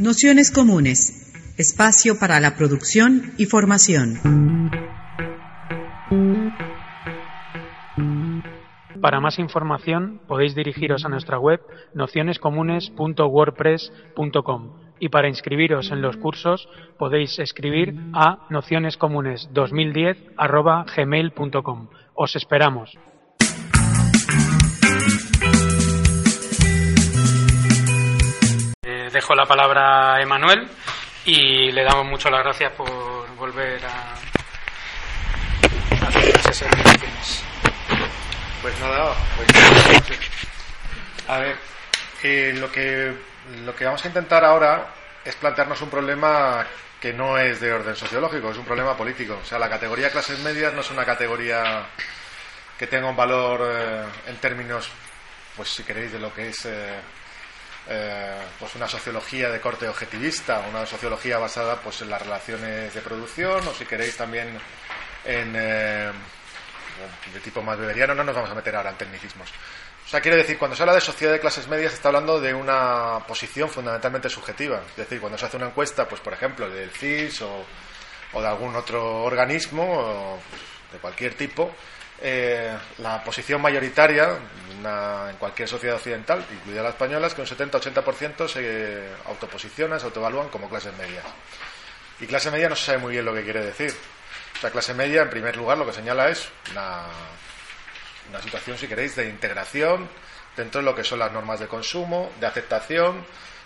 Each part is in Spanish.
Nociones comunes. Espacio para la producción y formación. Para más información podéis dirigiros a nuestra web nocionescomunes.wordpress.com y para inscribiros en los cursos podéis escribir a nocionescomunes2010@gmail.com. Os esperamos. Dejo la palabra a Emanuel y le damos mucho las gracias por volver a hacer las sesiones. Pues nada, pues, a ver, eh, lo que lo que vamos a intentar ahora es plantearnos un problema que no es de orden sociológico, es un problema político. O sea, la categoría clases medias no es una categoría que tenga un valor eh, en términos, pues si queréis, de lo que es eh, eh, pues una sociología de corte objetivista, una sociología basada pues en las relaciones de producción, o si queréis también en eh, de tipo más beberiano, no nos vamos a meter ahora en tecnicismos. O sea, quiere decir, cuando se habla de sociedad de clases medias, se está hablando de una posición fundamentalmente subjetiva. Es decir, cuando se hace una encuesta, pues por ejemplo, del CIS o, o de algún otro organismo, o de cualquier tipo, eh, la posición mayoritaria en cualquier sociedad occidental, incluida la española, es que un 70-80% se autoposiciona, se autoevalúan como clases medias. Y clase media no se sabe muy bien lo que quiere decir. Sea, clase media, en primer lugar, lo que señala es una, una situación, si queréis, de integración dentro de lo que son las normas de consumo, de aceptación,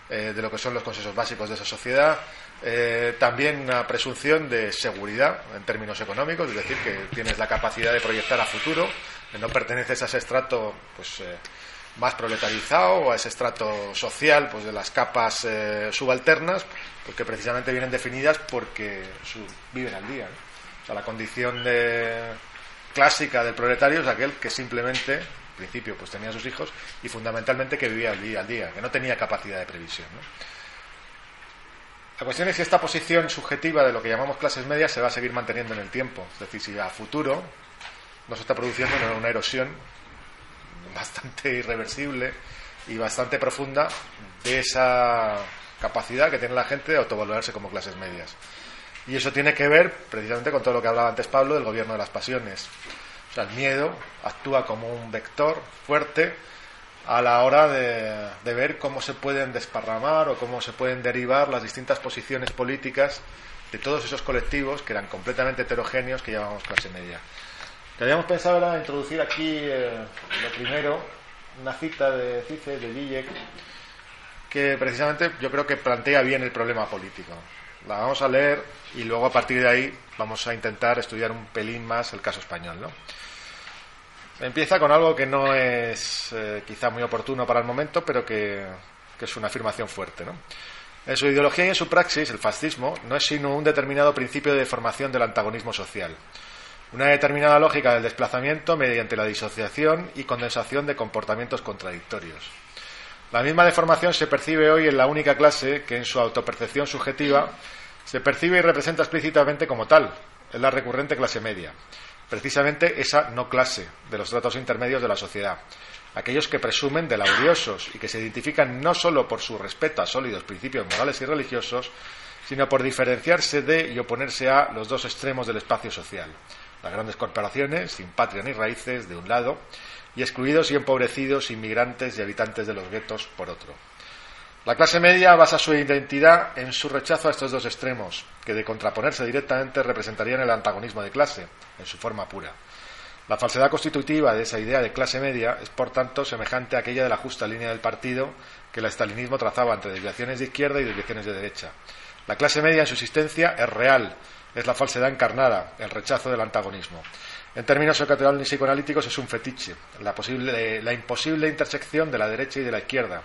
eh, de lo que son los consensos básicos de esa sociedad. Eh, también una presunción de seguridad en términos económicos, es decir, que tienes la capacidad de proyectar a futuro, que no perteneces a ese estrato pues, eh, más proletarizado o a ese estrato social pues, de las capas eh, subalternas, porque precisamente vienen definidas porque su- viven al día. O sea, la condición clásica del proletario es aquel que simplemente, en principio, pues tenía sus hijos y fundamentalmente que vivía al día al día, que no tenía capacidad de previsión. La cuestión es si esta posición subjetiva de lo que llamamos clases medias se va a seguir manteniendo en el tiempo. Es decir, si a futuro no se está produciendo una erosión bastante irreversible y bastante profunda de esa capacidad que tiene la gente de autovalorarse como clases medias. Y eso tiene que ver precisamente con todo lo que hablaba antes Pablo del gobierno de las pasiones. O sea, el miedo actúa como un vector fuerte a la hora de, ver cómo se pueden desparramar o cómo se pueden derivar las distintas posiciones políticas de todos esos colectivos que eran completamente heterogéneos que llamamos clase media. Lo habíamos pensado introducir aquí eh, lo primero, una cita de Cice, de Zizek, que precisamente yo creo que plantea bien el problema político. La vamos a leer y luego a partir de ahí vamos a intentar estudiar un pelín más el caso español. ¿no? Empieza con algo que no es eh, quizá muy oportuno para el momento, pero que, es una afirmación fuerte. En su ideología y en su praxis, el fascismo no es sino un determinado principio de formación del antagonismo social, una determinada lógica del desplazamiento mediante la disociación y condensación de comportamientos contradictorios. La misma deformación se percibe hoy en la única clase que en su autopercepción subjetiva se percibe y representa explícitamente como tal, es la recurrente clase media, precisamente esa no clase de los tratos intermedios de la sociedad, aquellos que presumen de laboriosos y que se identifican no solo por su respeto a sólidos principios morales y religiosos, sino por diferenciarse de y oponerse a los dos extremos del espacio social, las grandes corporaciones, sin patria ni raíces, de un lado, y excluidos y empobrecidos inmigrantes y habitantes de los guetos, por otro. La clase media basa su identidad en su rechazo a estos dos extremos, que de contraponerse directamente representarían el antagonismo de clase, en su forma pura. La falsedad constitutiva de esa idea de clase media es, por tanto, semejante a aquella de la justa línea del partido que el estalinismo trazaba entre desviaciones de izquierda y desviaciones de derecha. La clase media en su existencia es real, es la falsedad encarnada, el rechazo del antagonismo. En términos psicoanalíticos es un fetiche, la, la imposible intersección de la derecha y de la izquierda,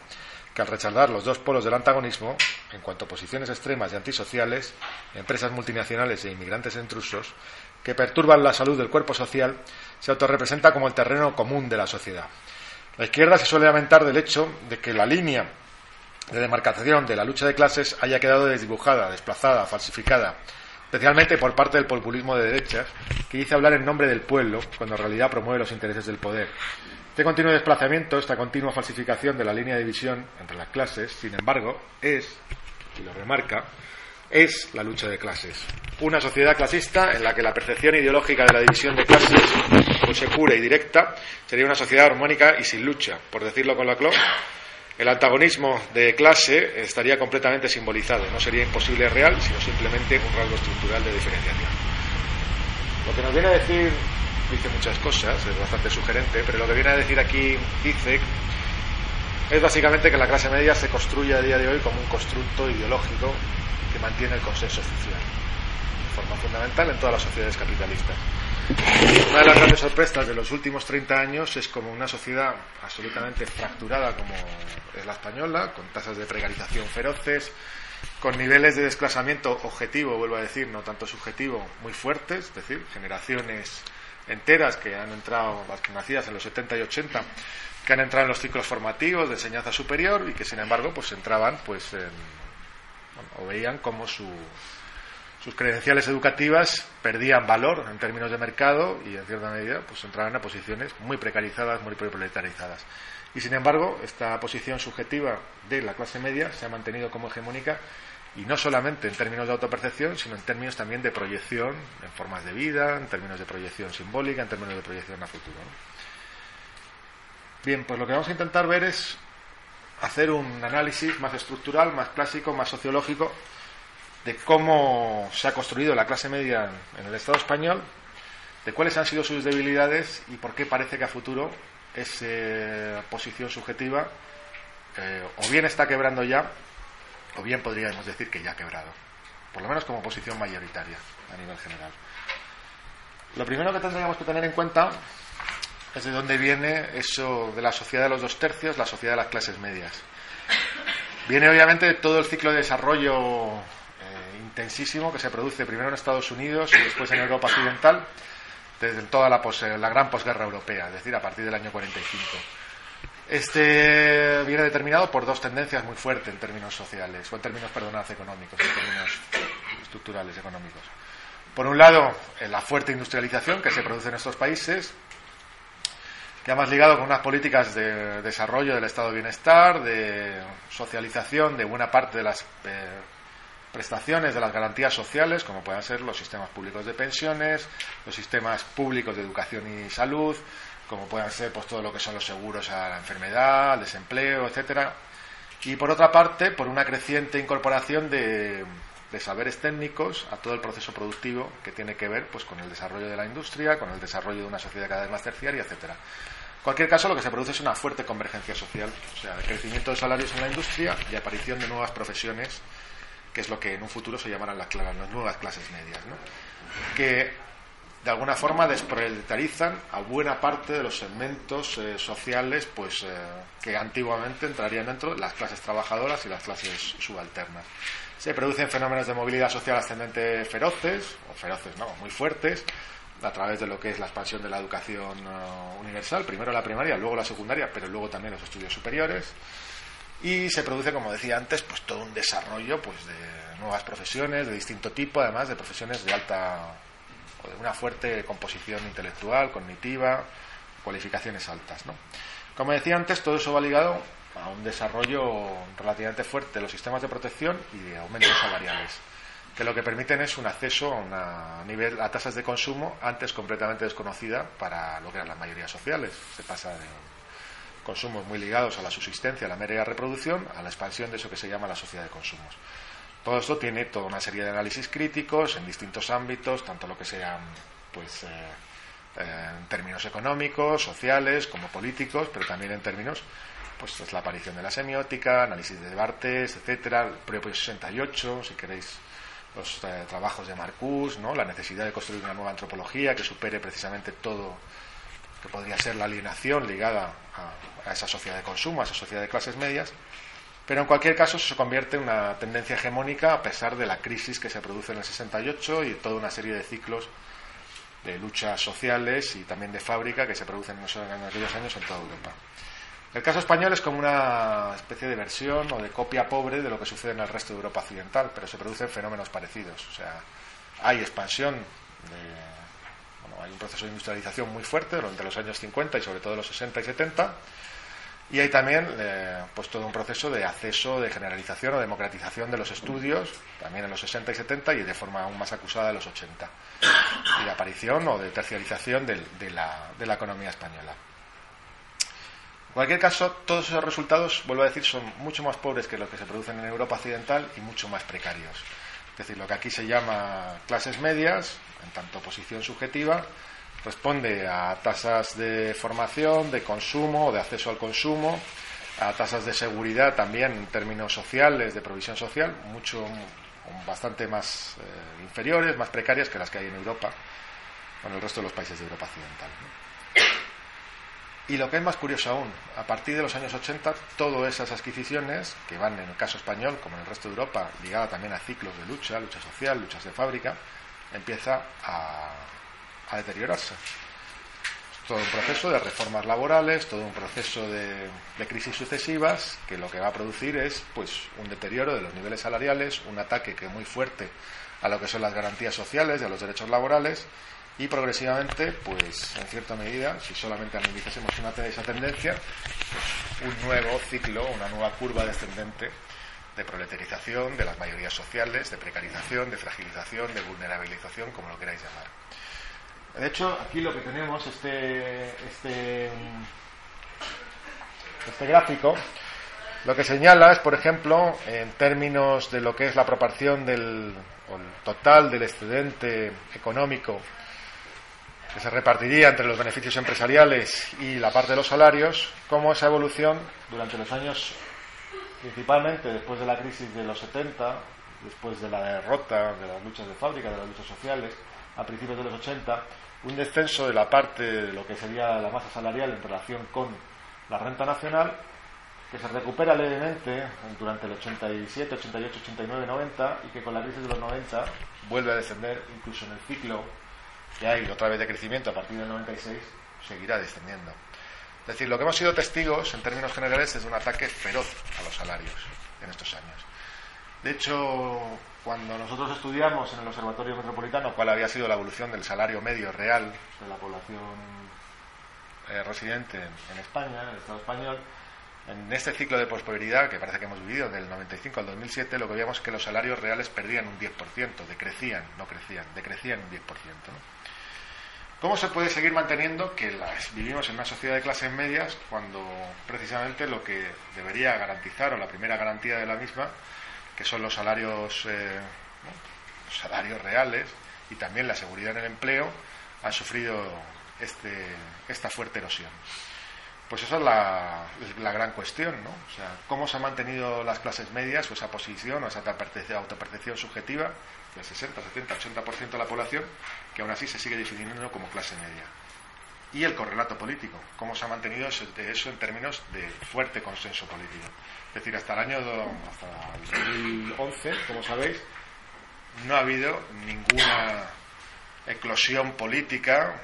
que al rechazar los dos polos del antagonismo, en cuanto a posiciones extremas y antisociales, empresas multinacionales e inmigrantes intrusos, que perturban la salud del cuerpo social, se autorrepresenta como el terreno común de la sociedad. La izquierda se suele lamentar del hecho de que la línea de demarcación de la lucha de clases haya quedado desdibujada, desplazada, falsificada, especialmente por parte del populismo de derechas, que dice hablar en nombre del pueblo, cuando en realidad promueve los intereses del poder. Este continuo desplazamiento, esta continua falsificación de la línea de división entre las clases, sin embargo, es y lo remarca, es la lucha de clases. Una sociedad clasista en la que la percepción ideológica de la división de clases fuese pura y directa sería una sociedad armónica y sin lucha. Por decirlo con la CLO, el antagonismo de clase estaría completamente simbolizado. No sería imposible real, sino simplemente un rasgo estructural de diferenciación. Lo que nos viene a decir, dice muchas cosas, es bastante sugerente, pero lo que viene a decir aquí dice es básicamente que la clase media se construye a día de hoy como un constructo ideológico que mantiene el consenso social. Forma fundamental en todas las sociedades capitalistas. Una de las grandes sorpresas de los últimos 30 años es como una sociedad absolutamente fracturada como es la española, con tasas de precarización feroces, con niveles de desplazamiento objetivo, vuelvo a decir, no tanto subjetivo, muy fuertes, es decir, generaciones enteras que han entrado, las nacidas en los 70 y 80, que han entrado en los ciclos formativos de enseñanza superior y que sin embargo pues entraban pues en, o veían como sus credenciales educativas perdían valor en términos de mercado y en cierta medida pues entraban a posiciones muy precarizadas, muy proletarizadas. Y sin embargo, esta posición subjetiva de la clase media se ha mantenido como hegemónica y no solamente en términos de autopercepción, sino en términos también de proyección en formas de vida, en términos de proyección simbólica, en términos de proyección a futuro. Bien, pues lo que vamos a intentar ver es hacer un análisis más estructural, más clásico, más sociológico de cómo se ha construido la clase media en el Estado español, de cuáles han sido sus debilidades y por qué parece que a futuro esa posición subjetiva eh, o bien está quebrando ya, o bien podríamos decir que ya ha quebrado, por lo menos como posición mayoritaria a nivel general. Lo primero que tendríamos que tener en cuenta es de dónde viene eso de la sociedad de los dos tercios, la sociedad de las clases medias. Viene obviamente de todo el ciclo de desarrollo eh, intensísimo que se produce primero en Estados Unidos y después en Europa Occidental, desde toda la, la gran posguerra europea, es decir, a partir del año 45. Este viene determinado por dos tendencias muy fuertes en términos sociales, o en términos, perdonad, económicos, en términos estructurales económicos. Por un lado, la fuerte industrialización que se produce en estos países, ya más ligado con unas políticas de desarrollo del estado de bienestar, de socialización de buena parte de las eh, prestaciones de las garantías sociales, como puedan ser los sistemas públicos de pensiones, los sistemas públicos de educación y salud, como puedan ser pues todo lo que son los seguros a la enfermedad, al desempleo, etcétera. Y por otra parte, por una creciente incorporación de, de saberes técnicos a todo el proceso productivo que tiene que ver pues con el desarrollo de la industria, con el desarrollo de una sociedad cada vez más terciaria, etcétera. En cualquier caso, lo que se produce es una fuerte convergencia social, o sea, el crecimiento de salarios en la industria y aparición de nuevas profesiones, que es lo que en un futuro se llamarán las, las nuevas clases medias, ¿no? que de alguna forma desproletarizan a buena parte de los segmentos eh, sociales pues, eh, que antiguamente entrarían dentro de las clases trabajadoras y las clases subalternas. Se producen fenómenos de movilidad social ascendente feroces, o feroces no, muy fuertes, a través de lo que es la expansión de la educación uh, universal, primero la primaria, luego la secundaria, pero luego también los estudios superiores. Y se produce, como decía antes, pues todo un desarrollo pues de nuevas profesiones de distinto tipo, además de profesiones de alta una fuerte composición intelectual, cognitiva, cualificaciones altas, ¿no? Como decía antes, todo eso va ligado a un desarrollo relativamente fuerte de los sistemas de protección y de aumentos salariales que lo que permiten es un acceso a, una, nivel, a tasas de consumo antes completamente desconocida para lo que eran las mayorías sociales. Se pasa de consumos muy ligados a la subsistencia, a la mera reproducción, a la expansión de eso que se llama la sociedad de consumos. Todo esto tiene toda una serie de análisis críticos en distintos ámbitos, tanto lo que sean pues, eh, eh, en términos económicos, sociales, como políticos, pero también en términos pues es la aparición de la semiótica, análisis de Bartes, etcétera, el propio 68, si queréis los eh, trabajos de Marcus, ¿no? la necesidad de construir una nueva antropología que supere precisamente todo que podría ser la alienación ligada a, esa sociedad de consumo, a esa sociedad de clases medias, pero en cualquier caso se convierte en una tendencia hegemónica a pesar de la crisis que se produce en el 68 y toda una serie de ciclos de luchas sociales y también de fábrica que se producen en aquellos años en toda Europa. El caso español es como una especie de versión o de copia pobre de lo que sucede en el resto de Europa occidental, pero se producen fenómenos parecidos. O sea, hay expansión, hay un proceso de industrialización muy fuerte durante los años 50 y sobre todo los 60 y 70, Y hay también eh, pues todo un proceso de acceso, de generalización o democratización de los estudios, también en los 60 y 70 y de forma aún más acusada en los 80. Y de aparición o de terciarización de, la, de la economía española. En cualquier caso, todos esos resultados, vuelvo a decir, son mucho más pobres que los que se producen en Europa Occidental y mucho más precarios. Es decir, lo que aquí se llama clases medias, en tanto posición subjetiva, responde a tasas de formación, de consumo, de acceso al consumo, a tasas de seguridad también en términos sociales, de provisión social, mucho bastante más eh, inferiores, más precarias que las que hay en Europa, con el resto de los países de Europa Occidental. Y lo que es más curioso aún, a partir de los años 80, todas esas adquisiciones, que van en el caso español, como en el resto de Europa, ligada también a ciclos de lucha, lucha social, luchas de fábrica, empieza a, a deteriorarse. todo un proceso de reformas laborales, todo un proceso de, crisis sucesivas, que lo que va a producir es pues un deterioro de los niveles salariales, un ataque que es muy fuerte a lo que son las garantías sociales y a los derechos laborales, y progresivamente, pues en cierta medida, si solamente analizásemos una esa tendencia, pues, un nuevo ciclo, una nueva curva descendente de proletarización de las mayorías sociales, de precarización, de fragilización, de vulnerabilización, como lo queráis llamar. De hecho, aquí lo que tenemos, este, este, este gráfico, lo que señala es, por ejemplo, en términos de lo que es la proporción del total del excedente económico que se repartiría entre los beneficios empresariales y la parte de los salarios, cómo esa evolución durante los años, principalmente después de la crisis de los 70, después de la derrota de las luchas de fábrica, de las luchas sociales, a principios de los 80, un descenso de la parte de lo que sería la masa salarial en relación con la renta nacional, que se recupera levemente durante el 87, 88, 89, 90 y que con la crisis de los 90 vuelve a descender incluso en el ciclo que hay otra vez de crecimiento a partir del 96 seguirá descendiendo. Es decir, lo que hemos sido testigos en términos generales es de un ataque feroz a los salarios en estos años. De hecho, cuando nosotros estudiamos en el Observatorio Metropolitano cuál había sido la evolución del salario medio real de la población eh, residente en, España, en el Estado español, en este ciclo de prosperidad que parece que hemos vivido del 95 al 2007, lo que veíamos es que los salarios reales perdían un 10%, decrecían, no crecían, decrecían un 10%. ¿Cómo se puede seguir manteniendo que las, vivimos en una sociedad de clases medias cuando precisamente lo que debería garantizar, o la primera garantía de la misma, que son los salarios, eh, salarios reales y también la seguridad en el empleo, han sufrido este, esta fuerte erosión. Pues esa es la, la, gran cuestión, ¿no? O sea, cómo se han mantenido las clases medias o esa posición o esa autopercepción subjetiva del 60, 70, 80% de la población, que aún así se sigue definiendo como clase media. Y el correlato político, cómo se ha mantenido eso en términos de fuerte consenso político. Es decir, hasta el año hasta el 2011, como sabéis, no ha habido ninguna eclosión política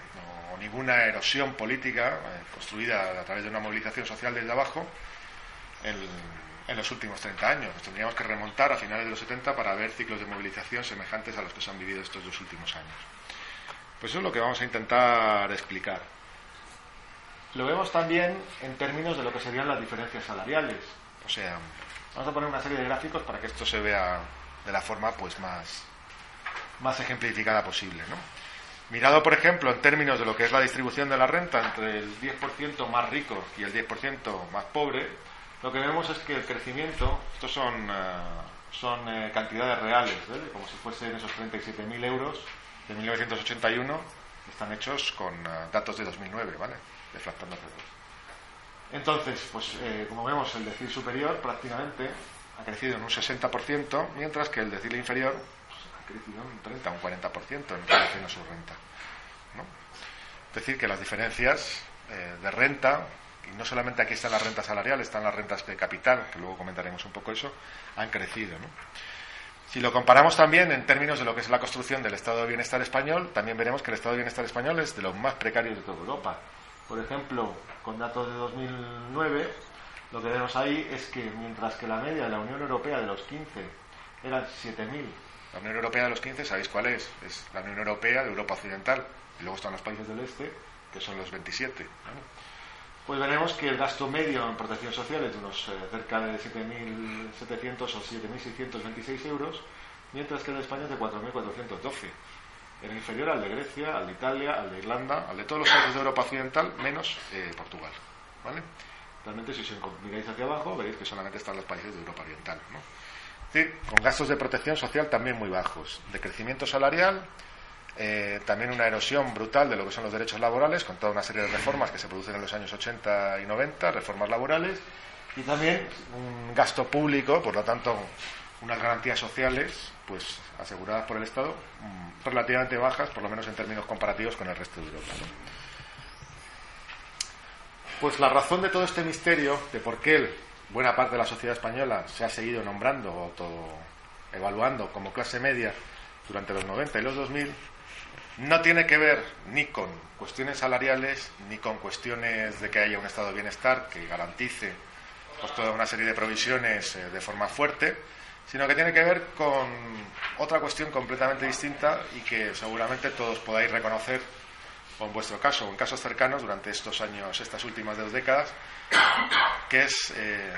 o ninguna erosión política eh, construida a través de una movilización social desde abajo en, en, los últimos 30 años. Nos tendríamos que remontar a finales de los 70 para ver ciclos de movilización semejantes a los que se han vivido estos dos últimos años. Pues eso es lo que vamos a intentar explicar. Lo vemos también en términos de lo que serían las diferencias salariales. O sea, vamos a poner una serie de gráficos para que esto se vea de la forma pues más, más ejemplificada posible. ¿no? Mirado, por ejemplo, en términos de lo que es la distribución de la renta entre el 10% más rico y el 10% más pobre, lo que vemos es que el crecimiento, estos son, eh, son eh, cantidades reales, ¿eh? como si fuesen esos 37.000 euros de 1981, están hechos con datos de 2009, ¿vale? Deflactando entonces, pues eh, como vemos, el decil superior prácticamente ha crecido en un 60%, mientras que el decil inferior pues, ha crecido en un 30, un 40% en relación a su renta. Es decir, que las diferencias eh, de renta, y no solamente aquí están las rentas salariales, están las rentas de capital, que luego comentaremos un poco eso, han crecido. Si lo comparamos también en términos de lo que es la construcción del estado de bienestar español, también veremos que el estado de bienestar español es de los más precarios de toda Europa. Por ejemplo, con datos de 2009, lo que vemos ahí es que mientras que la media de la Unión Europea de los 15 era 7.000. La Unión Europea de los 15, ¿sabéis cuál es? Es la Unión Europea de Europa Occidental. Y luego están los países del Este, que son los 27. pues veremos que el gasto medio en protección social es de unos eh, cerca de 7.700 o 7.626 euros, mientras que el de España es de 4.412. Era inferior al de Grecia, al de Italia, al de Irlanda, al de todos los países de Europa Occidental, menos eh, Portugal. ¿vale? Realmente, si os miráis hacia abajo, veréis que solamente están los países de Europa Oriental. ¿no? con gastos de protección social también muy bajos, de crecimiento salarial, eh, también una erosión brutal de lo que son los derechos laborales, con toda una serie de reformas que se producen en los años 80 y 90, reformas laborales, y también un gasto público, por lo tanto, unas garantías sociales pues aseguradas por el Estado mm, relativamente bajas, por lo menos en términos comparativos con el resto de Europa. Pues la razón de todo este misterio, de por qué buena parte de la sociedad española se ha seguido nombrando o evaluando como clase media durante los 90 y los 2000, no tiene que ver ni con cuestiones salariales ni con cuestiones de que haya un estado de bienestar que garantice pues, toda una serie de provisiones eh, de forma fuerte, sino que tiene que ver con otra cuestión completamente distinta y que seguramente todos podáis reconocer, o en vuestro caso, o en casos cercanos durante estos años, estas últimas dos décadas, que es eh,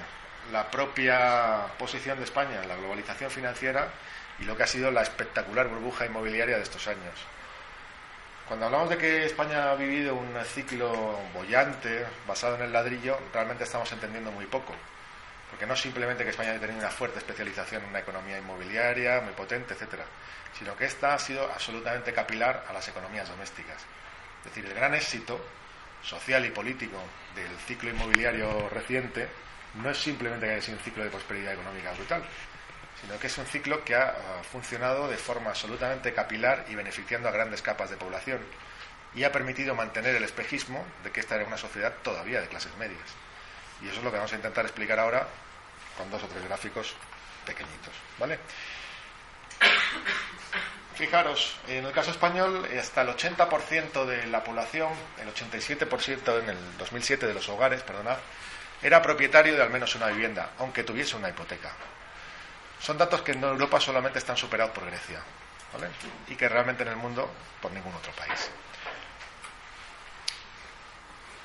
la propia posición de España en la globalización financiera y lo que ha sido la espectacular burbuja inmobiliaria de estos años. Cuando hablamos de que España ha vivido un ciclo bollante basado en el ladrillo, realmente estamos entendiendo muy poco. Porque no simplemente que España haya tenido una fuerte especialización en una economía inmobiliaria muy potente, etcétera, sino que esta ha sido absolutamente capilar a las economías domésticas. Es decir, el gran éxito social y político del ciclo inmobiliario reciente no es simplemente que haya sido un ciclo de prosperidad económica brutal, sino que es un ciclo que ha funcionado de forma absolutamente capilar y beneficiando a grandes capas de población y ha permitido mantener el espejismo de que esta era una sociedad todavía de clases medias. Y eso es lo que vamos a intentar explicar ahora con dos o tres gráficos pequeñitos, ¿vale? Fijaros, en el caso español, hasta el 80% de la población, el 87% en el 2007 de los hogares, perdonad, era propietario de al menos una vivienda, aunque tuviese una hipoteca. Son datos que en Europa solamente están superados por Grecia, ¿vale? Y que realmente en el mundo por ningún otro país.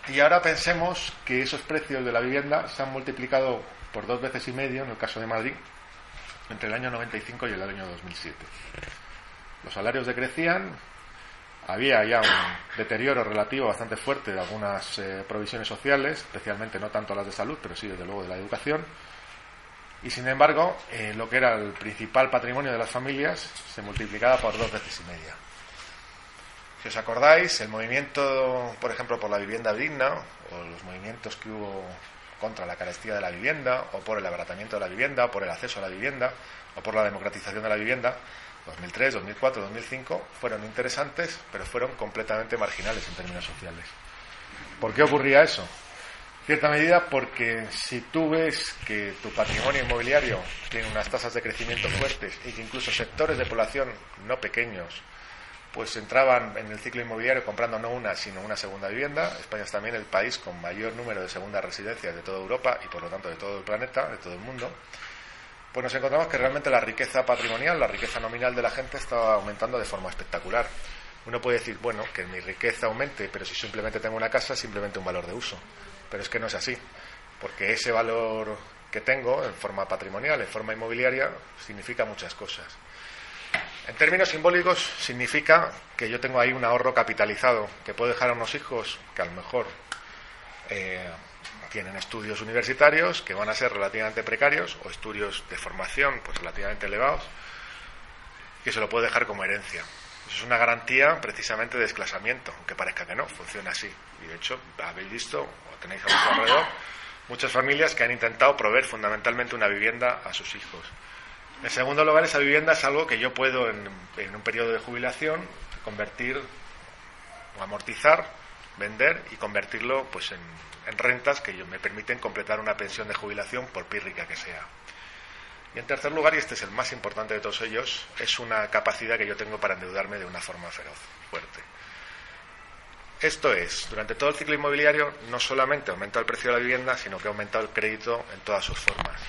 Y ahora pensemos que esos precios de la vivienda se han multiplicado por dos veces y medio, en el caso de Madrid, entre el año 95 y el año 2007. Los salarios decrecían, había ya un deterioro relativo bastante fuerte de algunas eh, provisiones sociales, especialmente no tanto las de salud, pero sí desde luego de la educación. Y sin embargo, eh, lo que era el principal patrimonio de las familias se multiplicaba por dos veces y media. Si os acordáis, el movimiento, por ejemplo, por la vivienda digna, o los movimientos que hubo contra la carestía de la vivienda, o por el abaratamiento de la vivienda, o por el acceso a la vivienda, o por la democratización de la vivienda, 2003, 2004, 2005, fueron interesantes, pero fueron completamente marginales en términos sociales. ¿Por qué ocurría eso? En cierta medida porque si tú ves que tu patrimonio inmobiliario tiene unas tasas de crecimiento fuertes y que incluso sectores de población no pequeños pues entraban en el ciclo inmobiliario comprando no una, sino una segunda vivienda. España es también el país con mayor número de segundas residencias de toda Europa y por lo tanto de todo el planeta, de todo el mundo pues nos encontramos que realmente la riqueza patrimonial, la riqueza nominal de la gente estaba aumentando de forma espectacular. Uno puede decir, bueno, que mi riqueza aumente, pero si simplemente tengo una casa, simplemente un valor de uso. Pero es que no es así, porque ese valor que tengo en forma patrimonial, en forma inmobiliaria, significa muchas cosas. En términos simbólicos, significa que yo tengo ahí un ahorro capitalizado que puedo dejar a unos hijos que a lo mejor eh, tienen estudios universitarios que van a ser relativamente precarios o estudios de formación pues relativamente elevados que se lo puede dejar como herencia. Eso es una garantía precisamente de desclasamiento, aunque parezca que no, funciona así. Y de hecho, habéis visto o tenéis a vuestro alrededor muchas familias que han intentado proveer fundamentalmente una vivienda a sus hijos. En segundo lugar, esa vivienda es algo que yo puedo en, un periodo de jubilación convertir o amortizar, vender y convertirlo pues en, en rentas que me permiten completar una pensión de jubilación por pírrica que sea. Y en tercer lugar, y este es el más importante de todos ellos, es una capacidad que yo tengo para endeudarme de una forma feroz, fuerte. Esto es, durante todo el ciclo inmobiliario no solamente aumenta el precio de la vivienda, sino que ha aumentado el crédito en todas sus formas.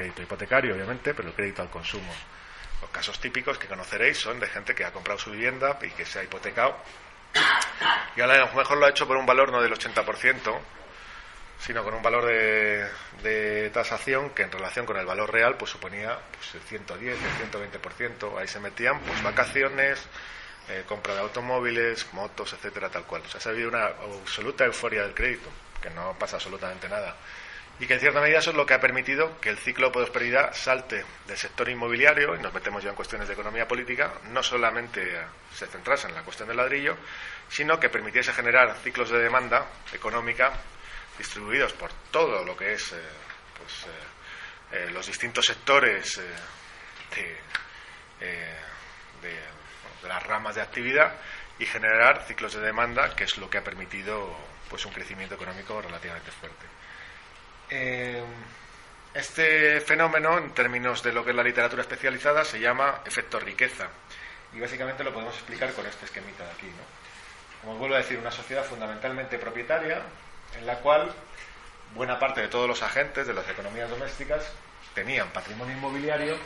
Crédito hipotecario, obviamente, pero el crédito al consumo. Los casos típicos que conoceréis son de gente que ha comprado su vivienda y que se ha hipotecado y a lo mejor lo ha hecho por un valor no del 80%, sino con un valor de, tasación que en relación con el valor real pues suponía pues, el 110, el 120%. Ahí se metían pues vacaciones, eh, compra de automóviles, motos, etcétera, tal cual. O sea, se ha habido una absoluta euforia del crédito, que no pasa absolutamente nada. Y que en cierta medida eso es lo que ha permitido que el ciclo de prosperidad salte del sector inmobiliario, y nos metemos ya en cuestiones de economía política, no solamente se centrase en la cuestión del ladrillo, sino que permitiese generar ciclos de demanda económica distribuidos por todo lo que es eh, pues, eh, eh, los distintos sectores de, las ramas de actividad y generar ciclos de demanda, que es lo que ha permitido pues un crecimiento económico relativamente fuerte. Este fenómeno, en términos de lo que es la literatura especializada, se llama efecto riqueza. Y básicamente lo podemos explicar con este esquemita de aquí. ¿no? Como vuelvo a decir, una sociedad fundamentalmente propietaria, en la cual buena parte de todos los agentes de las economías domésticas tenían patrimonio inmobiliario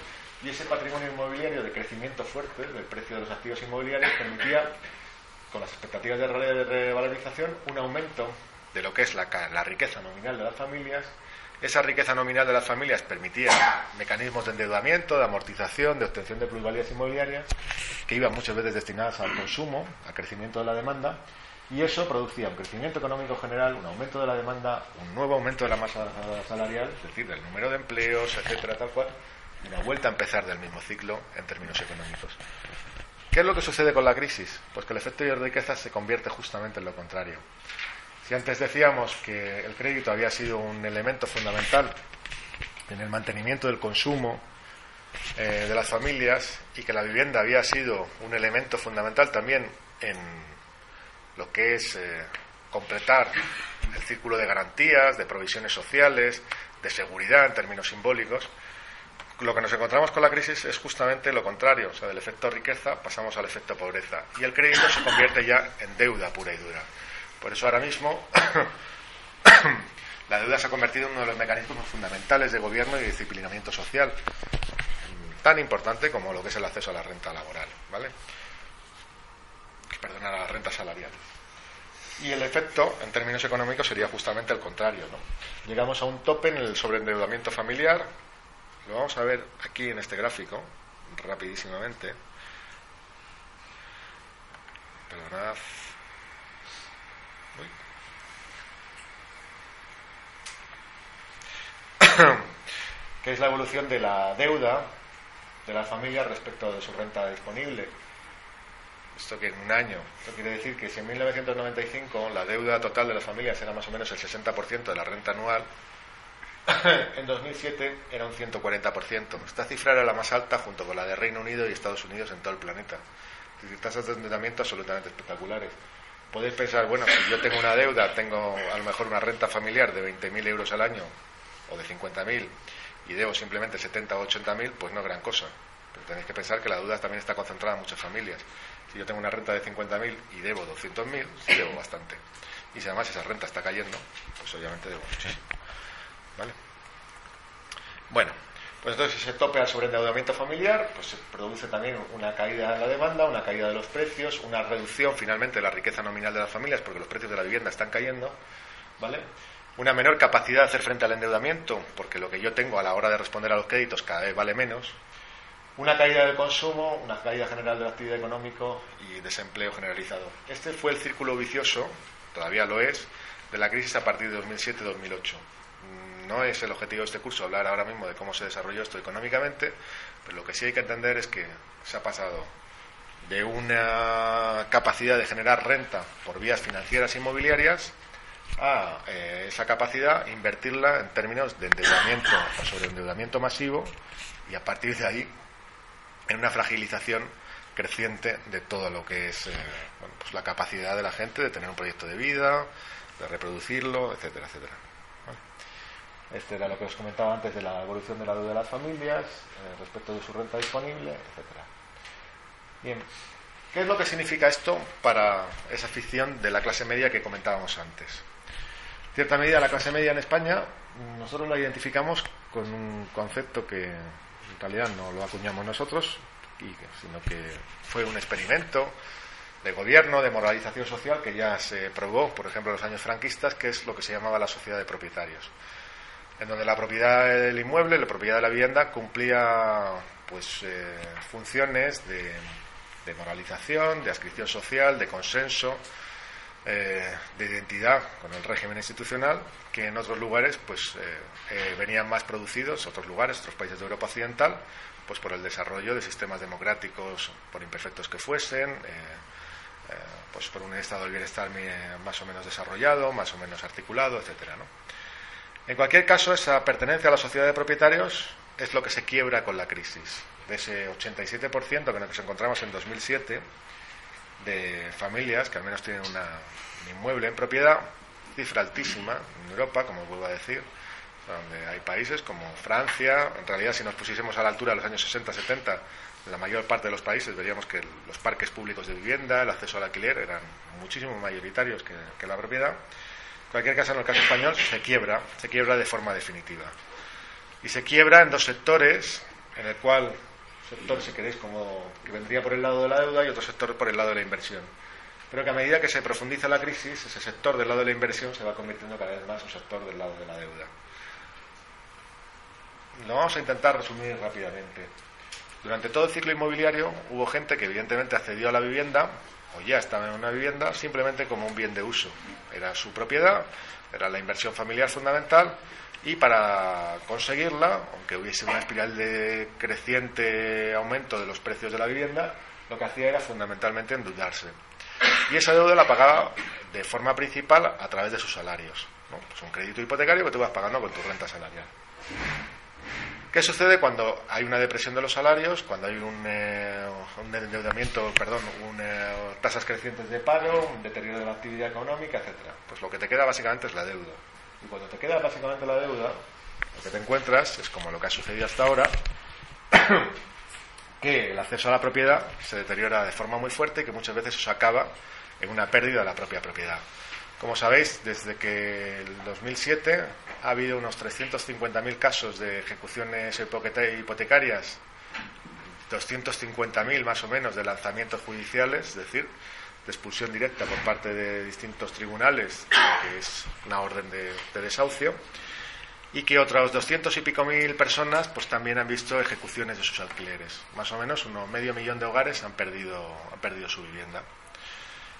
y ese patrimonio inmobiliario de crecimiento fuerte del precio de los activos inmobiliarios permitía, con las expectativas de revalorización, un aumento de lo que es la, riqueza nominal de las familias esa riqueza nominal de las familias permitía mecanismos de endeudamiento, de amortización, de obtención de plusvalías inmobiliarias, que iban muchas veces destinadas al consumo, al crecimiento de la demanda, y eso producía un crecimiento económico general, un aumento de la demanda, un nuevo aumento de la masa salarial, es decir, del número de empleos, etcétera, tal cual, y una vuelta a empezar del mismo ciclo en términos económicos. ¿Qué es lo que sucede con la crisis? Pues que el efecto de riqueza se convierte justamente en lo contrario. Si antes decíamos que el crédito había sido un elemento fundamental en el mantenimiento del consumo eh, de las familias y que la vivienda había sido un elemento fundamental también en lo que es eh, completar el círculo de garantías, de provisiones sociales, de seguridad en términos simbólicos. Lo que nos encontramos con la crisis es justamente lo contrario, o sea, del efecto riqueza pasamos al efecto pobreza y el crédito se convierte ya en deuda pura y dura. Por eso ahora mismo la deuda se ha convertido en uno de los mecanismos fundamentales de gobierno y disciplinamiento social, tan importante como lo que es el acceso a la renta laboral, ¿vale? perdona, la renta salarial. Y el efecto, en términos económicos, sería justamente el contrario. ¿no? Llegamos a un tope en el sobreendeudamiento familiar. Lo vamos a ver aquí en este gráfico, rapidísimamente. Perdonad. Que es la evolución de la deuda de la familia respecto de su renta disponible. Esto que en un año. Esto quiere decir que si en 1995 la deuda total de las familias era más o menos el 60% de la renta anual, en 2007 era un 140%. Esta cifra era la más alta junto con la de Reino Unido y Estados Unidos en todo el planeta. Es decir, tasas de endeudamiento absolutamente espectaculares. Podéis pensar, bueno, si yo tengo una deuda, tengo a lo mejor una renta familiar de 20.000 euros al año o de 50.000 y debo simplemente 70 o 80.000, pues no es gran cosa. Pero tenéis que pensar que la deuda también está concentrada en muchas familias. Si yo tengo una renta de 50.000 y debo 200.000, sí debo bastante. Y si además esa renta está cayendo, pues obviamente debo muchísimo. ¿Vale? Bueno, pues entonces ese tope al sobreendeudamiento familiar, pues se produce también una caída en la demanda, una caída de los precios, una reducción finalmente de la riqueza nominal de las familias, porque los precios de la vivienda están cayendo, ¿vale? Una menor capacidad de hacer frente al endeudamiento, porque lo que yo tengo a la hora de responder a los créditos cada vez vale menos, una caída del consumo, una caída general de la actividad económica y desempleo generalizado. Este fue el círculo vicioso, todavía lo es, de la crisis a partir de 2007-2008. No es el objetivo de este curso hablar ahora mismo de cómo se desarrolló esto económicamente, pero lo que sí hay que entender es que se ha pasado de una capacidad de generar renta por vías financieras e inmobiliarias a eh, esa capacidad invertirla en términos de endeudamiento sobre endeudamiento masivo y a partir de ahí en una fragilización creciente de todo lo que es eh, pues la capacidad de la gente de tener un proyecto de vida, de reproducirlo, etcétera, etcétera. Este era lo que os comentaba antes de la evolución de la deuda de las familias, eh, respecto de su renta disponible, etcétera. Bien, ¿qué es lo que significa esto para esa ficción de la clase media que comentábamos antes? Cierta medida, la clase media en España, nosotros la identificamos con un concepto que en realidad no lo acuñamos nosotros, sino que fue un experimento de gobierno, de moralización social que ya se probó, por ejemplo, en los años franquistas, que es lo que se llamaba la sociedad de propietarios, en donde la propiedad del inmueble, la propiedad de la vivienda, cumplía pues eh, funciones de, de, moralización, de adscripción social, de consenso, eh, de identidad con el régimen institucional, que en otros lugares pues eh, venían más producidos, otros lugares, otros países de Europa Occidental, pues por el desarrollo de sistemas democráticos, por imperfectos que fuesen, eh, pues por un estado del bienestar más o menos desarrollado, más o menos articulado, etcétera. En cualquier caso, esa pertenencia a la sociedad de propietarios es lo que se quiebra con la crisis. De ese 87% que nos encontramos en 2007 de familias que al menos tienen una, un inmueble en propiedad, cifra altísima en Europa, como vuelvo a decir, donde hay países como Francia, en realidad si nos pusiésemos a la altura de los años 60-70 la mayor parte de los países veríamos que los parques públicos de vivienda, el acceso al alquiler eran muchísimo mayoritarios que, la propiedad. En cualquier caso, en el caso español se quiebra, se quiebra de forma definitiva. Y se quiebra en dos sectores, en el cual, sector, si queréis, como que vendría por el lado de la deuda y otro sector por el lado de la inversión. Pero que a medida que se profundiza la crisis, ese sector del lado de la inversión se va convirtiendo cada vez más en un sector del lado de la deuda. Lo vamos a intentar resumir rápidamente. Durante todo el ciclo inmobiliario hubo gente que evidentemente accedió a la vivienda o ya estaba en una vivienda simplemente como un bien de uso. Era su propiedad, era la inversión familiar fundamental y para conseguirla, aunque hubiese una espiral de creciente aumento de los precios de la vivienda, lo que hacía era fundamentalmente endeudarse. Y esa deuda la pagaba de forma principal a través de sus salarios. ¿no? Pues un crédito hipotecario que tú vas pagando con tu renta salarial. ¿Qué sucede cuando hay una depresión de los salarios, cuando hay un, eh, endeudamiento, perdón, eh, tasas crecientes de paro, un deterioro de la actividad económica, etcétera? Pues lo que te queda básicamente es la deuda. Y cuando te queda básicamente la deuda, lo que te encuentras es como lo que ha sucedido hasta ahora, que el acceso a la propiedad se deteriora de forma muy fuerte y que muchas veces eso acaba en una pérdida de la propia propiedad. Como sabéis, desde que el 2007 ha habido unos 350.000 casos de ejecuciones hipotecarias, 250.000 más o menos de lanzamientos judiciales, es decir, de expulsión directa por parte de distintos tribunales, que es una orden de, desahucio, y que otros 200 y pico mil personas pues también han visto ejecuciones de sus alquileres. Más o menos unos medio millón de hogares han perdido, han perdido su vivienda.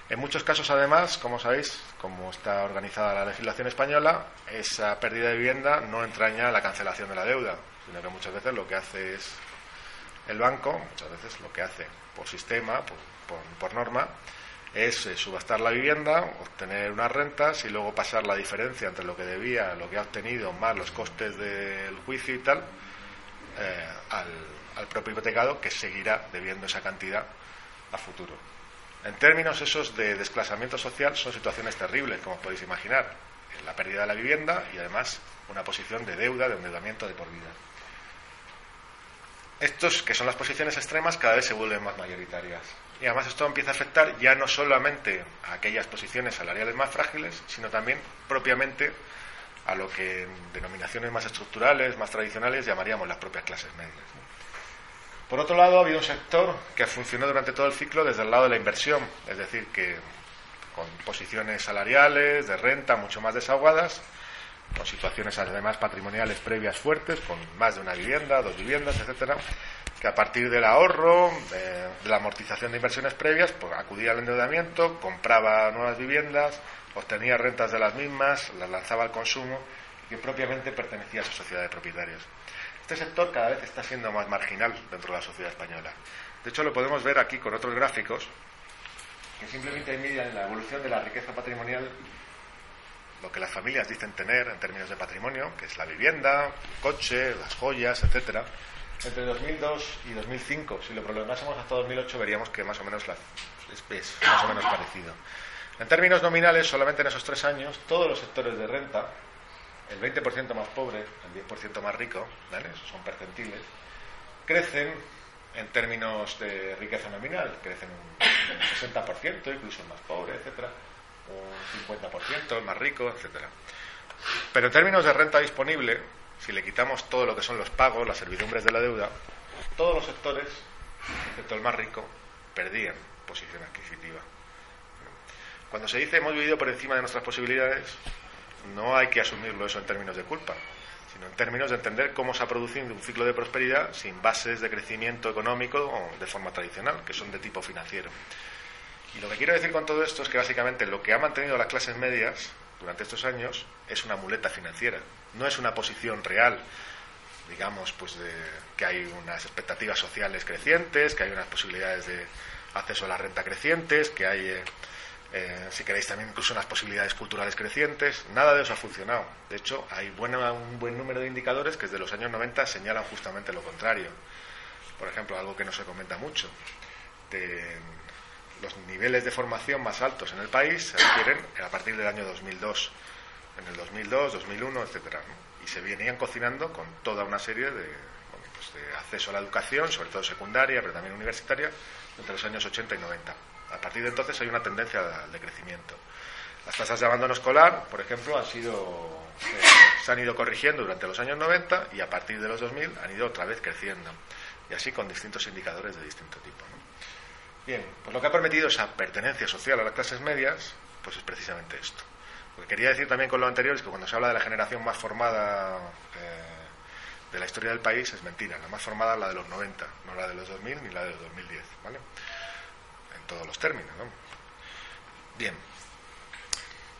En muchos casos, además, como sabéis, como está organizada la legislación española, esa pérdida de vivienda no entraña la cancelación de la deuda, sino que muchas veces lo que hace es el banco, muchas veces lo que hace por sistema, por, norma, es eh, subastar la vivienda, obtener unas rentas y luego pasar la diferencia entre lo que debía, lo que ha obtenido, más los costes del juicio y tal, eh, al, al propio hipotecado que seguirá debiendo esa cantidad a futuro. En términos esos de desclasamiento social son situaciones terribles, como podéis imaginar. La pérdida de la vivienda y además una posición de deuda, de endeudamiento de por vida. Estos, que son las posiciones extremas, cada vez se vuelven más mayoritarias. Y además esto empieza a afectar ya no solamente a aquellas posiciones salariales más frágiles, sino también propiamente a lo que en denominaciones más estructurales, más tradicionales, llamaríamos las propias clases medias. Por otro lado, ha habido un sector que funcionó durante todo el ciclo desde el lado de la inversión, es decir, que con posiciones salariales, de renta mucho más desaguadas, con situaciones además patrimoniales previas fuertes, con más de una vivienda, dos viviendas, etcétera, que a partir del ahorro, de, la amortización de inversiones previas, pues acudía al endeudamiento, compraba nuevas viviendas, obtenía rentas de las mismas, las lanzaba al consumo y propiamente pertenecía a esa sociedad de propietarios. Este sector cada vez está siendo más marginal dentro de la sociedad española. De hecho, lo podemos ver aquí con otros gráficos que simplemente miden la evolución de la riqueza patrimonial, lo que las familias dicen tener en términos de patrimonio, que es la vivienda, el coche, las joyas, etcétera. Entre 2002 y 2005, si lo prolongásemos hasta 2008, veríamos que más o menos es más o menos parecido. En términos nominales, solamente en esos tres años, todos los sectores de renta el 20% más pobre, el 10% más rico, ¿vale? esos son percentiles, crecen en términos de riqueza nominal, crecen un 60%, incluso más pobre, etcétera, un 50%, el más rico, etcétera. Pero en términos de renta disponible, si le quitamos todo lo que son los pagos, las servidumbres de la deuda, todos los sectores, excepto el más rico, perdían posición adquisitiva. Cuando se dice hemos vivido por encima de nuestras posibilidades, no hay que asumirlo eso en términos de culpa, sino en términos de entender cómo se ha producido un ciclo de prosperidad sin bases de crecimiento económico de forma tradicional, que son de tipo financiero. Y lo que quiero decir con todo esto es que básicamente lo que ha mantenido las clases medias durante estos años es una muleta financiera, no es una posición real, digamos, pues de que hay unas expectativas sociales crecientes, que hay unas posibilidades de acceso a la renta crecientes, que hay, eh, eh, si queréis, también incluso unas posibilidades culturales crecientes. Nada de eso ha funcionado. De hecho, hay un buen número de indicadores que desde los años 90 señalan justamente lo contrario. Por ejemplo, algo que no se comenta mucho. Los niveles de formación más altos en el país se adquieren a partir del año 2002, en el 2002, 2001, etcétera, y se venían cocinando con toda una serie de, pues de acceso a la educación, sobre todo secundaria, pero también universitaria, entre los años 80 y 90. A partir de entonces hay una tendencia de crecimiento. Las tasas de abandono escolar, por ejemplo, han sido, eh, se han ido corrigiendo durante los años 90 y a partir de los 2000 han ido otra vez creciendo. Y así con distintos indicadores de distinto tipo. Bien, pues lo que ha permitido esa pertenencia social a las clases medias, pues es precisamente esto. Lo que quería decir también con lo anterior es que cuando se habla de la generación más formada eh, de la historia del país es mentira. La más formada es la de los 90, no la de los 2000 ni la de los 2010, ¿vale? En todos los términos, ¿no? Bien.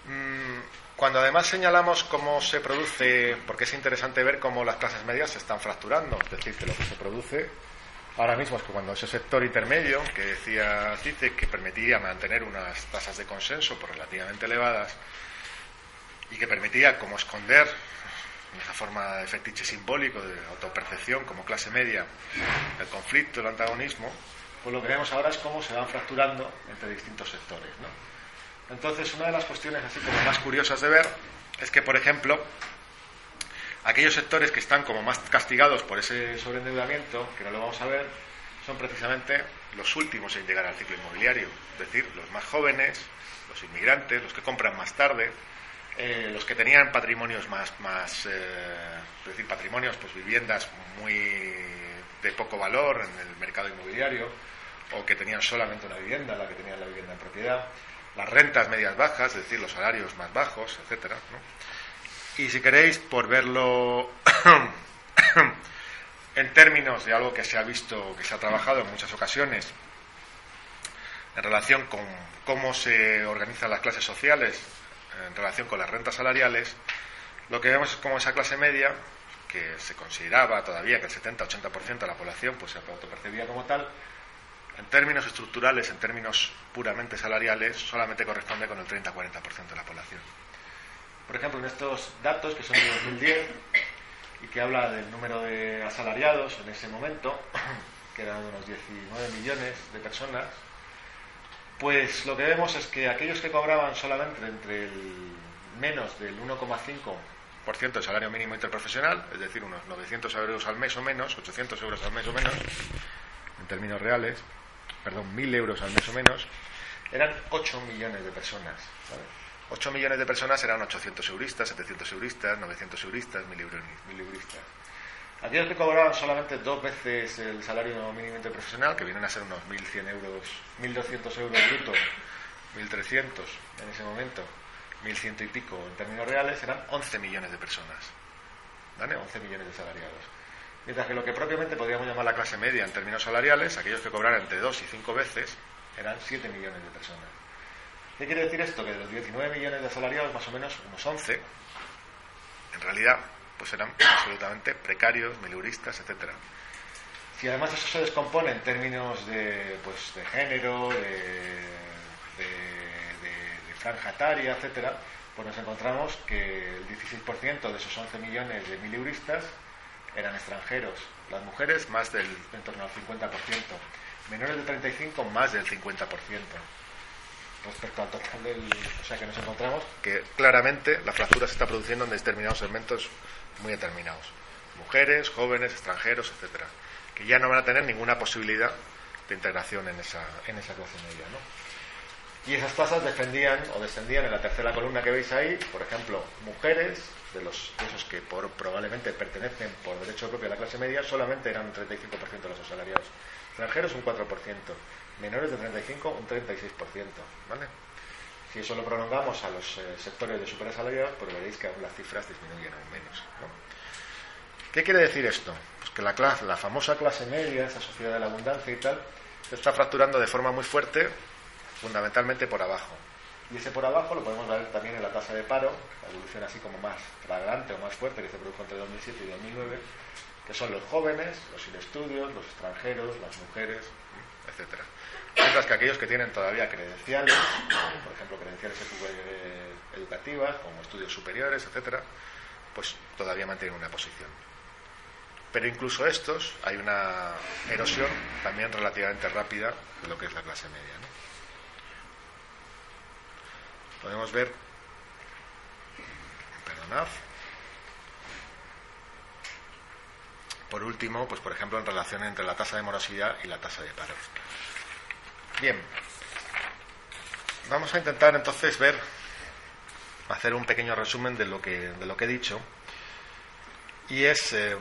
Mm, cuando además señalamos cómo se produce, porque es interesante ver cómo las clases medias se están fracturando, es decir, que lo que se produce Ahora mismo es que cuando ese sector intermedio, que decía Cice, que permitía mantener unas tasas de consenso por relativamente elevadas y que permitía como esconder esa forma de fetiche simbólico de autopercepción como clase media el conflicto, el antagonismo, pues lo que vemos ahora es cómo se van fracturando entre distintos sectores. Entonces, una de las cuestiones así como más curiosas de ver es que, por ejemplo, Aquellos sectores que están como más castigados por ese sobreendeudamiento, que no lo vamos a ver, son precisamente los últimos en llegar al ciclo inmobiliario, es decir, los más jóvenes, los inmigrantes, los que compran más tarde, eh, los que tenían patrimonios más, más eh, es decir, patrimonios, pues viviendas muy de poco valor en el mercado inmobiliario, o que tenían solamente una vivienda, la que tenían la vivienda en propiedad, las rentas medias bajas, es decir, los salarios más bajos, etcétera. Y si queréis, por verlo en términos de algo que se ha visto, que se ha trabajado en muchas ocasiones, en relación con cómo se organizan las clases sociales, en relación con las rentas salariales, lo que vemos es cómo esa clase media, que se consideraba todavía que el 70-80% de la población pues, se autopercibía como tal, en términos estructurales, en términos puramente salariales, solamente corresponde con el 30-40% de la población por ejemplo, en estos datos que son de 2010 y que habla del número de asalariados en ese momento, que eran unos 19 millones de personas, pues lo que vemos es que aquellos que cobraban solamente entre el menos del 1,5% del salario mínimo interprofesional, es decir, unos 900 euros al mes o menos, 800 euros al mes o menos, en términos reales, perdón, 1.000 euros al mes o menos, eran 8 millones de personas. 8 millones de personas eran 800 euristas, 700 euristas, 900 euristas, 1000 euristas. Aquellos que cobraban solamente dos veces el salario mínimo interprofesional, que vienen a ser unos 1.100 euros, 1.200 euros brutos, 1.300 en ese momento, 1.100 y pico en términos reales, eran 11 millones de personas. ¿Vale? 11 millones de salariados. Mientras que lo que propiamente podríamos llamar la clase media en términos salariales, aquellos que cobraran entre 2 y 5 veces, eran 7 millones de personas. ¿Qué quiere decir esto? Que de los 19 millones de asalariados, más o menos unos 11, en realidad, pues eran absolutamente precarios, miliuristas, etcétera. Si además eso se descompone en términos de, pues, de género, de, de, de, franja etaria, etcétera, pues nos encontramos que el 16% de esos 11 millones de miliuristas eran extranjeros. Las mujeres más del en torno al 50%. Menores de 35 más del 50% respecto al total del. O sea que nos encontramos que claramente la fractura se está produciendo en determinados segmentos muy determinados. Mujeres, jóvenes, extranjeros, etcétera, que ya no van a tener ninguna posibilidad de integración en esa, en esa clase media. ¿no? Y esas tasas defendían o descendían en la tercera columna que veis ahí, por ejemplo, mujeres de, los, esos que por, probablemente pertenecen por derecho propio a la clase media, solamente eran un 35% de los asalariados. Extranjeros un 4%, menores de 35 un 36%. ¿vale? Si eso lo prolongamos a los eh, sectores de superasalariados, pues veréis que aún las cifras disminuyen aún menos. ¿Qué quiere decir esto? Pues que la, clase, la famosa clase media, esa sociedad de la abundancia y tal, se está fracturando de forma muy fuerte, fundamentalmente por abajo. Y ese por abajo lo podemos ver también en la tasa de paro, la evolución así como más flagrante o más fuerte que se produjo entre 2007 y 2009, que son los jóvenes, los sin estudios, los extranjeros, las mujeres, etcétera. Mientras que aquellos que tienen todavía credenciales, por ejemplo, credenciales educativas, como estudios superiores, etcétera, pues todavía mantienen una posición. Pero incluso estos hay una erosión también relativamente rápida de lo que es la clase media. Podemos ver, perdonad, por último, pues por ejemplo en relación entre la tasa de morosidad y la tasa de paro. Bien, vamos a intentar entonces ver, hacer un pequeño resumen de lo que, de lo que he dicho, y es eh,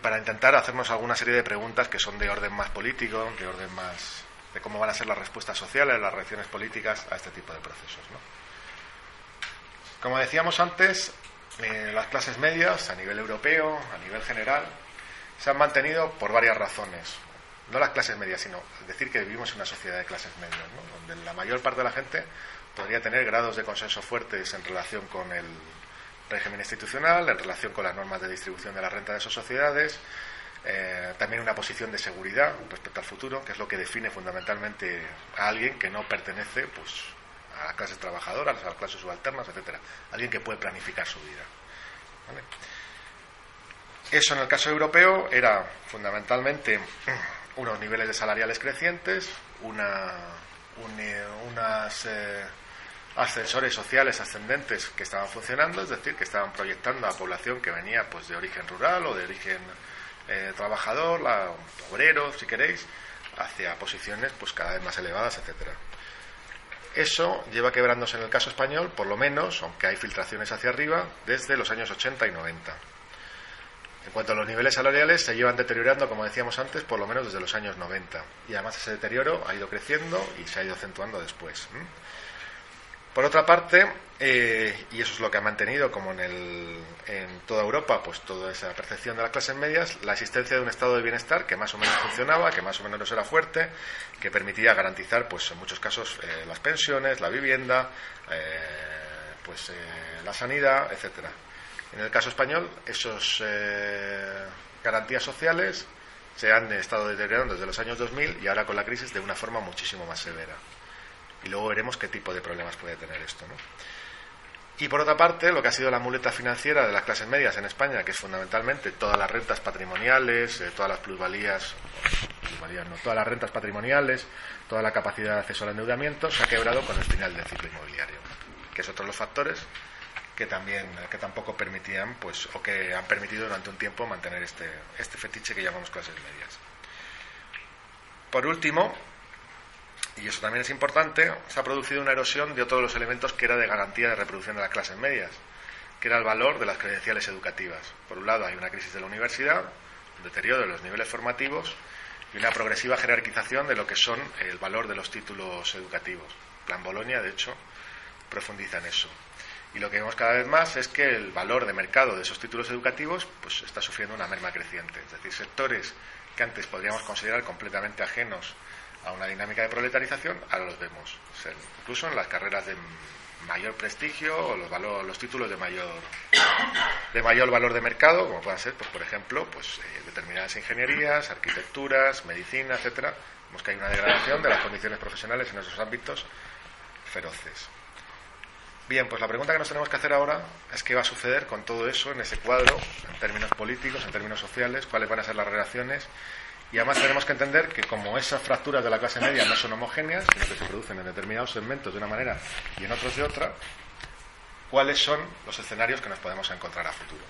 para intentar hacernos alguna serie de preguntas que son de orden más político, de orden más de cómo van a ser las respuestas sociales, las reacciones políticas a este tipo de procesos. Como decíamos antes, eh, las clases medias a nivel europeo, a nivel general, se han mantenido por varias razones. No las clases medias, sino decir que vivimos en una sociedad de clases medias, donde la mayor parte de la gente podría tener grados de consenso fuertes en relación con el régimen institucional, en relación con las normas de distribución de la renta de esas sociedades, eh, también una posición de seguridad respecto al futuro, que es lo que define fundamentalmente a alguien que no pertenece pues, a las clases trabajadoras, a las clases subalternas, etcétera, alguien que puede planificar su vida. Eso en el caso europeo era fundamentalmente unos niveles de salariales crecientes, una, eh, unas eh, ascensores sociales ascendentes que estaban funcionando, es decir, que estaban proyectando a población que venía pues de origen rural o de origen eh, trabajador, obrero, si queréis, hacia posiciones pues cada vez más elevadas, etcétera. Eso lleva quebrándose en el caso español, por lo menos, aunque hay filtraciones hacia arriba, desde los años 80 y 90. En cuanto a los niveles salariales, se llevan deteriorando, como decíamos antes, por lo menos desde los años 90. Y además ese deterioro ha ido creciendo y se ha ido acentuando después. Por otra parte, eh, y eso es lo que ha mantenido, como en, el, en toda Europa, pues toda esa percepción de las clases medias, la existencia de un estado de bienestar que más o menos funcionaba, que más o menos era fuerte, que permitía garantizar, pues en muchos casos, eh, las pensiones, la vivienda, eh, pues la sanidad, etcétera. En el caso español, esas garantías sociales se han estado deteriorando desde los años 2000 y ahora con la crisis de una forma muchísimo más severa y luego veremos qué tipo de problemas puede tener esto. ¿no? Y por otra parte, lo que ha sido la muleta financiera de las clases medias en España, que es fundamentalmente todas las rentas patrimoniales, eh, todas las plusvalías, plusvalías no, todas las rentas patrimoniales, toda la capacidad de acceso al endeudamiento, se ha quebrado con el final del ciclo inmobiliario, que es otro de los factores que también que tampoco permitían pues o que han permitido durante un tiempo mantener este este fetiche que llamamos clases medias. Por último, y eso también es importante, se ha producido una erosión de todos los elementos que era de garantía de reproducción de las clases medias, que era el valor de las credenciales educativas. Por un lado, hay una crisis de la universidad, un deterioro de los niveles formativos y una progresiva jerarquización de lo que son el valor de los títulos educativos. Plan Bolonia, de hecho, profundiza en eso. Y lo que vemos cada vez más es que el valor de mercado de esos títulos educativos pues, está sufriendo una merma creciente. Es decir, sectores que antes podríamos considerar completamente ajenos a una dinámica de proletarización, ahora los vemos. incluso en las carreras de mayor prestigio o los, los títulos de mayor de mayor valor de mercado, como puedan ser, pues por ejemplo, pues eh, determinadas ingenierías, arquitecturas, medicina, etcétera. Vemos que hay una degradación de las condiciones profesionales en esos ámbitos feroces. Bien, pues la pregunta que nos tenemos que hacer ahora es qué va a suceder con todo eso en ese cuadro, en términos políticos, en términos sociales, cuáles van a ser las relaciones y además tenemos que entender que como esas fracturas de la clase media no son homogéneas, sino que se producen en determinados segmentos de una manera y en otros de otra, cuáles son los escenarios que nos podemos encontrar a futuro.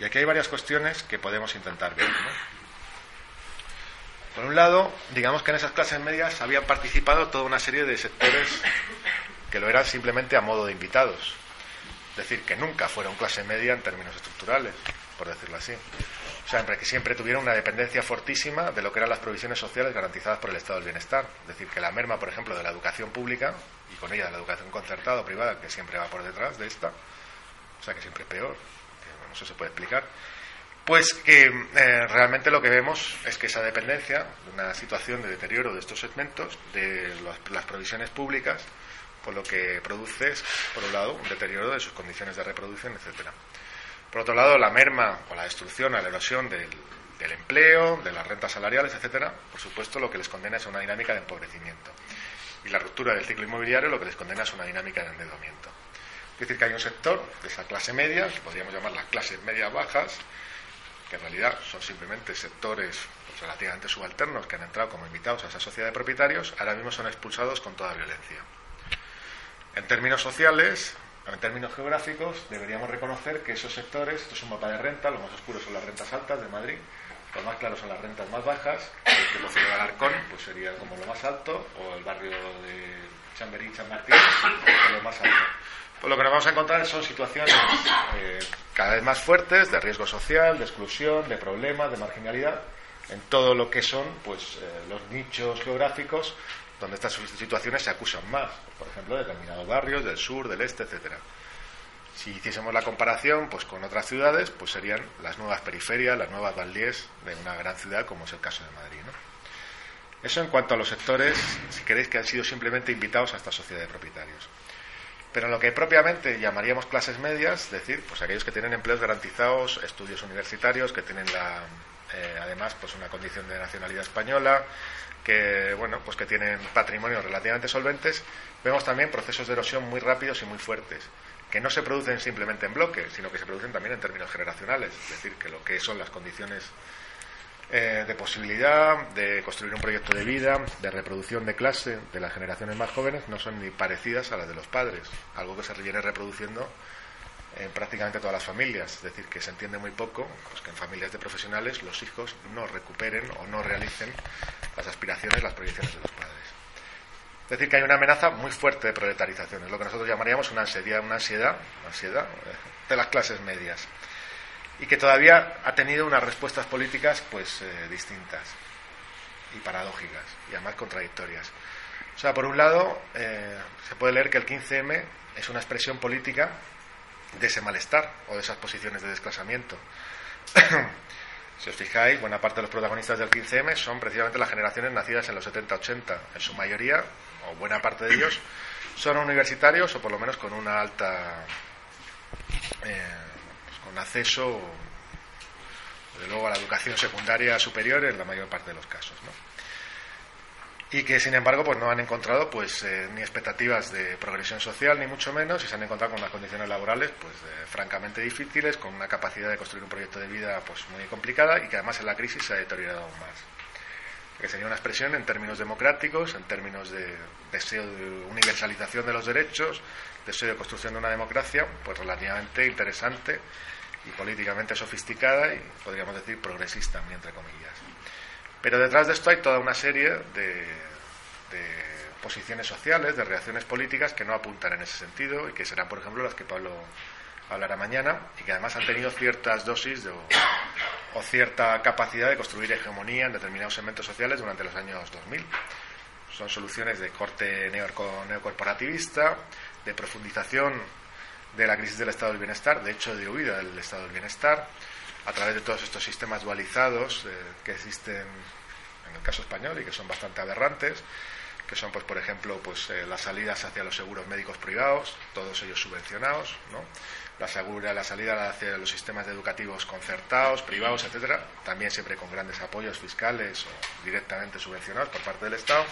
Y aquí hay varias cuestiones que podemos intentar ver. Por un lado, digamos que en esas clases medias había participado toda una serie de sectores que lo eran simplemente a modo de invitados. es decir, que nunca fueron clase media en términos estructurales, por decirlo así. O sea, que siempre tuvieron una dependencia fortísima de lo que eran las provisiones sociales garantizadas por el Estado del Bienestar. Es decir, que la merma, por ejemplo, de la educación pública y con ella de la educación concertada o privada, que siempre va por detrás de esta, o sea, que siempre es peor, eso se puede explicar, pues que eh, realmente lo que vemos es que esa dependencia de una situación de deterioro de estos segmentos, de las provisiones públicas, por lo que produce es, por un lado, un deterioro de sus condiciones de reproducción, etcétera. Por otro lado, la merma o la destrucción, la erosión del, empleo, de las rentas salariales, etcétera, por supuesto, lo que les condena es una dinámica de empobrecimiento. Y la ruptura del ciclo inmobiliario lo que les condena es una dinámica de endeudamiento. Es decir, que hay un sector de esa clase media, que podríamos llamar las clases medias bajas, que en realidad son simplemente sectores pues, relativamente subalternos que han entrado como invitados a esa sociedad de propietarios, ahora mismo son expulsados con toda violencia. En términos sociales, en términos geográficos, deberíamos reconocer que esos sectores, esto es un mapa de renta, lo más oscuro son las rentas altas de Madrid, lo más claro son las rentas más bajas, el que Rocío de Alarcón pues sería como lo más alto, o el barrio de Chamberí, San Martín, lo más alto. Pues lo que nos vamos a encontrar son situaciones eh, cada vez más fuertes de riesgo social, de exclusión, de problemas, de marginalidad, en todo lo que son pues eh, los nichos geográficos donde estas situaciones se acusan más, por ejemplo, de determinados barrios del sur, del este, etcétera. Si hiciésemos la comparación pues con otras ciudades, pues serían las nuevas periferias, las nuevas banlieues de una gran ciudad como es el caso de Madrid. ¿no? Eso en cuanto a los sectores, si queréis, que han sido simplemente invitados a esta sociedad de propietarios. Pero en lo que propiamente llamaríamos clases medias, es decir, pues aquellos que tienen empleos garantizados, estudios universitarios, que tienen la, eh, además pues una condición de nacionalidad española, que bueno pues que tienen patrimonios relativamente solventes vemos también procesos de erosión muy rápidos y muy fuertes que no se producen simplemente en bloque sino que se producen también en términos generacionales es decir que lo que son las condiciones eh, de posibilidad de construir un proyecto de vida de reproducción de clase de las generaciones más jóvenes no son ni parecidas a las de los padres algo que se viene reproduciendo en prácticamente todas las familias. Es decir, que se entiende muy poco pues, que en familias de profesionales los hijos no recuperen o no realicen las aspiraciones, las proyecciones de los padres. Es decir, que hay una amenaza muy fuerte de proletarización, es lo que nosotros llamaríamos una ansiedad, una ansiedad, ansiedad eh, de las clases medias. Y que todavía ha tenido unas respuestas políticas pues eh, distintas y paradójicas y además contradictorias. O sea, por un lado, eh, se puede leer que el 15M es una expresión política de ese malestar o de esas posiciones de desclasamiento. si os fijáis, buena parte de los protagonistas del 15M son precisamente las generaciones nacidas en los 70-80. En su mayoría, o buena parte de ellos, son universitarios o por lo menos con una alta. Eh, pues con acceso, de luego, a la educación secundaria superior en la mayor parte de los casos. ¿no? Y que sin embargo pues no han encontrado pues eh, ni expectativas de progresión social ni mucho menos y se han encontrado con unas condiciones laborales pues eh, francamente difíciles con una capacidad de construir un proyecto de vida pues muy complicada y que además en la crisis se ha deteriorado aún más. Que sería una expresión en términos democráticos en términos de deseo de universalización de los derechos deseo de construcción de una democracia pues relativamente interesante y políticamente sofisticada y podríamos decir progresista entre comillas pero detrás de esto hay toda una serie de, posiciones sociales, de reacciones políticas que no apuntan en ese sentido y que serán, por ejemplo, las que Pablo hablará mañana y que además han tenido ciertas dosis o, cierta capacidad de construir hegemonía en determinados segmentos sociales durante los años 2000. Son soluciones de corte neocorporativista, de profundización de la crisis del estado del bienestar, de hecho de huida del estado del bienestar, a través de todos estos sistemas dualizados eh, que existen en el caso español y que son bastante aberrantes, que son, pues, por ejemplo, pues, eh, las salidas hacia los seguros médicos privados, todos ellos subvencionados, ¿no? la, segura, la salida hacia los sistemas educativos concertados, privados, etcétera, también siempre con grandes apoyos fiscales o directamente subvencionados por parte del Estado,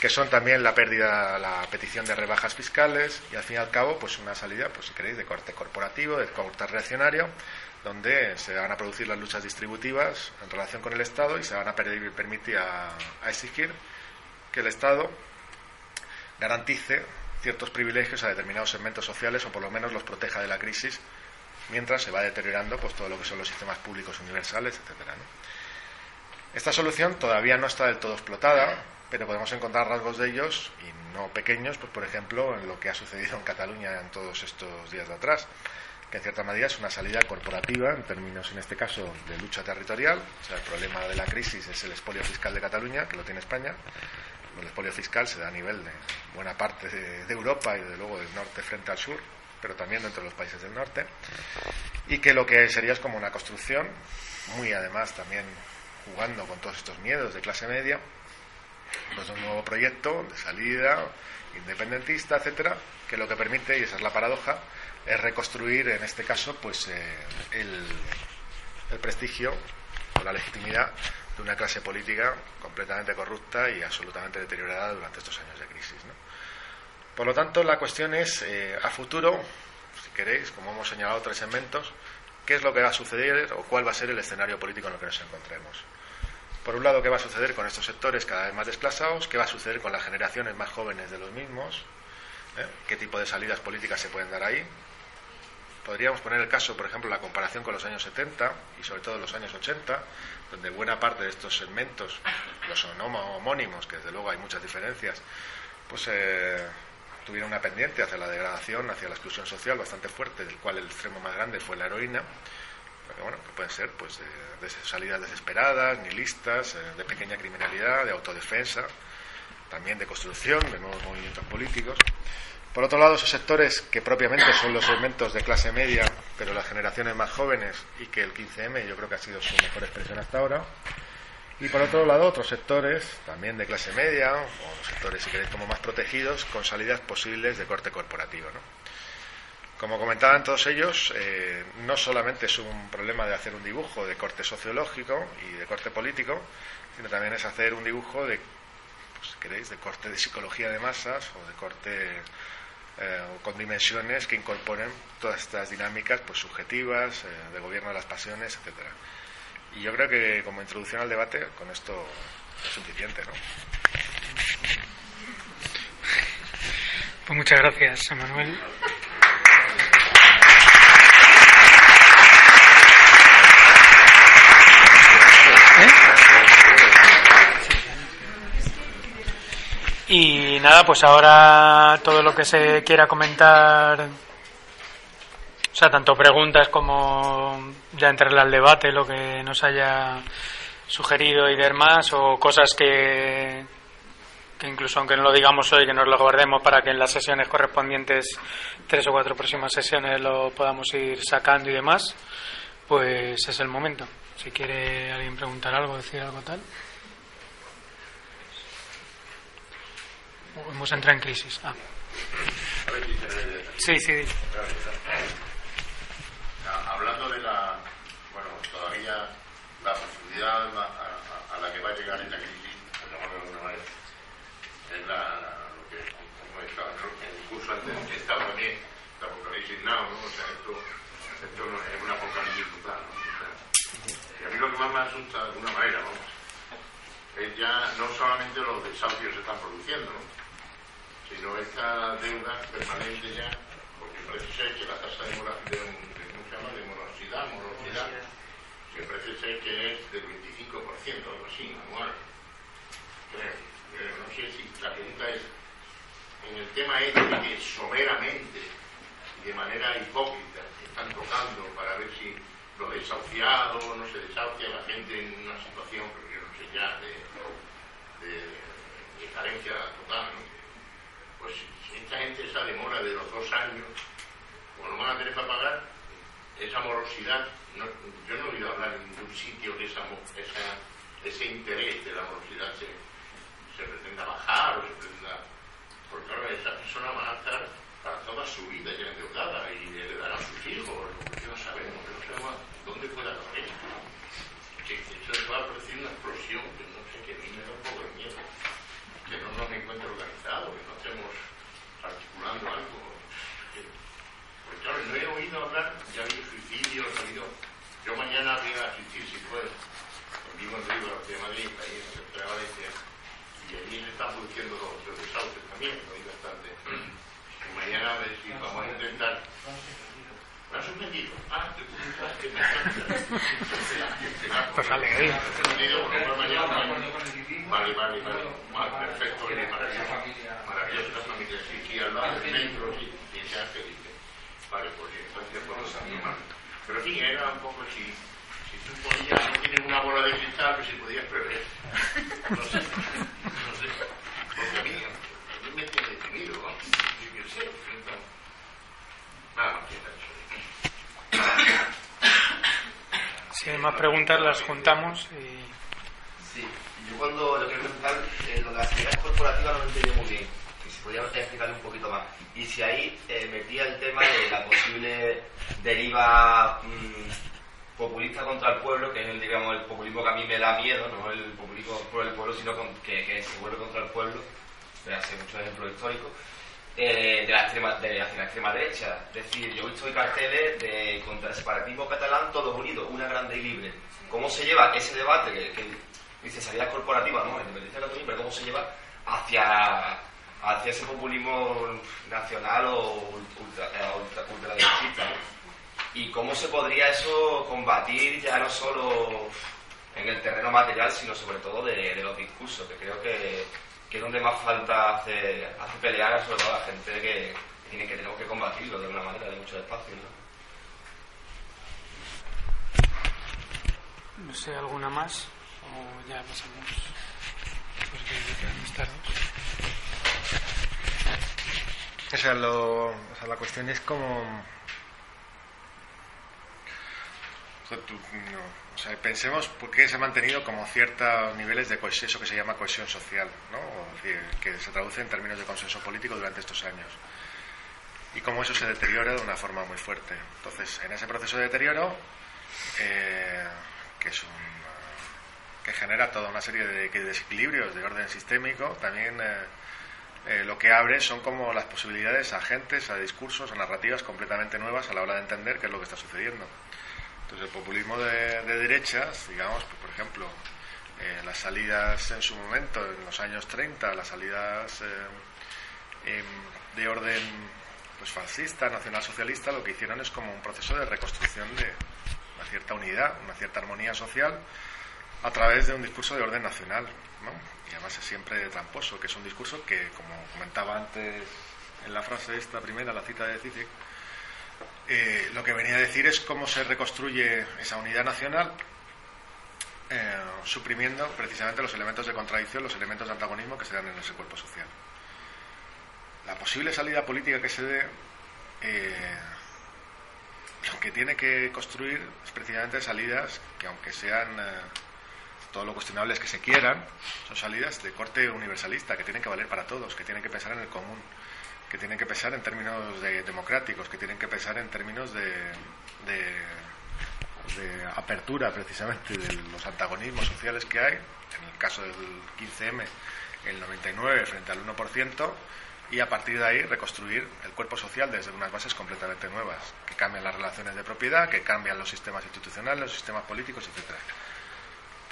que son también la pérdida, la petición de rebajas fiscales y al fin y al cabo, pues una salida, pues si queréis, de corte corporativo, de corte reaccionario, donde se van a producir las luchas distributivas en relación con el Estado y se van a permitir a, exigir que el Estado garantice ciertos privilegios a determinados segmentos sociales o por lo menos los proteja de la crisis mientras se va deteriorando pues todo lo que son los sistemas públicos universales, etcétera. Esta solución todavía no está del todo explotada, pero podemos encontrar rasgos de ellos, y no pequeños, pues por ejemplo, en lo que ha sucedido en Cataluña en todos estos días de atrás, que en cierta medida es una salida corporativa, en términos, en este caso, de lucha territorial. O sea, el problema de la crisis es el expolio fiscal de Cataluña, que lo tiene España. El expolio fiscal se da a nivel de buena parte de, Europa y, desde luego, del norte frente al sur, pero también dentro de los países del norte. Y que lo que sería es como una construcción, muy además también jugando con todos estos miedos de clase media, pues un nuevo proyecto de salida independentista, etcétera, que lo que permite, y esa es la paradoja, es reconstruir, en este caso, pues eh, el, el prestigio o la legitimidad de una clase política completamente corrupta y absolutamente deteriorada durante estos años de crisis. ¿no? Por lo tanto, la cuestión es, eh, a futuro, si queréis, como hemos señalado tres segmentos, qué es lo que va a suceder o cuál va a ser el escenario político en el que nos encontremos. Por un lado, qué va a suceder con estos sectores cada vez más desplazados, qué va a suceder con las generaciones más jóvenes de los mismos, ¿Eh? qué tipo de salidas políticas se pueden dar ahí. Podríamos poner el caso, por ejemplo, la comparación con los años 70 y sobre todo los años 80, donde buena parte de estos segmentos, los homónimos, que desde luego hay muchas diferencias, pues eh, tuvieron una pendiente hacia la degradación, hacia la exclusión social bastante fuerte, del cual el extremo más grande fue la heroína que, bueno, que pueden ser pues, de salidas desesperadas, nihilistas, eh, de pequeña criminalidad, de autodefensa, también de construcción de nuevos movimientos políticos. Por otro lado, esos sectores que propiamente son los segmentos de clase media, pero las generaciones más jóvenes y que el 15M yo creo que ha sido su mejor expresión hasta ahora. Y por otro lado, otros sectores, también de clase media, o sectores, si queréis, como más protegidos, con salidas posibles de corte corporativo. ¿no? Como comentaban todos ellos, eh, no solamente es un problema de hacer un dibujo de corte sociológico y de corte político, sino también es hacer un dibujo de, pues, si queréis, de corte de psicología de masas o de corte eh, con dimensiones que incorporen todas estas dinámicas pues, subjetivas, eh, de gobierno de las pasiones, etcétera. Y yo creo que como introducción al debate con esto es suficiente, ¿no? Pues muchas gracias, Manuel. Y nada, pues ahora todo lo que se quiera comentar, o sea, tanto preguntas como ya entrarle al debate, lo que nos haya sugerido y demás, o cosas que, que incluso aunque no lo digamos hoy, que nos lo guardemos para que en las sesiones correspondientes, tres o cuatro próximas sesiones, lo podamos ir sacando y demás, pues es el momento. Si quiere alguien preguntar algo, decir algo tal. Hemos entrado en crisis. Ah. Sí, sí. Hablando de la, bueno, todavía la profundidad a, a, la que va a llegar esta crisis, es la, lo que como estaba en el curso antes, estaba también la apocalipsis now, ¿no? O sea, esto, esto no es una apocalipsis total, ¿no? Y a mí lo que más me asusta de alguna manera, vamos, es ya no solamente los desahucios se están produciendo, ¿no? Sino esta deuda permanente ya, porque parece ser que la tasa de, mora, de, de, de morosidad, morosidad, que parece ser que es del 25%, algo así, anual. Creo, creo, no sé si la pregunta es, en el tema este que someramente y de manera hipócrita están tocando para ver si los desahuciados no se desahucia la gente en una situación, porque no sé ya, de, de, de carencia total, ¿no? Pues esta gente esa demora de los dos años, como no van a tener para pagar, esa morosidad, yo no he oído hablar en ningún sitio que esa, ese interés de la morosidad se, se pretenda bajar o se pretenda... Porque claro, esas personas van a estar para toda su vida ya endeudadas y heredarán a sus hijos, lo que no sabemos, no sabemos dónde pueda. Que, que eso va a producir una explosión que no sé, me da un poco de miedo. Que no nos que no estemos articulando algo. Pues claro, no he oído hablar, ya ha habido suicidios, ha habido... Yo mañana voy a asistir, si puedo, vivo en Río de Madrid, ahí en la Valencia, y allí se están produciendo los, los desahucios también, hay bastante. Y mañana a ver si vamos a intentar... ¿Me has suspendido? Ah, te que me Pues alegría. Vale, vale, vale. Vale, perfecto, maravilloso. Maravilloso la familia. Sí, sí, al lado del centro, sí. Y se hace, dice. Vale, pues sí, gracias por los animales. Pero sí, era un poco si, si tú podías, no tienes una bola de cristal, pues si podías prever. No sé, no sé. Porque a mí, a mí me tiene detenido, ¿no? Y yo sé, entonces. Nada, ¿qué tal? Si hay más preguntas, las juntamos y. Sí, yo cuando lo quiero preguntar, eh, lo de las actividades corporativas no lo entendí muy bien. Podía explicarle un poquito más. Y si ahí eh, metía el tema de la posible deriva mm, populista contra el pueblo, que es el, digamos, el populismo que a mí me da miedo, no el populismo por el pueblo, sino con- que, que se vuelve contra el pueblo. A hacer muchos ejemplos históricos. eh, de, la extrema, de, hacia la extrema derecha. Es decir, yo he visto carteles de contra el separatismo catalán, todos unidos, una grande y libre. ¿Cómo se lleva ese debate que, que dice salida corporativa, no, independencia de Cataluña, pero cómo se lleva hacia, hacia ese populismo nacional o ultra, eh, ultra, ¿no? Y cómo se podría eso combatir ya no solo en el terreno material, sino sobre todo de, los discursos, que creo que, que es donde más falta hace, hace pelear sobre todo a la gente que tiene que tenemos que combatirlo de alguna manera, de muchos espacios, ¿no? No sé, ¿alguna más? ¿O ya pasamos? Porque ya quedan tardos. O sea, lo, o sea, la cuestión es como... o sea, pensemos por qué se ha mantenido como ciertos niveles de cohesión, eso que se llama cohesión social, ¿no? O que se traduce en términos de consenso político durante estos años. Y cómo eso se deteriora de una forma muy fuerte. Entonces, en ese proceso de deterioro, eh, que es un que genera toda una serie de de desequilibrios de orden sistémico, también eh, eh, lo que abre son como las posibilidades a agentes, a discursos, a narrativas completamente nuevas a la hora de entender qué es lo que está sucediendo. Entonces, el populismo de, de derechas, digamos, pues, por ejemplo, eh, las salidas en su momento, en los años 30, las salidas eh, de orden pues fascista, nacionalsocialista, lo que hicieron es como un proceso de reconstrucción de una cierta unidad, una cierta armonía social a través de un discurso de orden nacional, ¿no? Y además es siempre tramposo, que es un discurso que, como comentaba antes en la frase esta primera, la cita de Zizek, eh, lo que venía a decir es cómo se reconstruye esa unidad nacional eh, suprimiendo precisamente los elementos de contradicción, los elementos de antagonismo que se dan en ese cuerpo social. La posible salida política que se dé eh, lo que tiene que construir es precisamente salidas que aunque sean todo lo cuestionables que se quieran, son salidas de corte universalista, que tienen que valer para todos, que tienen que pensar en el común, que tienen que pensar en términos de democráticos, que tienen que pensar en términos de, de, de apertura precisamente de los antagonismos sociales que hay, en el caso del 15M, el 99 frente al 1%, y a partir de ahí reconstruir el cuerpo social desde unas bases completamente nuevas, que cambian las relaciones de propiedad, que cambian los sistemas institucionales, los sistemas políticos, etcétera.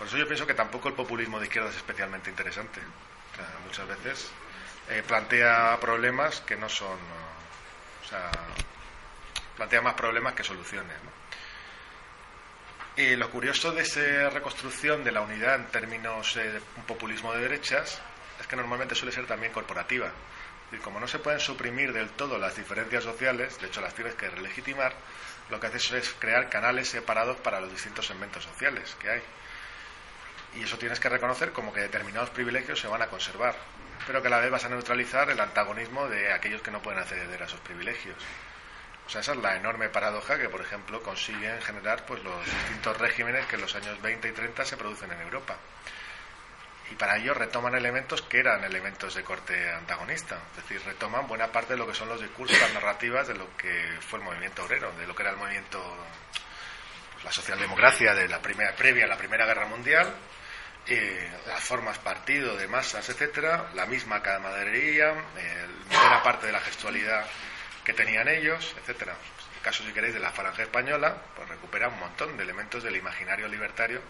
Por eso yo pienso que tampoco el populismo de izquierda es especialmente interesante. O sea, muchas veces eh, plantea problemas que no son, o sea, plantea más problemas que soluciones. ¿no? Y lo curioso de esa reconstrucción de la unidad en términos eh, de un populismo de derechas es que normalmente suele ser también corporativa. Decir, como no se pueden suprimir del todo las diferencias sociales, de hecho las tienes que relegitimar, lo que haces es crear canales separados para los distintos segmentos sociales que hay. Y eso tienes que reconocer como que determinados privilegios se van a conservar, pero que a la vez vas a neutralizar el antagonismo de aquellos que no pueden acceder a esos privilegios. O sea, esa es la enorme paradoja que, por ejemplo, consiguen generar pues, los distintos regímenes que en los años 20 y 30 se producen en Europa. Y para ello retoman elementos que eran elementos de corte antagonista, es decir, retoman buena parte de lo que son los discursos, las narrativas de lo que fue el movimiento obrero, de lo que era el movimiento, pues, la socialdemocracia de la primera, previa a la Primera Guerra Mundial, eh, las formas partido de masas, etcétera, la misma camaradería, eh, parte de la gestualidad que tenían ellos, etcétera. En el caso, si queréis, de la falange española, pues recupera un montón de elementos del imaginario libertario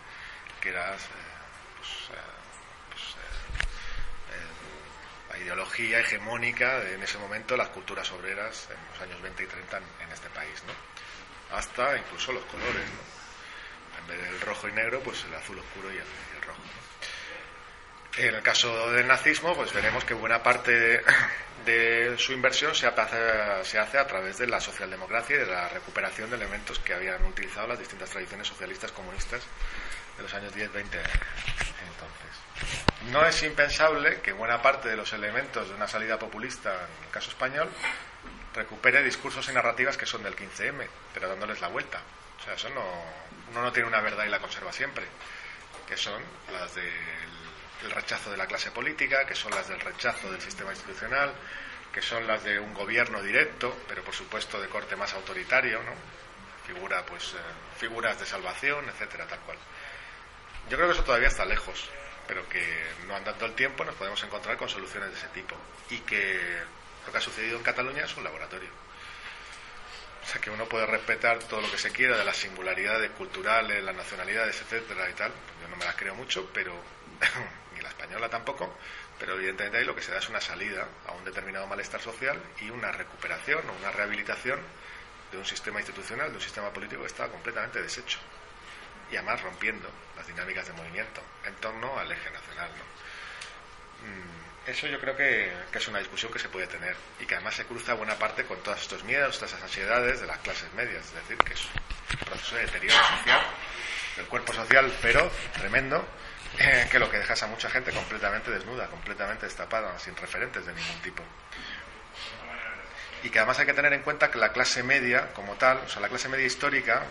que era eh, pues, eh, pues, eh, la ideología hegemónica de, en ese momento las culturas obreras en los años 20 y 30 en, este país. Hasta incluso los colores. En vez del rojo y negro, pues el azul oscuro y el, En el caso del nazismo, pues veremos que buena parte de su inversión se hace, se hace a través de la socialdemocracia y de la recuperación de elementos que habían utilizado las distintas tradiciones socialistas comunistas de los años 10-20 entonces. No es impensable que buena parte de los elementos de una salida populista, en el caso español, recupere discursos y narrativas que son del 15M, pero dándoles la vuelta. O sea, eso no, uno no tiene una verdad y la conserva siempre, que son las del el rechazo de la clase política, que son las del rechazo del sistema institucional, que son las de un gobierno directo, pero por supuesto de corte más autoritario, ¿no? Figura, pues, eh, figuras de salvación, etcétera, tal cual. Yo creo que eso todavía está lejos, pero que no andando el tiempo nos podemos encontrar con soluciones de ese tipo y que lo que ha sucedido en Cataluña es un laboratorio. O sea, que uno puede respetar todo lo que se quiera de las singularidades culturales, las nacionalidades, etcétera y tal. Yo no me las creo mucho, pero la española tampoco, pero evidentemente ahí lo que se da es una salida a un determinado malestar social y una recuperación o una rehabilitación de un sistema institucional, de un sistema político que estaba completamente deshecho y además rompiendo las dinámicas de movimiento en torno al eje nacional. Mm, eso yo creo que, es una discusión que se puede tener y que además se cruza buena parte con todos estos miedos, todas esas ansiedades de las clases medias, es decir, que es un proceso de deterioro social, del cuerpo social, pero tremendo, eh, que lo que dejas a mucha gente completamente desnuda, completamente destapada, sin referentes de ningún tipo. Y que además hay que tener en cuenta que la clase media, como tal, o sea, la clase media histórica,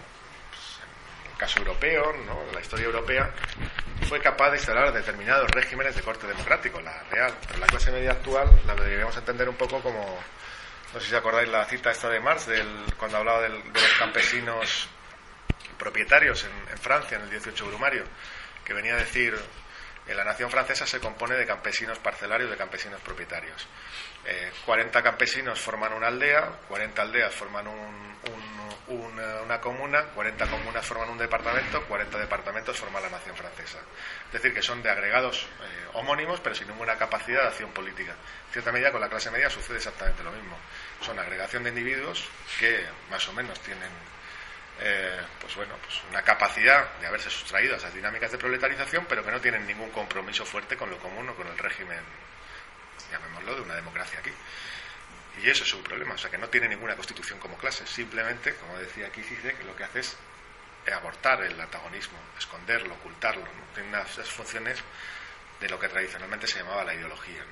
caso europeo, ¿no? la historia europea, fue capaz de instalar determinados regímenes de corte democrático, la real. Pero la clase media actual la deberíamos entender un poco como, no sé si acordáis la cita esta de Marx, del, cuando hablaba de los campesinos propietarios en, Francia, en el 18 Brumario que venía a decir en la nación francesa se compone de campesinos parcelarios, de campesinos propietarios. 40 eh, campesinos forman una aldea, 40 aldeas forman una comuna, 40 comunas forman un departamento, 40 departamentos forman la nación francesa. Es decir, que son de agregados eh, homónimos, pero sin ninguna capacidad de acción política. En cierta medida, con la clase media sucede exactamente lo mismo. Son agregación de individuos que más o menos tienen eh, pues bueno, pues una capacidad de haberse sustraído a esas dinámicas de proletarización, pero que no tienen ningún compromiso fuerte con lo común o con el régimen, llamémoslo, de una democracia aquí. Y eso es su problema, o sea, que no tiene ninguna constitución como clase, simplemente, como decía aquí que lo que hace es abortar el antagonismo, esconderlo, ocultarlo, tiene unas funciones de lo que tradicionalmente se llamaba la ideología.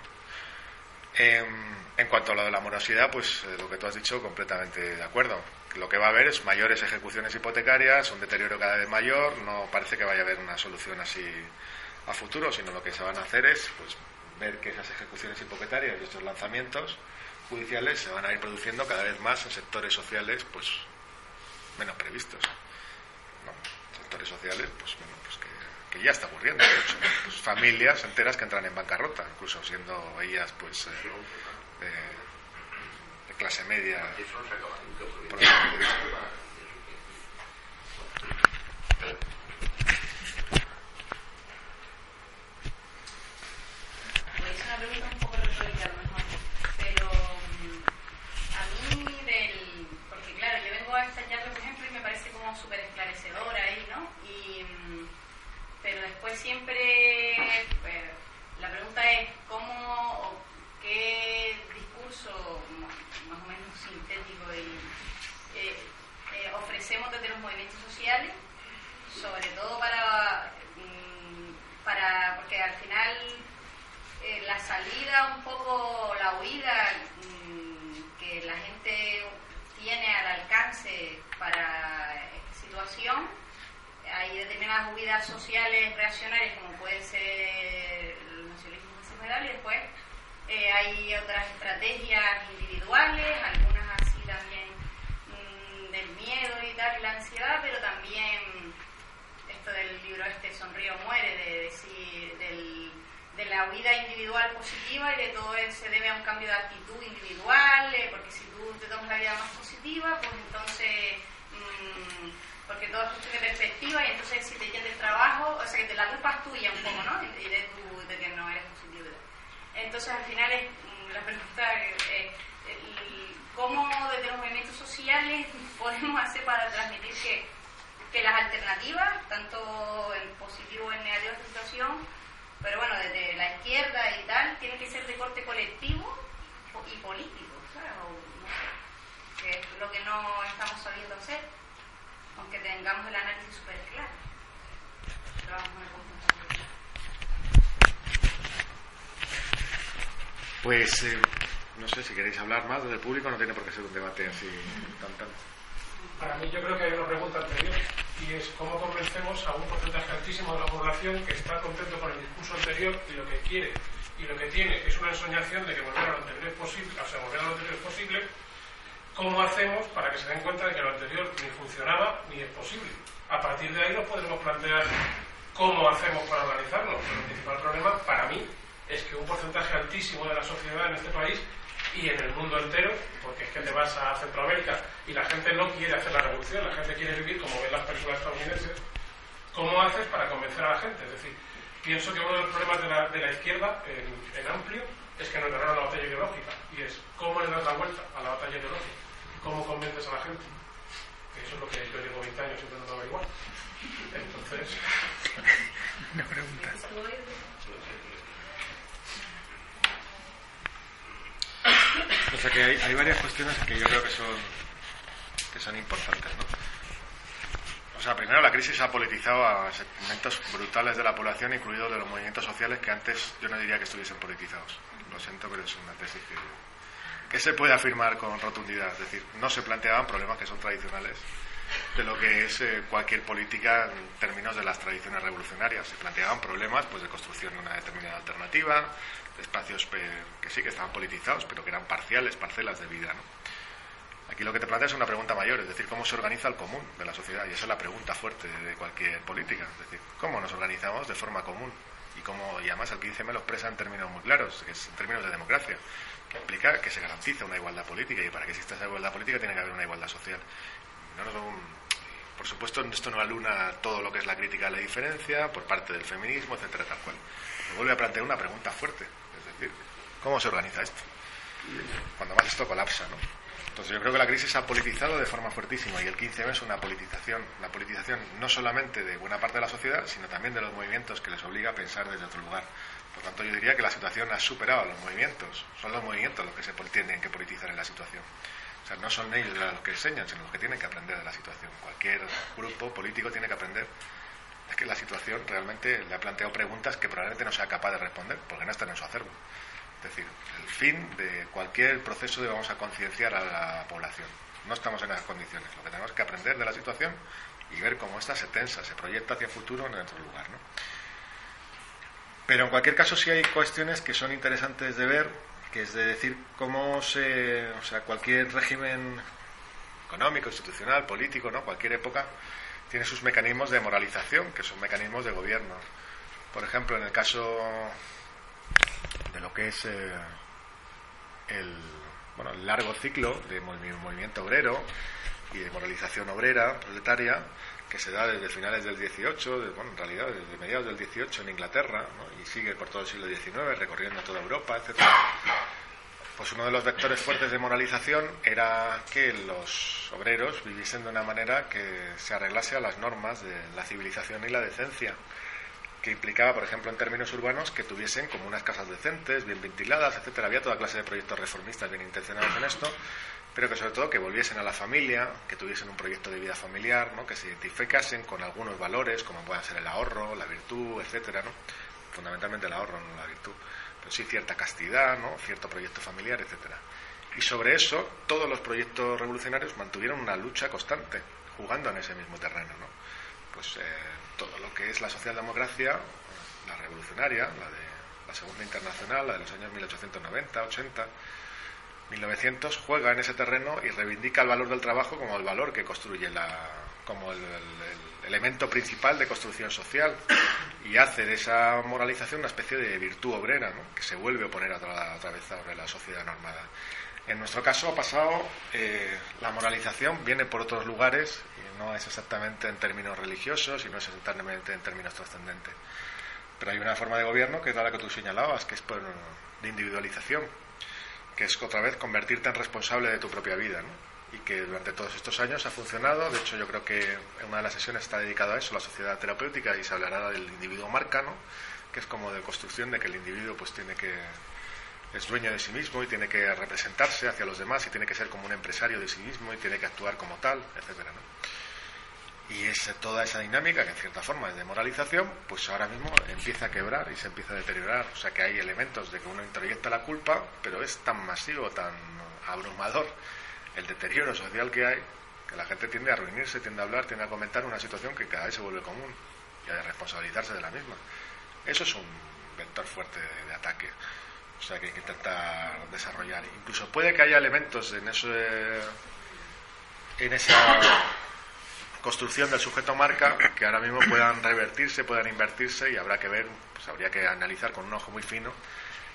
en cuanto a lo de la morosidad, pues eh, lo que tú has dicho, completamente de acuerdo lo que va a haber es mayores ejecuciones hipotecarias, un deterioro cada vez mayor, no parece que vaya a haber una solución así a futuro, sino lo que se van a hacer es pues, ver que esas ejecuciones hipotecarias y estos lanzamientos judiciales se van a ir produciendo cada vez más en sectores sociales pues menos previstos. Sectores sociales pues, bueno, pues que, ya está ocurriendo. Pues, familias enteras que entran en bancarrota, incluso siendo ellas pues eh, clase media. Pregunta un poco retórica a lo mejor, pero mm, a mí del... Porque claro, yo vengo a esta charla, por ejemplo, y me parece como súper esclarecedora ahí, ¿no? Y, mm, pero después siempre pues, la pregunta es cómo o qué discurso más o menos sintético y eh, eh, ofrecemos desde los movimientos sociales, sobre todo para, mm, para porque al final eh, la salida, un poco la huida mm, que la gente tiene al alcance para esta situación, hay determinadas huidas sociales reaccionarias como puede ser el nacionalismo y después eh, hay otras estrategias individuales, algunas así también mm, del miedo y tal, la ansiedad, pero también esto del libro este Sonrío Muere, de decir, de la huida individual positiva y de todo eso se debe a un cambio de actitud individual, eh, porque si tú te tomas la vida más positiva, pues entonces, mmm, porque todo es cuestión de perspectiva y entonces si te llenas el trabajo, o sea que la culpa es tuya un poco, ¿no? Y de, tu, de que no eres entonces, al final, es, mm, la pregunta es eh, cómo desde los movimientos sociales podemos hacer para transmitir que que las alternativas, tanto en positivo o en negativo de situación, pero bueno, desde la izquierda y tal, tiene que ser de corte colectivo y político, ¿sabes? O, no sé, que es lo que no estamos sabiendo hacer, aunque tengamos el análisis súper claro. Pero vamos a ver cómo Pues eh, no sé si queréis hablar más desde el público, no tiene por qué ser un debate así tan tan. Para mí yo creo que hay una pregunta anterior y es cómo convencemos a un porcentaje altísimo de la población que está contento con el discurso anterior y lo que quiere y lo que tiene es una ensoñación de que volver a lo anterior es posible, o sea, volver a lo anterior es posible, ¿cómo hacemos para que se den cuenta de que lo anterior ni funcionaba ni es posible? A partir de ahí nos podremos plantear cómo hacemos para organizarnos. Pero el principal problema para mí es que un porcentaje altísimo de la sociedad en este país y en el mundo entero, porque es que te vas a Centroamérica y la gente no quiere hacer la revolución, la gente quiere vivir como ven las películas estadounidenses. ¿Cómo haces para convencer a la gente? Es decir, pienso que uno de los problemas de la, de la izquierda, en, en, amplio, es que no ganaron la batalla ideológica. Y es cómo le das la vuelta a la batalla ideológica, cómo convences a la gente. Que eso es lo que yo llevo 20 años intentando igual Entonces. Una pregunta. O sea que hay, hay, varias cuestiones que yo creo que son, que son importantes, ¿no? O sea, primero la crisis ha politizado a segmentos brutales de la población, incluidos de los movimientos sociales que antes yo no diría que estuviesen politizados. Lo siento, pero es una tesis que, se puede afirmar con rotundidad. Es decir, no se planteaban problemas que son tradicionales de lo que es eh, cualquier política en términos de las tradiciones revolucionarias. Se planteaban problemas pues, de construcción de una determinada alternativa, espacios que sí que estaban politizados, pero que eran parciales, parcelas de vida. ¿no? Aquí lo que te plantea es una pregunta mayor, es decir, cómo se organiza el común de la sociedad. Y esa es la pregunta fuerte de cualquier política. Es decir, cómo nos organizamos de forma común. Y, cómo, y además el 15M lo expresa en términos muy claros, que es en términos de democracia, que implica que se garantiza una igualdad política y para que exista esa igualdad política tiene que haber una igualdad social. No, por supuesto, esto no aluna todo lo que es la crítica a la diferencia por parte del feminismo, etcétera, tal cual. Me vuelve a plantear una pregunta fuerte, ¿cómo se organiza esto? Cuando más esto colapsa, ¿no? Entonces yo creo que la crisis ha politizado de forma fuertísima y el 15M es una politización, una politización no solamente de buena parte de la sociedad, sino también de los movimientos que les obliga a pensar desde otro lugar. Por tanto, yo diría que la situación ha superado a los movimientos. Son los movimientos los que se tienen que politizar en la situación. O sea, no son ellos los que enseñan, sino los que tienen que aprender de la situación. Cualquier grupo político tiene que aprender. Es que la situación realmente le ha planteado preguntas que probablemente no sea capaz de responder, porque no están en su acervo. Es decir, el fin de cualquier proceso de vamos a concienciar a la población. No estamos en esas condiciones. Lo que tenemos que aprender de la situación y ver cómo esta se tensa, se proyecta hacia el futuro en otro lugar. ¿no? Pero en cualquier caso sí hay cuestiones que son interesantes de ver, que es de decir cómo se, o sea, cualquier régimen económico, institucional, político, ¿no? Cualquier época tiene sus mecanismos de moralización, que son mecanismos de gobierno. Por ejemplo, en el caso de lo que es eh, el, bueno, el largo ciclo de movimiento obrero y de moralización obrera, proletaria, que se da desde finales del 18, de, bueno, en realidad desde mediados del 18 en Inglaterra, y sigue por todo el siglo XIX, recorriendo toda Europa, etc. Pues uno de los vectores fuertes de moralización era que los obreros viviesen de una manera que se arreglase a las normas de la civilización y la decencia que implicaba, por ejemplo, en términos urbanos, que tuviesen como unas casas decentes, bien ventiladas, etcétera. Había toda clase de proyectos reformistas bien intencionados en esto, pero que sobre todo que volviesen a la familia, que tuviesen un proyecto de vida familiar, ¿no? que se identificasen con algunos valores, como puedan ser el ahorro, la virtud, etcétera, ¿no? Fundamentalmente el ahorro, no la virtud, sí cierta castidad, ¿no? Cierto proyecto familiar, etcétera. Y sobre eso, todos los proyectos revolucionarios mantuvieron una lucha constante, jugando en ese mismo terreno, ¿no? Pues eh, todo lo que es la socialdemocracia, la revolucionaria, la de la Segunda Internacional, la de los años 1890, 80, 1900, juega en ese terreno y reivindica el valor del trabajo como el valor que construye la, como elemento principal de construcción social y hace de esa moralización una especie de virtud obrera, ¿no? que se vuelve a oponer otra, otra vez sobre la sociedad normada. En nuestro caso ha pasado, eh, la moralización viene por otros lugares y no es exactamente en términos religiosos y no es exactamente en términos trascendentes. Pero hay una forma de gobierno que es la que tú señalabas, que es por, de individualización, que es otra vez convertirte en responsable de tu propia vida. ¿no? Y que durante todos estos años ha funcionado. De hecho, yo creo que en una de las sesiones está dedicado a eso, la sociedad terapéutica, y se hablará del individuo marca, ¿no? que es como de construcción de que el individuo pues tiene que es dueño de sí mismo y tiene que representarse hacia los demás y tiene que ser como un empresario de sí mismo y tiene que actuar como tal, etcétera, Y es toda esa dinámica que en cierta forma es de moralización, pues ahora mismo empieza a quebrar y se empieza a deteriorar. O sea que hay elementos de que uno introyecta la culpa, pero es tan masivo, tan abrumador el deterioro social que hay, que la gente tiende a reunirse, tiende a hablar, tiende a comentar una situación que cada vez se vuelve común y a responsabilizarse de la misma. Eso es un vector fuerte de, ataque. O sea que hay que intentar desarrollar. Incluso puede que haya elementos en eso en esa construcción del sujeto marca que ahora mismo puedan revertirse, puedan invertirse y habrá que ver, pues habría que analizar con un ojo muy fino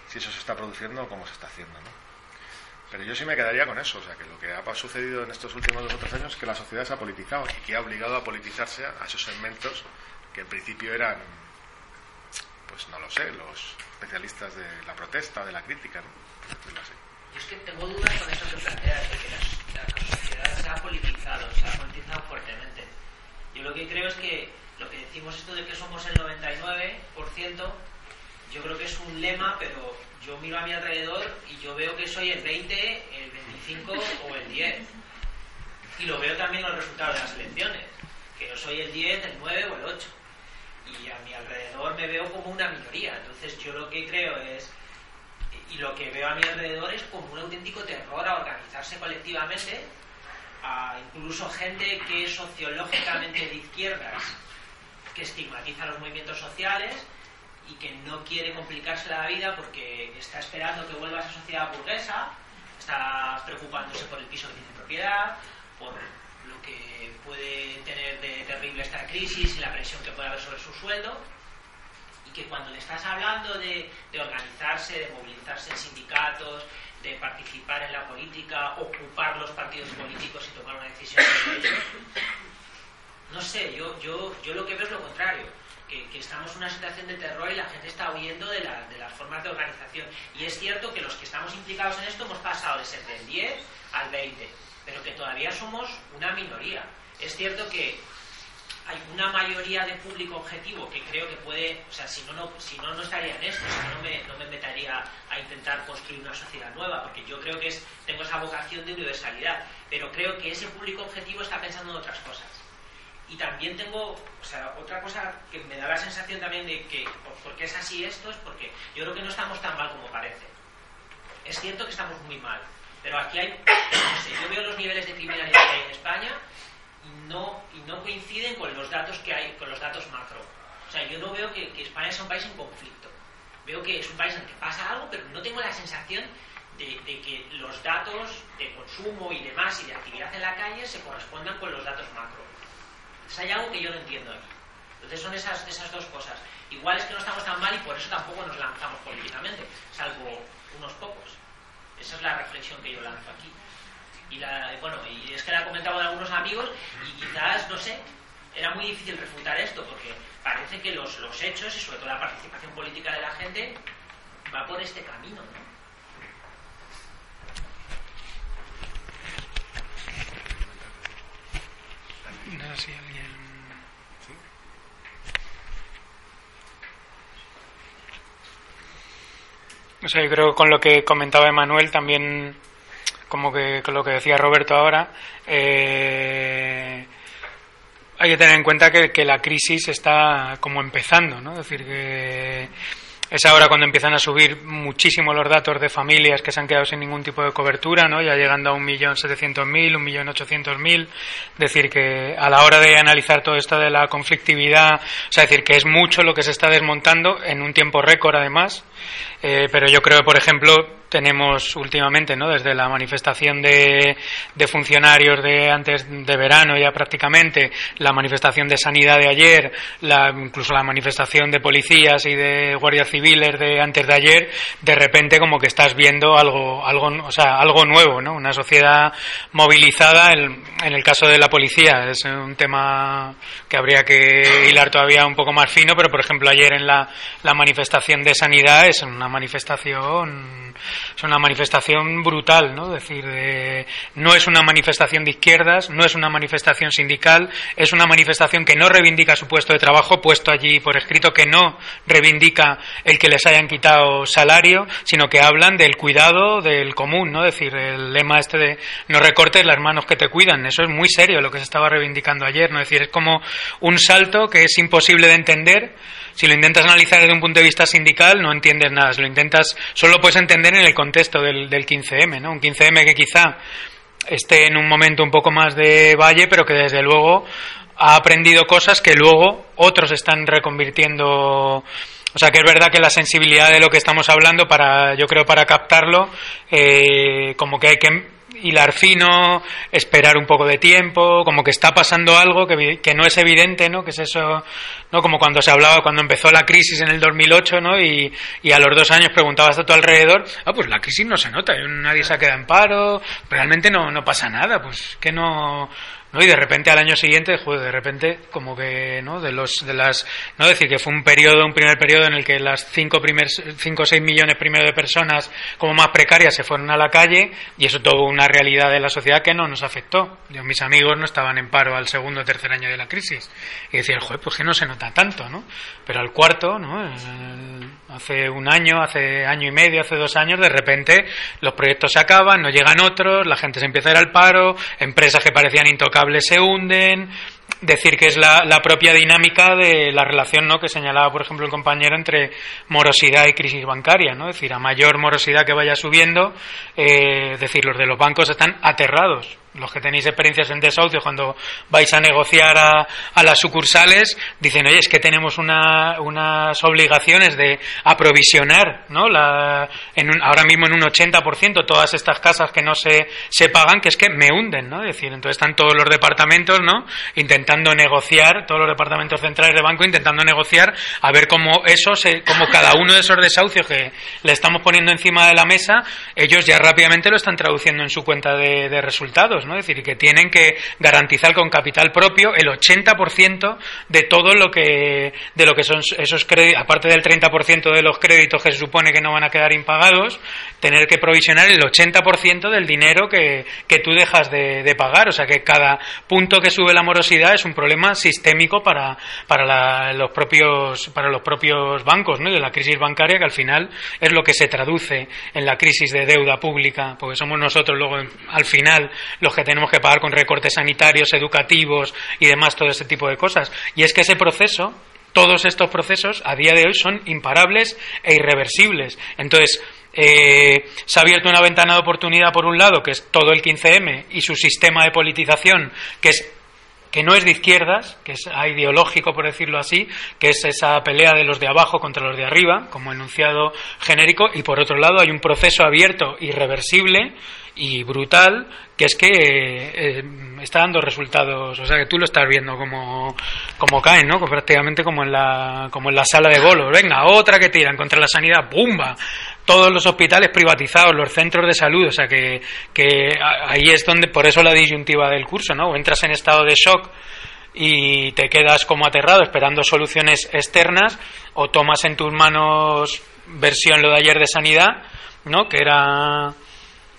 si eso se está produciendo o cómo se está haciendo. ¿no? Pero yo sí me quedaría con eso, o sea que lo que ha sucedido en estos últimos dos o tres años es que la sociedad se ha politizado y que ha obligado a politizarse a esos segmentos que en principio eran pues no lo sé, los especialistas de la protesta, de la crítica, ¿no? Yo es que tengo dudas con eso que planteas, de que la, sociedad se ha politizado, se ha politizado fuertemente. Yo lo que creo es que lo que decimos esto de que somos el 99%, yo creo que es un lema, pero yo miro a mi alrededor y yo veo que soy el 20, el 25 o el 10. Y lo veo también en los resultados de las elecciones, que yo soy el 10, el 9 o el 8 y a mi alrededor me veo como una minoría. Entonces yo lo que creo es, y lo que veo a mi alrededor es como un auténtico terror a organizarse colectivamente, a incluso gente que es sociológicamente de izquierdas, que estigmatiza los movimientos sociales y que no quiere complicarse la vida porque está esperando que vuelva a esa sociedad burguesa, está preocupándose por el piso que tiene propiedad, por lo que puede tener de terrible esta crisis y la presión que puede haber sobre su sueldo, y que cuando le estás hablando de, organizarse, de movilizarse en sindicatos, de participar en la política, ocupar los partidos políticos y tomar una decisión no sé, yo, yo, yo lo que veo es lo contrario. Que, estamos en una situación de terror y la gente está huyendo de, de las formas de organización. Y es cierto que los que estamos implicados en esto hemos pasado de ser del 10 al 20 pero que todavía somos una minoría. Es cierto que hay una mayoría de público objetivo que creo que puede, o sea, si no, no, si no, no estaría en esto, si no, me, no me metería a intentar construir una sociedad nueva, porque yo creo que es, tengo esa vocación de universalidad, pero creo que ese público objetivo está pensando en otras cosas. Y también tengo, o sea, otra cosa que me da la sensación también de que, ¿por qué es así esto? Es porque yo creo que no estamos tan mal como parece. Es cierto que estamos muy mal, pero aquí hay, no sé, yo veo los niveles de criminalidad que hay en España y no, y no coinciden con los datos que hay, con los datos macro. O sea, yo no veo que, España sea un país en conflicto. Veo que es un país en el que pasa algo, pero no tengo la sensación de, que los datos de consumo y demás y de actividad en la calle se correspondan con los datos macro. Entonces hay algo que yo no entiendo aquí. Entonces son esas, esas dos cosas. Igual es que no estamos tan mal y por eso tampoco nos lanzamos políticamente, salvo unos pocos. Esa es la reflexión que yo lanzo aquí. Y la, bueno, y es que la he comentado con algunos amigos y quizás, no sé, era muy difícil refutar esto porque parece que los, los hechos y sobre todo la participación política de la gente va por este camino, ¿no? Si alguien O sea, yo creo que con lo que comentaba Emanuel también, como que con lo que decía Roberto ahora, eh, hay que tener en cuenta que, que, la crisis está como empezando, ¿no? Es decir, que es ahora cuando empiezan a subir muchísimo los datos de familias que se han quedado sin ningún tipo de cobertura, ¿no? ya llegando a 1.700.000, 1.800.000. Es decir, que a la hora de analizar todo esto de la conflictividad, o sea, decir que es mucho lo que se está desmontando en un tiempo récord además. Eh, pero yo creo, por ejemplo, tenemos últimamente, ¿no? desde la manifestación de, de, funcionarios de antes de verano ya prácticamente, la manifestación de sanidad de ayer, la, incluso la manifestación de policías y de guardias civiles de antes de ayer, de repente como que estás viendo algo, algo, o sea, algo nuevo, ¿no? una sociedad movilizada. En, en el caso de la policía es un tema que habría que hilar todavía un poco más fino, pero por ejemplo ayer en la, la manifestación de sanidad es una manifestación es una manifestación brutal, ¿no? Es decir, no es una manifestación de izquierdas, no es una manifestación sindical, es una manifestación que no reivindica su puesto de trabajo, puesto allí por escrito, que no reivindica el que les hayan quitado salario, sino que hablan del cuidado del común, ¿no? Es decir, el lema este de no recortes las manos que te cuidan, eso es muy serio lo que se estaba reivindicando ayer, ¿no? Es decir, es como un salto que es imposible de entender si lo intentas analizar desde un punto de vista sindical, no entiendes nada. Si lo intentas, solo lo puedes entender en el contexto del, del 15M, ¿no? Un 15M que quizá esté en un momento un poco más de valle, pero que desde luego ha aprendido cosas que luego otros están reconvirtiendo. O sea que es verdad que la sensibilidad de lo que estamos hablando, para, yo creo para captarlo, eh, como que hay que hilar fino, esperar un poco de tiempo, como que está pasando algo que, que, no es evidente, ¿no? Que es eso, ¿no? Como cuando se hablaba, cuando empezó la crisis en el 2008, ¿no? Y, y a los dos años preguntabas a tu alrededor, ah, pues la crisis no se nota, nadie se ha quedado en paro, realmente no, no pasa nada, pues que no, ¿no? Y de repente al año siguiente, joder, de repente como que, ¿no? De los, de las, no decir que fue un periodo, un primer periodo en el que las cinco primer, cinco o seis millones primero de personas como más precarias se fueron a la calle y eso tuvo una realidad de la sociedad que no nos afectó. Yo, mis amigos no estaban en paro al segundo o tercer año de la crisis y decían, joder, pues que no se nota tanto, ¿no? Pero al cuarto, ¿no? hace un año, hace año y medio, hace dos años, de repente los proyectos se acaban, no llegan otros, la gente se empieza a ir al paro, empresas que parecían intocables se hunden, decir que es la, propia dinámica de la relación ¿no? que señalaba, por ejemplo, el compañero entre morosidad y crisis bancaria. ¿no? Es decir, a mayor morosidad que vaya subiendo, eh, es decir, los de los bancos están aterrados los que tenéis experiencias en desahucio, cuando vais a negociar a, las sucursales, dicen, oye, es que tenemos una, unas obligaciones de aprovisionar, ¿no? La, en ahora mismo en un 80% todas estas casas que no se, se pagan, que es que me hunden, ¿no? Es decir, entonces están todos los departamentos, ¿no? Intentando negociar, todos los departamentos centrales de banco intentando negociar, a ver cómo eso, se, cómo cada uno de esos desahucios que le estamos poniendo encima de la mesa, ellos ya rápidamente lo están traduciendo en su cuenta de resultados, es decir, que tienen que garantizar con capital propio el 80% de todo lo que de lo que son esos créditos, aparte del 30% de los créditos que se supone que no van a quedar impagados, tener que provisionar el 80% del dinero que, que tú dejas de, pagar, o sea que cada punto que sube la morosidad es un problema sistémico para, para los propios para los propios bancos. Y de la crisis bancaria que al final es lo que se traduce en la crisis de deuda pública, porque somos nosotros luego al final los que tenemos que pagar con recortes sanitarios, educativos y demás, todo ese tipo de cosas. Y es que ese proceso, todos estos procesos, a día de hoy son imparables e irreversibles. Entonces, eh, se ha abierto una ventana de oportunidad por un lado, que es todo el 15M y su sistema de politización, que es que no es de izquierdas, que es ideológico, por decirlo así, que es esa pelea de los de abajo contra los de arriba, como enunciado genérico, y por otro lado hay un proceso abierto, irreversible, y brutal, que es que eh, está dando resultados, o sea que tú lo estás viendo como, como caen, ¿no? Prácticamente como en la, como en la sala de bolos. Venga, otra que tiran contra la sanidad, ¡bumba! Todos los hospitales privatizados, los centros de salud, o sea que, que ahí es donde, por eso la disyuntiva del curso, ¿no? O entras en estado de shock y te quedas como aterrado esperando soluciones externas, o tomas en tus manos versión lo de ayer de sanidad, ¿no? Que era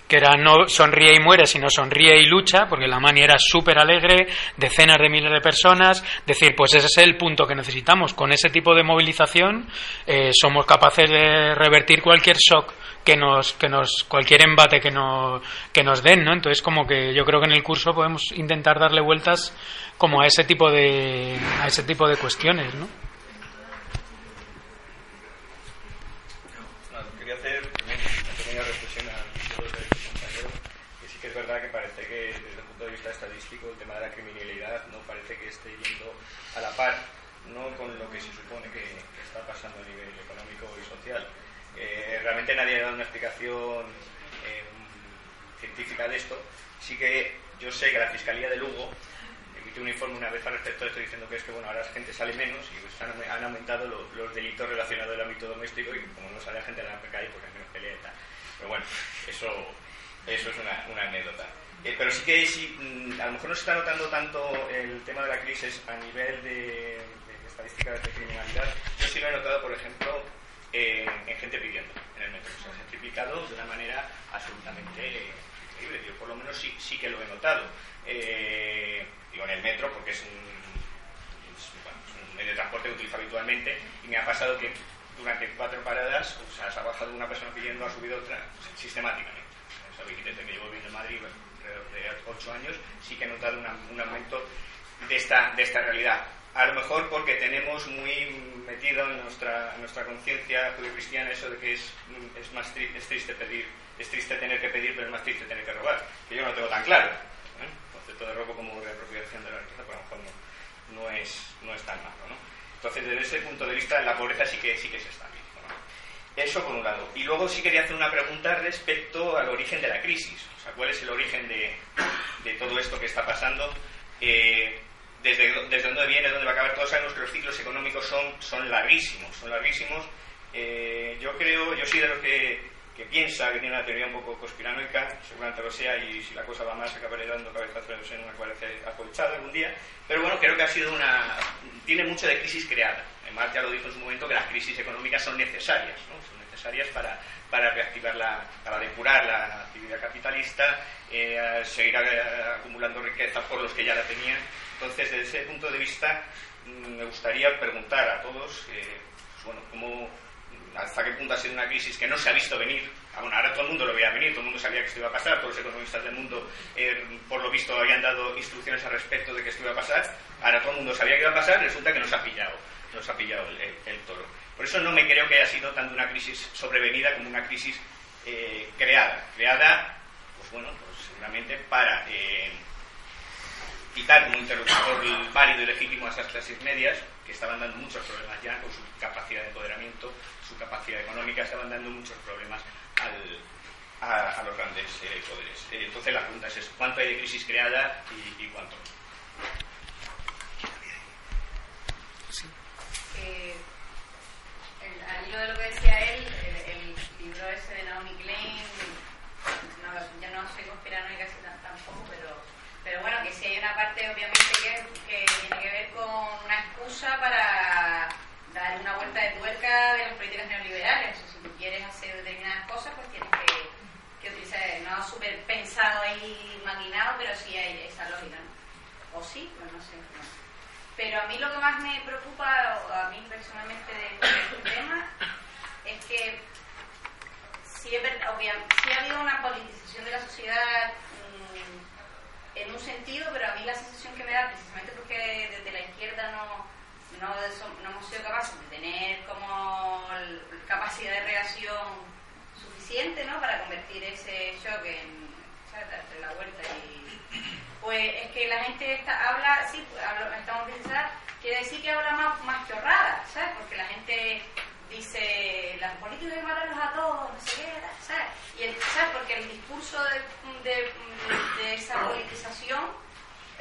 que era no sonríe y muere, sino sonríe y lucha, porque la mani era súper alegre, decenas de miles de personas, decir, pues ese es el punto que necesitamos. Con ese tipo de movilización eh, somos capaces de revertir cualquier shock que nos, que nos, cualquier embate que nos, que nos den, ¿no? Entonces, como que yo creo que en el curso podemos intentar darle vueltas como a ese tipo de, a ese tipo de cuestiones, ¿no? Nadie ha dado una explicación eh, científica de esto. Sí que yo sé que la Fiscalía de Lugo emitió un informe una vez al respecto de esto diciendo que es que bueno ahora la gente sale menos y pues han, aumentado los, delitos relacionados al ámbito doméstico y como no sale gente a la calle pues hay menos pelea y tal. Pero bueno, eso, eso es una, anécdota. Eh, pero sí que sí, mm, a lo mejor no se está notando tanto el tema de la crisis a nivel de, estadísticas de criminalidad. Yo sí lo he notado, por ejemplo, en gente pidiendo en el metro. Se ha gentrificado de una manera absolutamente increíble. Yo por lo menos sí, sí que lo he notado. Eh, digo en el metro porque es un, bueno, es un medio de transporte que utilizo habitualmente y me ha pasado que durante cuatro paradas o sea, se ha bajado una persona pidiendo, ha subido otra sistemáticamente. Sabéis, desde que llevo viviendo en Madrid de ocho años sí que he notado un aumento de esta, de esta realidad. A lo mejor porque tenemos muy metido en nuestra, nuestra conciencia judio-cristiana eso de que es, es más es triste pedir, es triste tener que pedir, pero es más triste tener que robar. Que yo no tengo tan claro. ¿eh? El concepto de robo como reapropiación de la riqueza, pues a lo mejor no, no, es, no es tan malo. ¿no? Entonces, desde ese punto de vista, la pobreza sí que, sí que se está. Eso por un lado. Y luego sí quería hacer una pregunta respecto al origen de la crisis. O sea, ¿cuál es el origen de, de todo esto que está pasando? Eh, desde, desde dónde viene, dónde va a acabar. Todos sabemos que los ciclos económicos son, son larguísimos, son larguísimos. Eh, yo creo, yo soy de los que, que, piensa que tiene una teoría un poco conspiranoica, seguramente lo sea, y si la cosa va más acabaré dando cabezazos en una cuarentena acolchada algún día. Pero bueno, creo que ha sido una. tiene mucho de crisis creada. Además, ya lo dijo en su momento que las crisis económicas son necesarias, ¿no? son necesarias para, para reactivar la, para depurar la actividad capitalista, eh, seguir acumulando riqueza por los que ya la tenían. Entonces, desde ese punto de vista, me gustaría preguntar a todos, eh, bueno, cómo, hasta qué punto ha sido una crisis que no se ha visto venir. Bueno, ahora todo el mundo lo veía venir, todo el mundo sabía que esto iba a pasar, todos los economistas del mundo, eh, por lo visto, habían dado instrucciones al respecto de que esto iba a pasar. Ahora todo el mundo sabía que iba a pasar, resulta que nos ha pillado, nos ha pillado el, toro. Por eso no me creo que haya sido tanto una crisis sobrevenida como una crisis eh, creada. Creada, pues bueno, pues seguramente para eh, quitar como interlocutor válido y legítimo a esas clases medias que estaban dando muchos problemas ya con su capacidad de empoderamiento, su capacidad económica, estaban dando muchos problemas a, los grandes eh, poderes. entonces la pregunta es, ¿cuánto hay de crisis creada y, y cuánto no? Sí. Eh, al hilo de lo que decía él, el, el, libro ese de Naomi Klein, no, yo no soy conspiranoica tampoco, pero, pero bueno, que sí hay una parte obviamente que, que tiene que ver con una excusa para dar una vuelta de tuerca de las políticas neoliberales. Si tú quieres hacer determinadas cosas, pues tienes que, que utilizar, no súper pensado ahí, maquinado, pero sí hay esa lógica, ¿no? O sí, pues no sé. No. Pero a mí lo que más me preocupa, a mí personalmente de este tema, es que sí, ha habido una politización de la sociedad mmm, en un sentido, pero a mí la sensación que me da, precisamente porque desde la izquierda no, no, hemos sido capaces de tener como capacidad de reacción suficiente ¿no? para convertir ese shock en ¿sabes? la vuelta y pues es que la gente está, habla, sí, estamos pensando, quiere decir que habla más, más chorrada, ¿sabes? Porque la gente dice, las políticas hay que matarlos a todos, no sé qué, ¿sabes? Y el, ¿sabes? Porque el discurso de, de, esa politización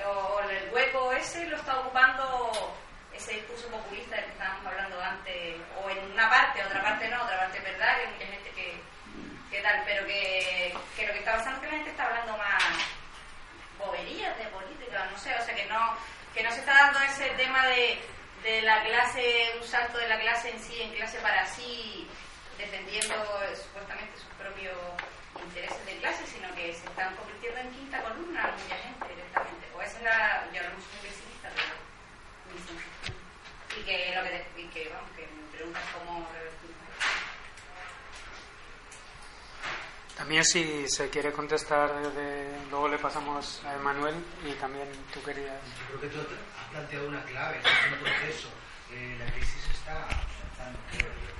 o el hueco ese lo está ocupando ese discurso populista del que estábamos hablando antes, o en una parte, otra parte no, otra parte verdad, que hay mucha gente que, que tal, pero que, que lo que está pasando es que la gente está hablando más boberías de política, no sé, o sea que no, que no se está dando ese tema de, de la clase, un salto de la clase en sí, en clase para sí, defendiendo supuestamente sus propios intereses de clase, sino que se están convirtiendo en quinta columna mucha gente directamente. O esa es la, yo no soy pesimista, pero y que lo que, y que, vamos, que me preguntas cómo revertir También si se quiere contestar, luego le pasamos a Emanuel y también tú querías... Creo que tú has planteado una clave, es un proceso. Eh, la crisis está avanzando, creo yo.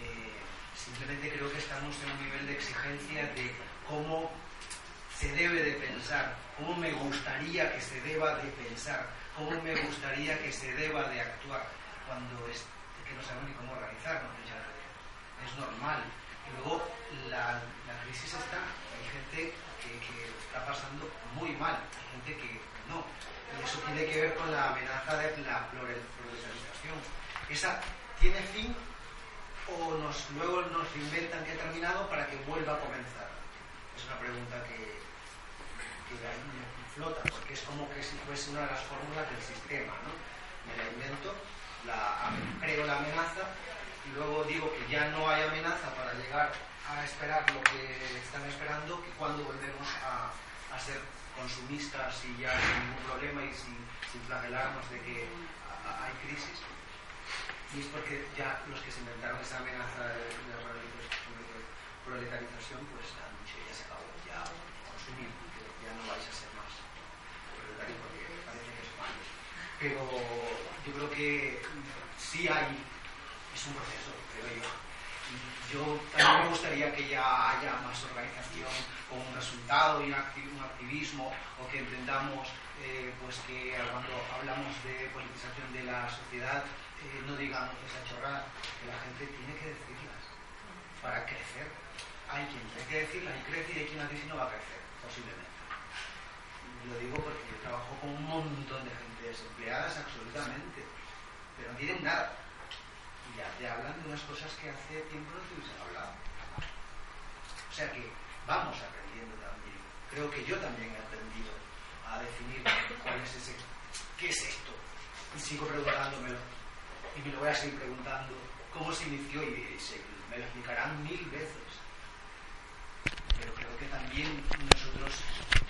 Eh, simplemente creo que estamos en un nivel de exigencia de cómo se debe de pensar, cómo me gustaría que se deba de pensar, cómo me gustaría que se deba de actuar, cuando es que no sabemos ni cómo organizarnos. Es normal. Luego la, la crisis está, hay gente que, que, está pasando muy mal, hay gente que no. Y eso tiene que ver con la amenaza de la progresivización. Esa tiene fin o nos, luego nos inventan que ha terminado para que vuelva a comenzar. Es una pregunta que, que ahí me flota, porque es como que si fuese una de las fórmulas del sistema. ¿no? Me la invento, la, creo la amenaza y luego digo que ya no hay amenaza para llegar a esperar lo que están esperando, que cuando volvemos a, a ser consumistas y ya sin ningún problema y sin, sin flagelarnos de que a- hay crisis. Y es porque ya los que se inventaron esa amenaza de de la proletarización, pues han dicho ya se acabó, ya consumir, ya no vais a ser más proletarios porque parece que es malo. Pero yo creo que sí hay, es un proceso, creo yo. Yo también me gustaría que ya haya más organización con un resultado y un acti- un activismo o que entendamos eh, pues que cuando hablamos de politización de la sociedad eh, no digan esa chorrada, que la gente tiene que decirlas para crecer. Hay quien tiene que decirlas y crece y hay quien las dice y no va a crecer, posiblemente. Lo digo porque yo trabajo con un montón de gente desempleadas absolutamente, pero no tienen nada. Ya te hablan de unas cosas que hace tiempo no te hubiesen hablado. O sea que vamos aprendiendo también. Creo que yo también he aprendido a definir cuál es ese, qué es esto. Y sigo preguntándomelo. Y me lo voy a seguir preguntando. ¿Cómo se inició? Y se- me lo explicarán mil veces. Pero creo que también nosotros,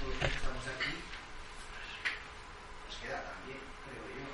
todos los que estamos aquí, nos queda también, creo yo.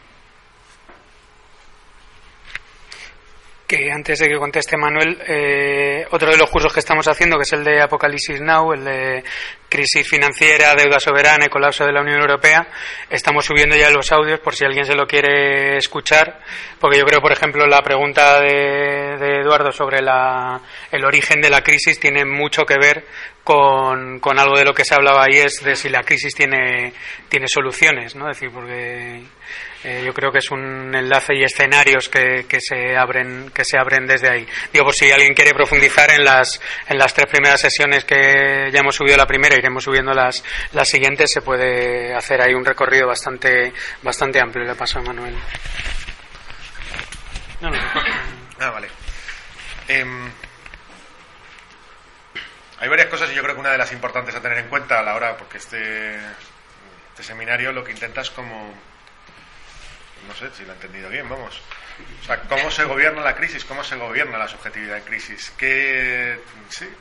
Que antes de que conteste Manuel, eh, otro de los cursos que estamos haciendo, que es el de Apocalipsis Now, el de crisis financiera, deuda soberana y colapso de la Unión Europea, estamos subiendo ya los audios por si alguien se lo quiere escuchar, porque yo creo, por ejemplo, la pregunta de, de Eduardo sobre la, el origen de la crisis tiene mucho que ver con, con algo de lo que se hablaba ahí, es de si la crisis tiene, tiene soluciones, ¿no? Es decir, porque eh, yo creo que es un enlace y escenarios que, que se abren que se abren desde ahí. Digo, por si alguien quiere profundizar en las en las tres primeras sesiones que ya hemos subido la primera, iremos subiendo las las siguientes, se puede hacer ahí un recorrido bastante bastante amplio. Le paso a Manuel. No, no, Ah, vale. Em, hay varias cosas y yo creo que una de las importantes a tener en cuenta a la hora, porque este, este seminario lo que intenta es como, no sé si lo he entendido bien, vamos. O sea, cómo se gobierna la crisis, cómo se gobierna la subjetividad en crisis, qué,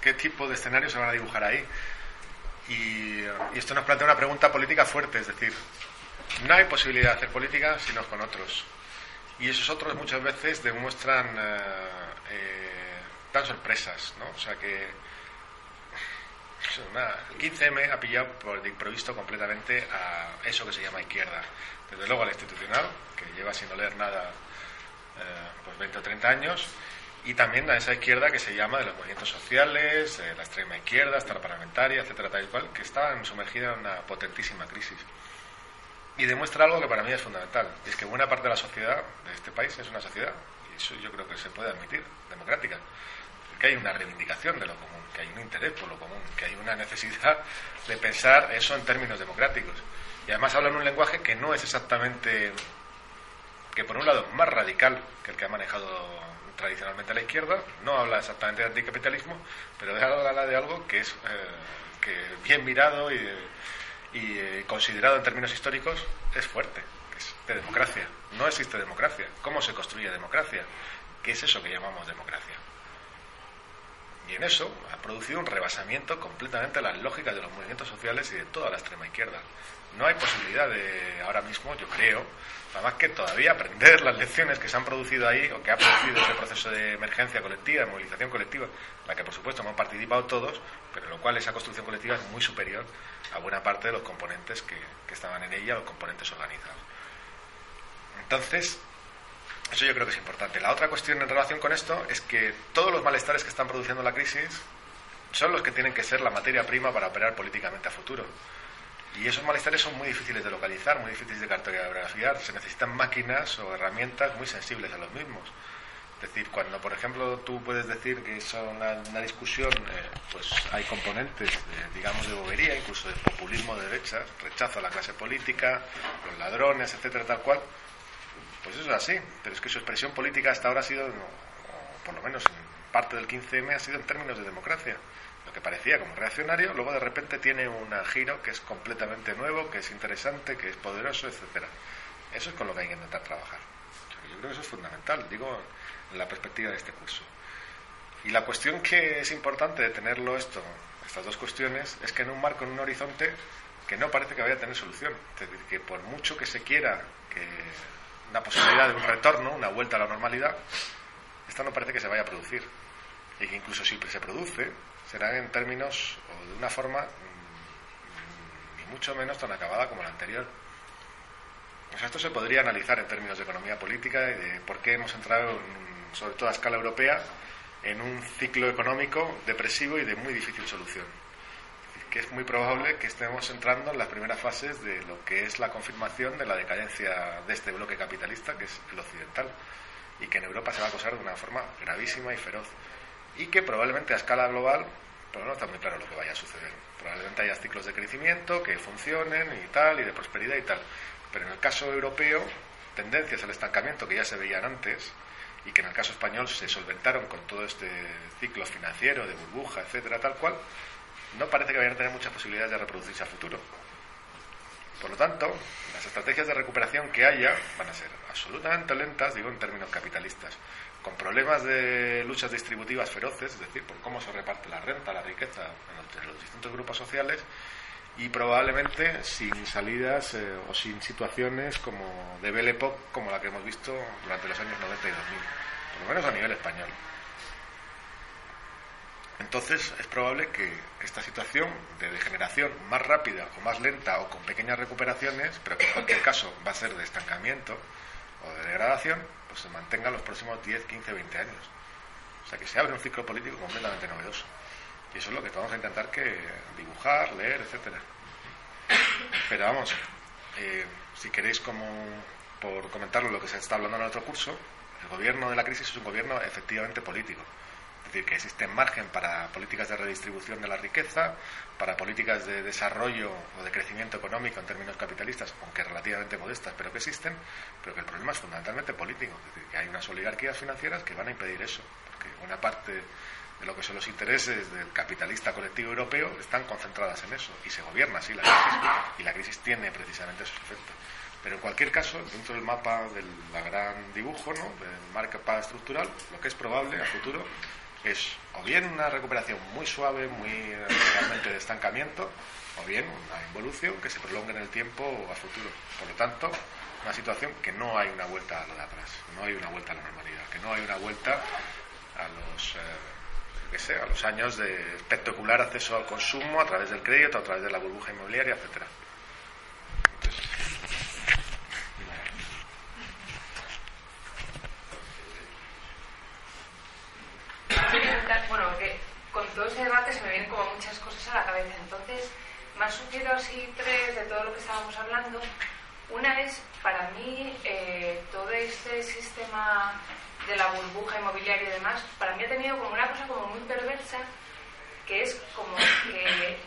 qué tipo de escenarios se van a dibujar ahí. Y, esto nos plantea una pregunta política fuerte, es decir, no hay posibilidad de hacer política si no es con otros. Y esos otros muchas veces demuestran, eh, eh, dan sorpresas, ¿no? O sea que el 15M ha pillado por de improviso completamente a eso que se llama izquierda. Desde luego a la institucional, que lleva sin oler nada eh, pues 20 o 30 años, y también a esa izquierda que se llama de los movimientos sociales, la extrema izquierda, la parlamentaria, etcétera, tal y cual, que estaban sumergidos en una potentísima crisis. Y demuestra algo que para mí es fundamental, y es que buena parte de la sociedad de este país es una sociedad, y eso yo creo que se puede admitir, democrática, que hay una reivindicación de lo común, que hay un interés por lo común, que hay una necesidad de pensar eso en términos democráticos. Y además hablan un lenguaje que no es exactamente, que por un lado es más radical que el que ha manejado tradicionalmente la izquierda, no habla exactamente de anticapitalismo, pero habla de algo que es eh, que bien mirado y, eh, considerado en términos históricos es fuerte, que es de democracia. No existe democracia. ¿Cómo se construye democracia? ¿Qué es eso que llamamos democracia? Y en eso ha producido un rebasamiento completamente de las lógicas de los movimientos sociales y de toda la extrema izquierda. No hay posibilidad de, ahora mismo, yo creo, nada más que todavía aprender las lecciones que se han producido ahí o que ha producido ese proceso de emergencia colectiva, de movilización colectiva, la que por supuesto hemos participado todos, pero en lo cual esa construcción colectiva es muy superior a buena parte de los componentes que, que estaban en ella, los componentes organizados. Entonces, eso yo creo que es importante. La otra cuestión en relación con esto es que todos los malestares que están produciendo la crisis son los que tienen que ser la materia prima para operar políticamente a futuro. Y esos malestares son muy difíciles de localizar, muy difíciles de cartografiar. Se necesitan máquinas o herramientas muy sensibles a los mismos. Es decir, cuando, por ejemplo, tú puedes decir que es una, discusión, eh, pues hay componentes, de, digamos, de bobería, incluso de populismo de derecha, rechazo a la clase política, los ladrones, etcétera, tal cual. Pues eso es así, pero es que su expresión política hasta ahora ha sido, o por lo menos en parte del 15M, ha sido en términos de democracia. Lo que parecía como reaccionario, luego de repente tiene un giro que es completamente nuevo, que es interesante, que es poderoso, etcétera. Eso es con lo que hay que intentar trabajar. Yo creo que eso es fundamental, digo, en la perspectiva de este curso. Y la cuestión que es importante de tenerlo esto, estas dos cuestiones, es que en un marco, en un horizonte que no parece que vaya a tener solución. Es decir, que por mucho que se quiera que una posibilidad de un retorno, una vuelta a la normalidad, esta no parece que se vaya a producir. Y que incluso si se produce, será en términos o de una forma mm, ni mucho menos tan acabada como la anterior. O sea, esto se podría analizar en términos de economía política y de por qué hemos entrado, en, sobre todo a escala europea, en un ciclo económico depresivo y de muy difícil solución. Que es muy probable que estemos entrando en las primeras fases de lo que es la confirmación de la decadencia de este bloque capitalista, que es el occidental, y que en Europa se va a acosar de una forma gravísima y feroz. Y que probablemente a escala global, pero no está muy claro lo que vaya a suceder. Probablemente haya ciclos de crecimiento que funcionen y tal, y de prosperidad y tal. Pero en el caso europeo, tendencias al estancamiento que ya se veían antes, y que en el caso español se solventaron con todo este ciclo financiero de burbuja, etcétera, tal cual, no parece que vayan a tener muchas posibilidades de reproducirse a futuro. Por lo tanto, las estrategias de recuperación que haya van a ser absolutamente lentas, digo en términos capitalistas, con problemas de luchas distributivas feroces, es decir, por cómo se reparte la renta, la riqueza entre los distintos grupos sociales, y probablemente sin salidas eh, o sin situaciones como de Belle Époque, como la que hemos visto durante los años 90 y 2000, por lo menos a nivel español. Entonces es probable que esta situación de degeneración más rápida o más lenta o con pequeñas recuperaciones, pero que en cualquier caso va a ser de estancamiento o de degradación, se mantenga los próximos 10, 15, 20 años. O sea que se abre un ciclo político completamente novedoso. Y eso es lo que vamos a intentar que dibujar, leer, etcétera. Pero vamos, eh, si queréis como por comentarlo lo que se está hablando en el otro curso, el gobierno de la crisis es un gobierno efectivamente político. Es decir, que existe margen para políticas de redistribución de la riqueza, para políticas de desarrollo o de crecimiento económico en términos capitalistas, aunque relativamente modestas, pero que existen, pero que el problema es fundamentalmente político. Es decir, que hay unas oligarquías financieras que van a impedir eso, porque una parte de lo que son los intereses del capitalista colectivo europeo están concentradas en eso y se gobierna así la crisis y la crisis tiene precisamente esos efectos. Pero en cualquier caso, dentro del mapa del gran dibujo, ¿no? del mapa estructural, lo que es probable a futuro es o bien una recuperación muy suave, muy realmente de estancamiento, o bien una involución que se prolongue en el tiempo a futuro. Por lo tanto, una situación que no hay una vuelta a lo de atrás, no hay una vuelta a la normalidad, que no hay una vuelta a los eh, sea, a los años de espectacular acceso al consumo a través del crédito, a través de la burbuja inmobiliaria, etcétera. bueno, que con todo ese debate se me vienen como muchas cosas a la cabeza. Entonces, me han surgido así tres de todo lo que estábamos hablando. Una es, para mí, eh, todo este sistema de la burbuja inmobiliaria y demás, para mí ha tenido como una cosa como muy perversa, que es como que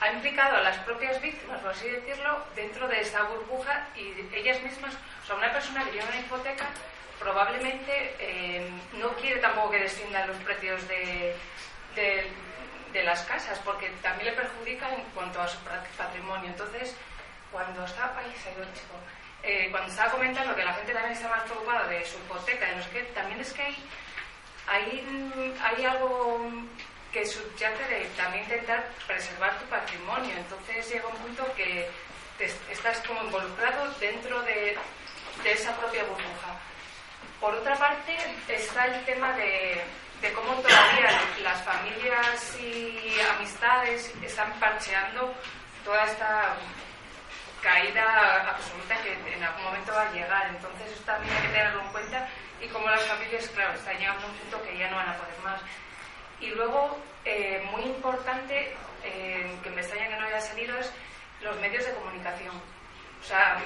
ha implicado a las propias víctimas, por así decirlo, dentro de esta burbuja y ellas mismas, o sea, una persona que tiene una hipoteca probablemente eh, no quiere tampoco que desciendan los precios de, de, las casas, porque también le perjudica en cuanto a su patrimonio. Entonces, cuando está... Ay, se el eh, estaba comentando que la gente también está más preocupada de su hipoteca y no sé qué, también es que hay, hay, hay algo que subyace de también intentar preservar tu patrimonio. Entonces llega un punto que estás como involucrado dentro de, de, esa propia burbuja. Por otra parte está el tema de, de cómo todavía las familias y amistades están parcheando toda esta caída absoluta que en algún momento va a llegar. Entonces eso también hay que tenerlo en cuenta y como las familias, claro, están llegando a un punto que ya no van a poder más. Y luego, eh, muy importante, eh, que me extraña que no haya salido, es los medios de comunicación. O sea,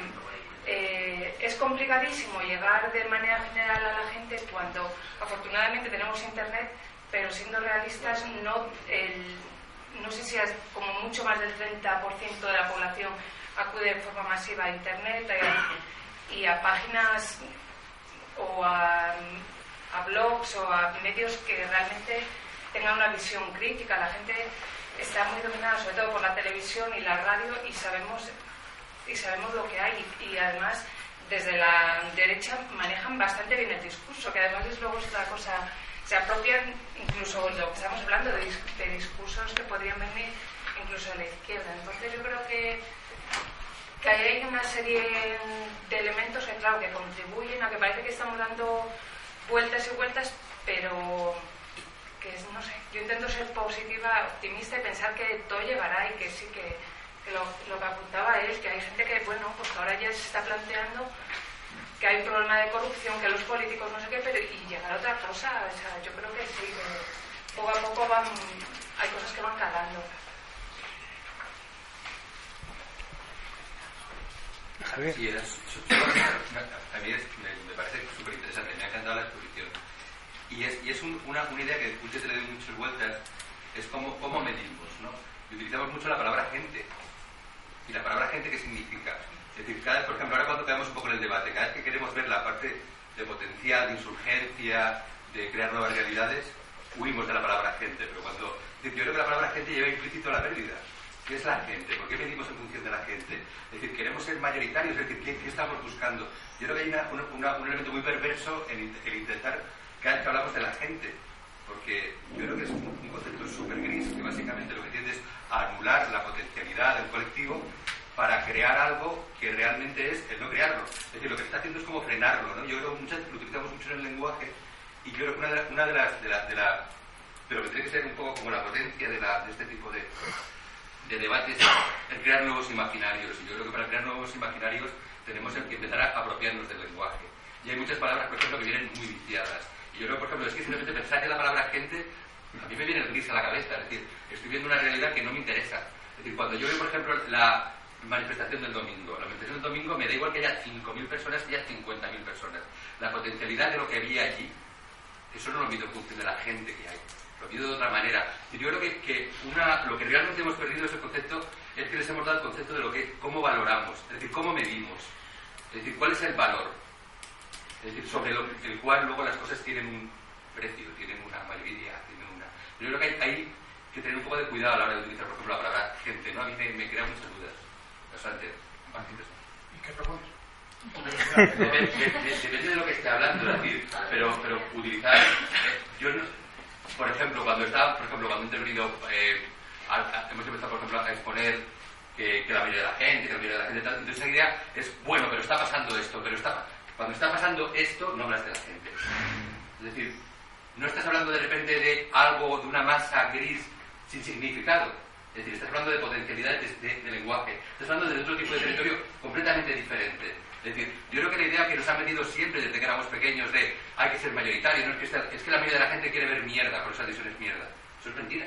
eh, es complicadísimo llegar de manera general a la gente cuando afortunadamente tenemos internet, pero siendo realistas, no, no sé si es como mucho más del 30% de la población acude de forma masiva a Internet eh, y a páginas o a, blogs o a medios que realmente tengan una visión crítica. La gente está muy dominada sobre todo por la televisión y la radio y sabemos, y sabemos lo que hay. Y, además desde la derecha manejan bastante bien el discurso, que además es luego otra cosa, se apropian incluso lo que estamos hablando de, de discursos que podrían venir incluso a la izquierda. Entonces yo creo que, que hay una serie de elementos que que contribuyen a que parece que estamos dando vueltas y vueltas, pero que es, no sé, yo intento ser positiva, optimista y pensar que todo llegará y que sí que lo, lo que apuntaba él, que hay gente que, bueno, pues ahora ya se está planteando que hay un problema de corrupción, que los políticos no sé qué, pero y llegar a otra cosa, o sea, yo creo que sí, que poco a poco van, hay cosas que van calando. Javier. Sí, es, a mí es- me, me parece súper interesante, me ha encantado la exposición. Y es, y es un- una, una idea que últimamente le doy muchas vueltas, es cómo, cómo medimos, ¿no? Y utilizamos mucho la palabra gente. ¿Y la palabra gente qué significa? Es decir, cada vez, por ejemplo, ahora cuando quedamos un poco en el debate, cada vez que queremos ver la parte de potencial, de insurgencia, de crear nuevas realidades, huimos de la palabra gente. Pero cuando. Yo creo que la palabra gente lleva implícito la pérdida. ¿Qué es la gente? ¿Por qué medimos en función de la gente? Es decir, queremos ser mayoritarios, es decir, ¿qué, qué estamos buscando? Yo creo que hay una- una- un elemento muy perverso en, en intentar cada vez que hablamos de la gente, porque yo creo que es un, un concepto súper gris, que básicamente lo que tiende es a anular la potencialidad del colectivo para crear algo que realmente es el no crearlo. Es decir, lo que está haciendo es como frenarlo, ¿no? Yo creo que muchas, lo utilizamos mucho en el lenguaje y yo creo que una de, la- una de las... De, la, de, la- de lo que tiene que ser un poco como la potencia de, de este tipo de, de debates es crear nuevos imaginarios. Y yo creo que para crear nuevos imaginarios tenemos que empezar a apropiarnos del lenguaje. Y hay muchas palabras, por ejemplo, que vienen muy viciadas. Y yo creo, por ejemplo, es que simplemente pensar en la palabra gente, a mí me viene el gris a la cabeza. Es decir, estoy viendo una realidad que no me interesa. Decir, cuando yo veo, por ejemplo, la manifestación del domingo, la manifestación del domingo me da igual que haya 5.000 personas que haya 50.000 personas. La potencialidad de lo que había allí, eso no lo mido en función de la gente que hay. Lo mido de otra manera. Y yo creo que, que una, lo que realmente hemos perdido ese concepto es que les hemos dado el concepto de lo que cómo valoramos, es decir, cómo medimos, es decir, cuál es el valor, es decir, sobre lo, el cual luego las cosas tienen un precio, tienen una mayoría, tienen una. Yo creo que hay, hay que tener un poco de cuidado a la hora de utilizar, por ejemplo, la palabra gente, ¿no? A mí me, me crea muchas dudas. Bastante. ¿Y qué propones? Depende, de- lo que esté hablando, es decir, pero, pero utilizar, yo no, por ejemplo, cuando está, por ejemplo, cuando he intervenido, eh, a- a- hemos empezado, por ejemplo, a exponer que, que la mayoría de la gente, que la mayoría de la gente tal, entonces esa idea es, bueno, pero está pasando esto, pero está, cuando está pasando esto, no hablas de la gente. Es decir, no estás hablando de repente de algo, de una masa gris sin significado. Es decir, estás hablando de potencialidades de, lenguaje. Estás hablando de otro tipo de territorio completamente diferente. Es decir, yo creo que la idea que nos ha metido siempre desde que éramos pequeños de hay que ser mayoritario, no es que, es que la mayoría de la gente quiere ver mierda, por esa visión es mierda. Eso es mentira.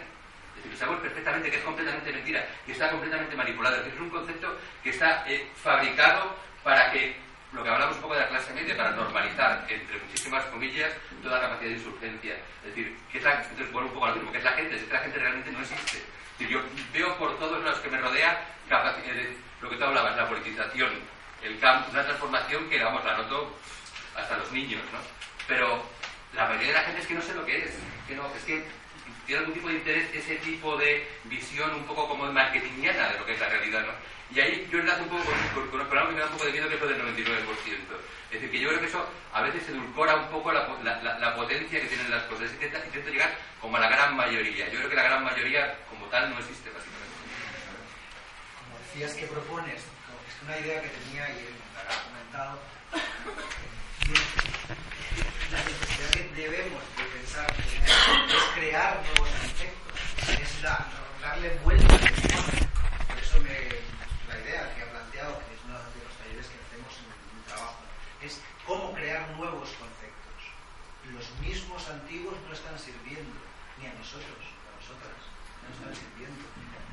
Es decir, sabemos perfectamente que es completamente mentira y está completamente manipulado. Decir, es un concepto que está eh, fabricado para que, lo que hablamos un poco de la clase media, para normalizar, entre muchísimas comillas, toda capacidad de insurgencia. Es decir, que es la, entonces vuelvo un poco lo mismo, que es la gente, es que la gente realmente no existe. Es decir, yo veo por todos los que me rodean capaci- eh, lo que tú hablabas, la politización, el campo, una transformación que, vamos, la noto hasta los niños, ¿no? Pero la mayoría de la gente es que no sé lo que es, que no, es que tiene algún tipo de interés ese tipo de visión un poco como marketingiana de lo que es la realidad, ¿no? Y ahí yo enlazo un poco con, con, algo que me da un poco de miedo, que es lo del 99%. Es decir, que yo creo que eso a veces edulcora un poco la, la, la- potencia que tienen las cosas. Intenta, intenta llegar como a la gran mayoría. Yo creo que la gran mayoría como tal no existe, básicamente. como decías que propones, es una idea que tenía y ha comentado, la necesidad que debemos de pensar es crear nuevos conceptos, es la- darle vuelta lenguaje. Por eso me, la idea que ha planteado, que es uno de los talleres que hacemos en mi trabajo, es cómo crear nuevos conceptos. Los mismos antiguos no están sirviendo, ni a nosotros, a nosotras, no están sirviendo.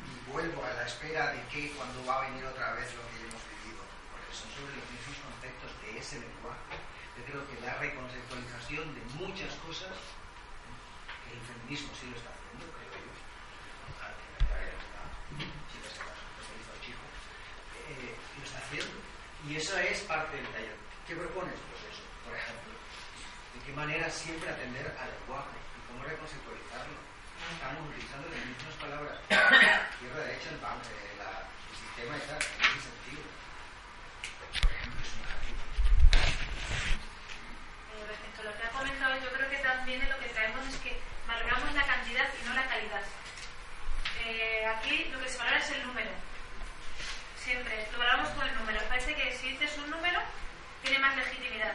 Y vuelvo a la espera de que cuando va a venir otra vez lo que hemos vivido, porque son sobre los mismos conceptos de ese lenguaje. Yo creo que la reconceptualización de muchas cosas, el feminismo sí lo está haciendo, creo yo. Al que me trae una chica se va, especialista o chico, eh, lo está haciendo. Y eso es parte del taller. ¿Qué propones? Pues eso, por ejemplo. ¿De qué manera siempre atender al lenguaje? ¿Y cómo reconceptualizarlo? Estamos utilizando las mismas palabras. Izquierda, derecha, el, banco, eh, la- el sistema está en ese sentido. Por ejemplo, es un ejemplo. a lo que ha comentado, yo creo que también lo que traemos es que valoramos la cantidad y no la calidad. Eh, aquí lo que se valora es el número. Siempre, lo valoramos con el número. Parece que si dices un número, tiene más legitimidad.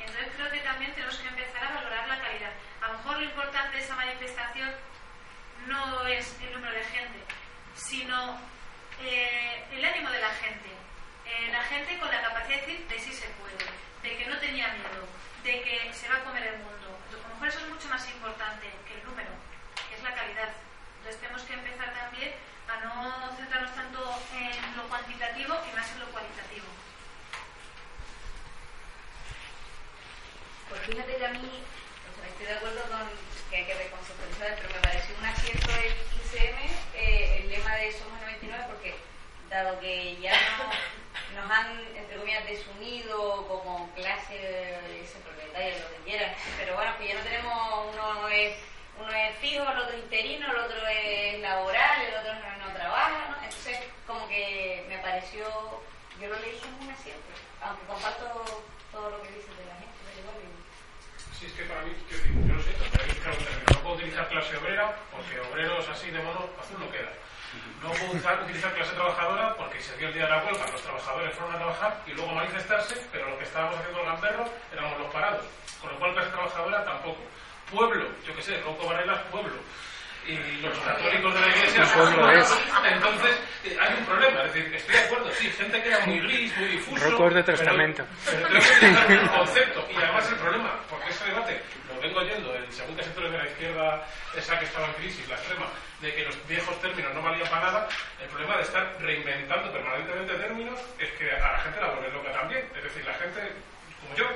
Entonces creo que también tenemos que empezar a valorar la calidad. A lo mejor lo importante de esa manifestación no es el número de gente, sino eh, el ánimo de la gente. Eh, la gente con la capacidad de decir de sí se puede, de que no tenía miedo, de que se va a comer el mundo. A lo mejor eso es mucho más importante que el número, que es la calidad. Entonces tenemos que empezar también a no centrarnos tanto en lo cuantitativo y más en lo cualitativo. Pues fíjate que a mí, estoy de acuerdo con que hay que reconceptualizar, pero me pareció un acierto el 15M, eh, el lema de Somos 99, porque dado que ya nos han, entre comillas, desunido como clase ese propietaria, lo que quieran, pero bueno, que ya no tenemos, uno es, uno es fijo, el otro es interino, el otro es laboral, el otro no, trabaja, ¿no? Entonces, como que me pareció, yo lo leí como un acierto, aunque comparto todo lo que dices de la gente, pero igual Sí, es que para mí, yo, yo lo siento, pero que no puedo utilizar clase obrera porque obreros así de mono azul no queda. No puedo utilizar clase trabajadora porque se dio el día de la huelga, los trabajadores fueron a trabajar y luego manifestarse, pero lo que estábamos haciendo el gamberro éramos los parados. Con lo cual clase trabajadora tampoco. Pueblo, yo qué sé, Ronco Varela pueblo y los católicos de la iglesia son Entonces, eh, hay un problema. Es decir, estoy de acuerdo, sí, gente que era muy gris, muy difuso. Rocos de testamento. Pero, pero un concepto. Y además el problema, porque ese debate lo vengo oyendo en según qué sectores de la izquierda, esa que estaba en crisis, la extrema, de que los viejos términos no valían para nada, el problema de estar reinventando permanentemente términos es que a la gente la vuelve loca también. Es decir, la gente, como yo,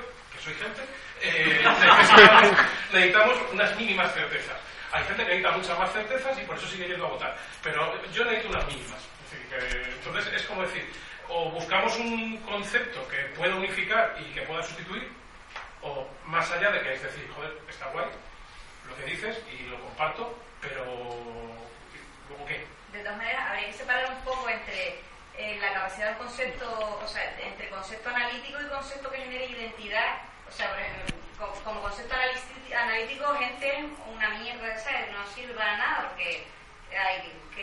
soy gente, eh, necesitamos unas mínimas certezas. Hay gente que necesita muchas más certezas y por eso sigue yendo a votar. Pero yo necesito unas mínimas. entonces es como decir, o buscamos un concepto que pueda unificar y que pueda sustituir, o más allá de que es decir, joder, está guay lo que dices y lo comparto, pero ¿luego qué? De todas maneras, habría que separar un poco entre eh, la capacidad del concepto, o sea, entre concepto analítico y concepto que genere identidad. O sea, como, concepto analítico, gente una mierda, ¿sabes? No sirve para nada porque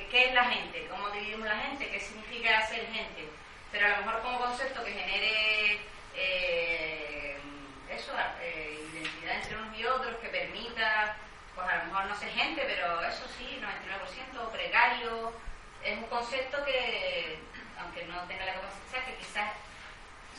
¿qué, es la gente? ¿Cómo dividimos la gente? ¿Qué significa ser gente? Pero a lo mejor como concepto que genere eh, eso, eh, identidad entre unos y otros, que permita, pues a lo mejor no ser gente, pero eso sí, 99% precario, es un concepto que, aunque no tenga la capacidad, que quizás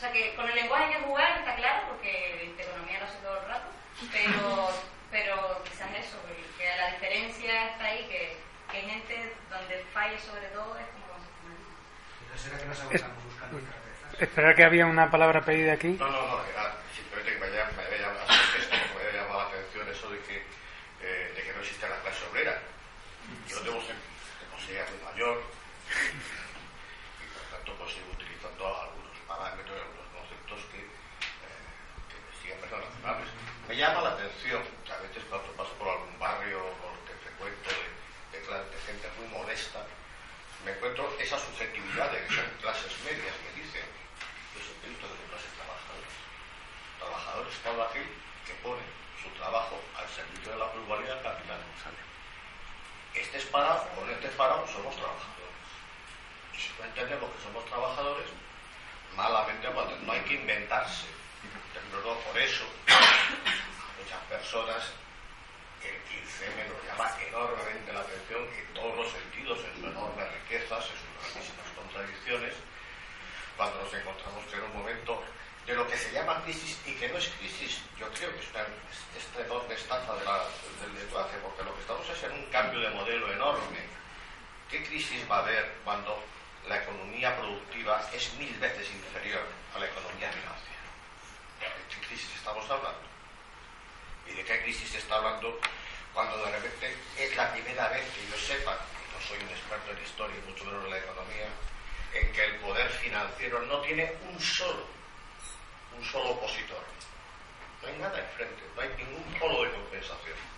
sea que con el lenguaje hay que jugar, está claro, porque de economía no sé todo el rato, pero, pero quizás eso, que la diferencia está ahí, que, que hay gente donde el fallo sobre todo es como ¿No será que nos buscando Esperar que había una palabra pedida aquí. No, no, no, nada, simplemente que me haya, me haya, me haya llamado la atención eso de que, eh, de que no existe la clase obrera. Yo debo ser, ser mayor y por tanto pues sigo utilizando algunos parámetros Me llama la atención, a veces cuando paso por algún barrio que frecuento de, de, gente muy modesta, me encuentro esa subjetividad de que son clases medias, me dicen, yo soy de clases trabajadoras. Trabajadores aquel que pone su trabajo al servicio de la pluralidad capital. Este es parado o no estés parado, somos trabajadores. Si no entendemos que somos trabajadores, malamente no hay que inventarse. Por eso, muchas personas, el 15M nos llama enormemente la atención en todos los sentidos, en sus enormes riquezas, en sus grandísimas contradicciones, cuando nos encontramos en un momento de lo que se llama crisis y que no es crisis, yo creo que es una esta enorme estafa de la, del porque lo que estamos es en un cambio de modelo enorme. ¿Qué crisis va a haber cuando la economía productiva es mil veces inferior a la economía financiera? ¿De qué crisis estamos hablando? ¿Y de qué crisis se está hablando cuando de repente es la primera vez que yo sepa, y no soy un experto en historia y mucho menos en la economía, en que el poder financiero no tiene un solo, un solo opositor? No hay nada enfrente, no hay ningún polo de compensación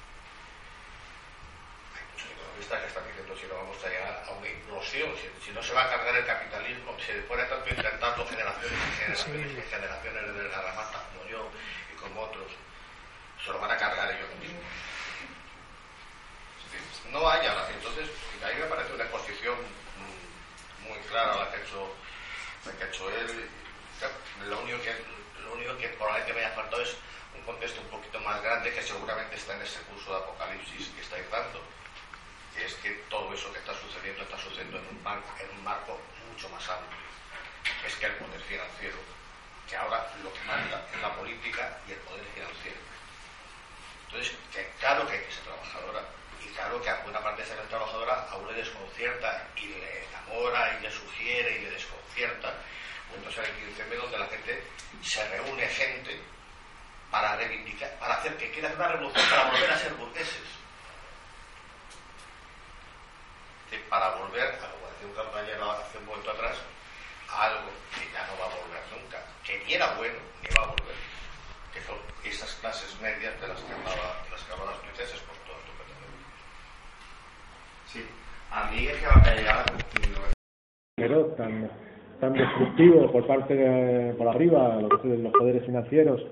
que está diciendo si no vamos a llegar a una implosión, si, no se va a cargar el capitalismo, si después de tanto intentando generaciones y generaciones y generaciones de Zaramata como yo y como otros, se lo van a cargar ellos mismos. No hay ahora, entonces a mí me parece una exposición muy clara la que ha hecho, la que ha él. Lo único que, lo único que probablemente me haya faltado es un contexto un poquito más grande que seguramente está en ese curso de Apocalipsis que estáis dando. Es que todo eso que está sucediendo está sucediendo en un marco, mucho más amplio. Es que el poder financiero, que ahora lo que manda es la política y el poder financiero. Entonces, claro que hay que ser trabajadora, y claro que a buena parte de ser trabajadora a uno le desconcierta y le enamora y le sugiere y le desconcierta. Entonces hay 15M donde la gente se reúne gente para reivindicar, para hacer que hacer una revolución para volver a ser burgueses. Que para volver, a como decía un compañero hace un momento atrás, a algo que ya no va a volver nunca, que ni era bueno ni va a volver, que son esas clases medias de las que hablaba, de las que hablaban las princesas, por todo esto que. Sí, a mí es que eh, ahora pero tan, tan destructivo por parte de, por arriba, lo que son los poderes financieros,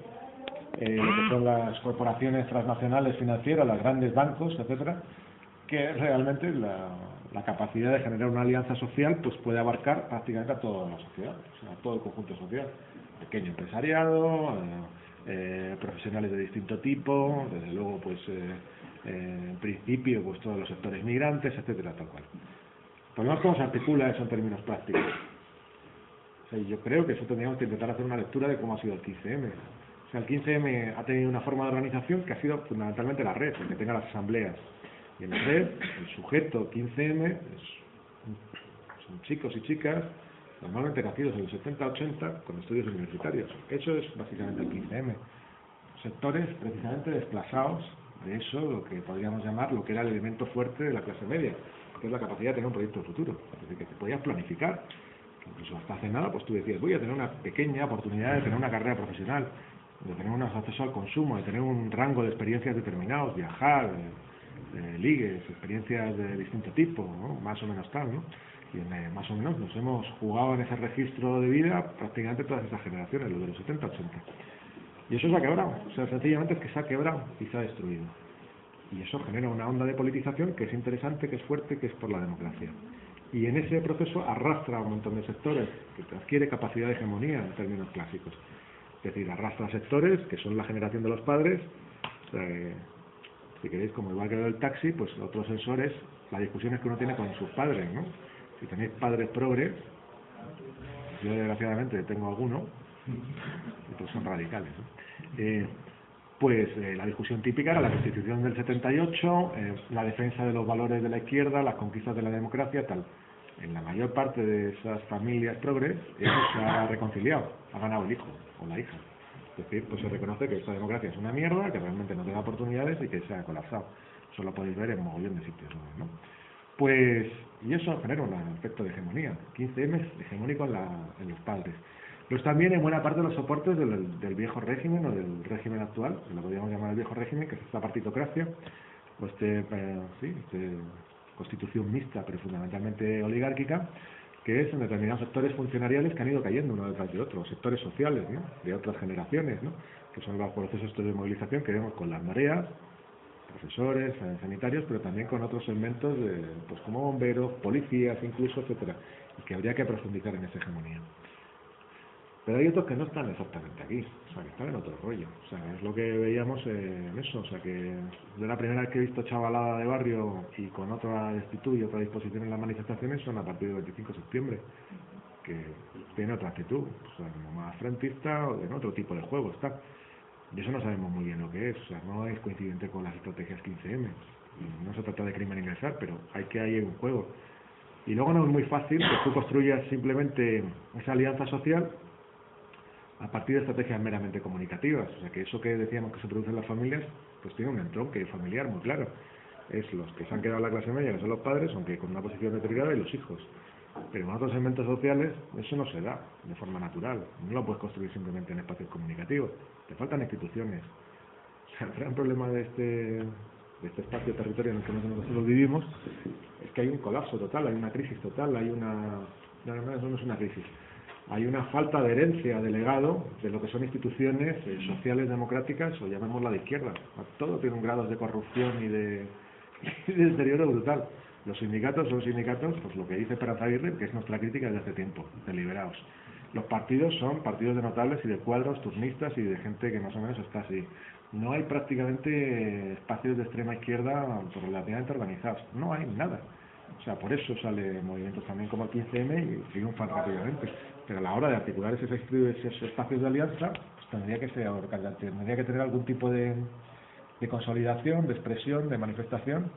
eh, lo que son las corporaciones transnacionales financieras, los grandes bancos, etcétera, que realmente la, la capacidad de generar una alianza social pues puede abarcar prácticamente a toda la sociedad, o sea, a todo el conjunto social, pequeño empresariado, eh, eh, profesionales de distinto tipo, desde luego pues eh, eh, en principio pues todos los sectores migrantes, etcétera, tal cual. Por cómo se articula eso en términos prácticos. O yo creo que eso tendríamos que intentar hacer una lectura de cómo ha sido el 15M. O sea, el 15M ha tenido una forma de organización que ha sido fundamentalmente la red, que tenga las asambleas. Y en la red, el sujeto 15M es- son chicos y chicas normalmente nacidos en los 70-80 con estudios universitarios. Eso es básicamente el 15M. Sectores precisamente desplazados de eso, lo que podríamos llamar lo que era el elemento fuerte de la clase media, que es la capacidad de tener un proyecto futuro. Es decir, que te podías planificar. Incluso hasta hace nada, pues tú decías, voy a tener una pequeña oportunidad de tener una carrera profesional, de tener un acceso al consumo, de tener un rango de experiencias determinados, viajar, de ligues, experiencias de distinto tipo, ¿no? más o menos tal, ¿no? Y en, eh, más o menos nos hemos jugado en ese registro de vida prácticamente todas esas generaciones, los de los 70, 80. Y eso se ha quebrado, o sea, sencillamente es que se ha quebrado y se ha destruido. Y eso genera una onda de politización que es interesante, que es fuerte, que es por la democracia. Y en ese proceso arrastra a un montón de sectores, que adquiere capacidad de hegemonía en términos clásicos. Es decir, arrastra sectores que son la generación de los padres, eh, si queréis, como igual que del taxi, pues otros sensores, las discusiones que uno tiene con sus padres, ¿no? Si tenéis padres progres, yo desgraciadamente tengo alguno, y todos son radicales. Eh, pues eh, la discusión típica era la Constitución del 78, eh, la defensa de los valores de la izquierda, las conquistas de la democracia, tal. En la mayor parte de esas familias progres, eso se ha reconciliado, ha ganado el hijo o la hija. Es decir, pues se reconoce que esta democracia es una mierda, que realmente no te da oportunidades y que se ha colapsado. Eso lo podéis ver en mogollón de sitios, ¿no? Pues, y eso genera un efecto de hegemonía. 15M es hegemónico en, la, en los padres. Pero es también en buena parte de los soportes del, del viejo régimen o del régimen actual, que lo podríamos llamar el viejo régimen, que es esta partitocracia, o este, eh, este constitución mixta, pero fundamentalmente oligárquica, que es en determinados sectores funcionariales que han ido cayendo uno detrás de otro, sectores sociales, de otras generaciones, ¿no? que son los procesos de movilización que vemos con las mareas, profesores, eh, sanitarios, pero también con otros segmentos de, pues como bomberos, policías, incluso, etcétera, y que habría que profundizar en esa hegemonía. Pero hay otros que no están exactamente aquí, o sea, que están en otro rollo. O sea, es lo que veíamos en eso. O sea, que yo la primera vez que he visto chavalada de barrio y con otra actitud y otra disposición en las manifestaciones son a partir del 25 de septiembre, que tiene otra actitud, o sea, como más frentista o en otro tipo de juego está. Y eso no sabemos muy bien lo que es, o sea, no es coincidente con las estrategias 15M. Y no se trata de criminalizar, pero hay que hay un juego. Y luego no es muy fácil que tú construyas simplemente esa alianza social a partir de estrategias meramente comunicativas. O sea, que eso que decíamos que se produce en las familias, pues tiene un entronque familiar muy claro. Es los que se han quedado en la clase media, que son los padres, aunque con una posición determinada, y los hijos. Pero en otros segmentos sociales eso no se da de forma natural. No lo puedes construir simplemente en espacios comunicativos. Te faltan instituciones. O sea, el gran problema de este, de este espacio territorio en el que nosotros vivimos es que hay un colapso total, hay una crisis total, hay una... No, no, eso no es una crisis hay una falta de herencia de legado de lo que son instituciones eh, sociales democráticas o llamémosla de izquierda. Todo tiene un grado de corrupción y de, de deterioro brutal. Los sindicatos son sindicatos, pues lo que dice Esperanza Aguirre, que es nuestra crítica desde hace tiempo, deliberados. Los partidos son partidos de notables y de cuadros turnistas y de gente que más o menos está así. No hay prácticamente espacios de extrema izquierda relativamente organizados. No hay nada. O sea, por eso sale movimientos también como el 15M y triunfan rápidamente. Pero a la hora de articular esos, espacios de alianza, pues tendría que ser, tendría que tener algún tipo de, consolidación, de expresión, de manifestación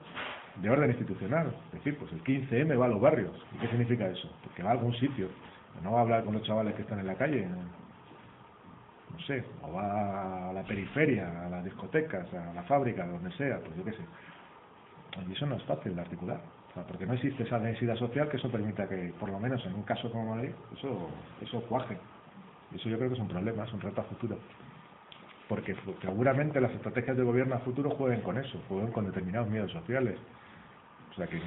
de orden institucional. Es decir, pues el 15M va a los barrios. ¿Y qué significa eso? Porque va a algún sitio. No va a hablar con los chavales que están en la calle. No sé, o va a la periferia, a las discotecas, a la fábrica, donde sea, pues yo qué sé. Y eso no es fácil de articular. Porque no existe esa densidad social que eso permita que, por lo menos en un caso como Madrid, eso, eso cuaje. Eso yo creo que es un problema, es un reto a futuro porque seguramente las estrategias de gobierno a futuro jueguen con eso, jueguen con determinados miedos sociales. O sea que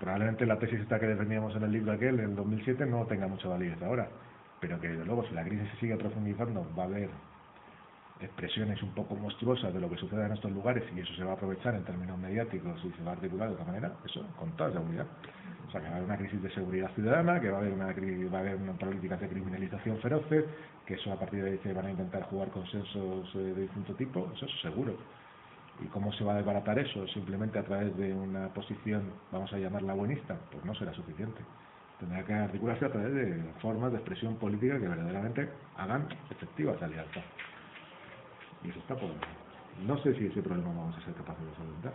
probablemente la tesis esta que defendíamos en el libro aquel, en el 2007, no tenga mucha validez ahora, pero que desde luego si la crisis se sigue profundizando va a haber expresiones un poco monstruosas de lo que sucede en estos lugares y eso se va a aprovechar en términos mediáticos y se va a articular de otra manera, eso con toda seguridad. O sea, que va a haber una crisis de seguridad ciudadana, que va a haber una, va a haber una política de criminalización feroces, que eso a partir de ahí se van a intentar jugar consensos eh, de distinto tipo, eso es seguro. ¿Y cómo se va a desbaratar eso? Simplemente a través de una posición, vamos a llamarla buenista, pues no será suficiente. Tendrá que articularse a través de formas de expresión política que verdaderamente hagan efectiva esa alianza. Y eso está por... No sé si ese problema vamos a ser capaces de solventar.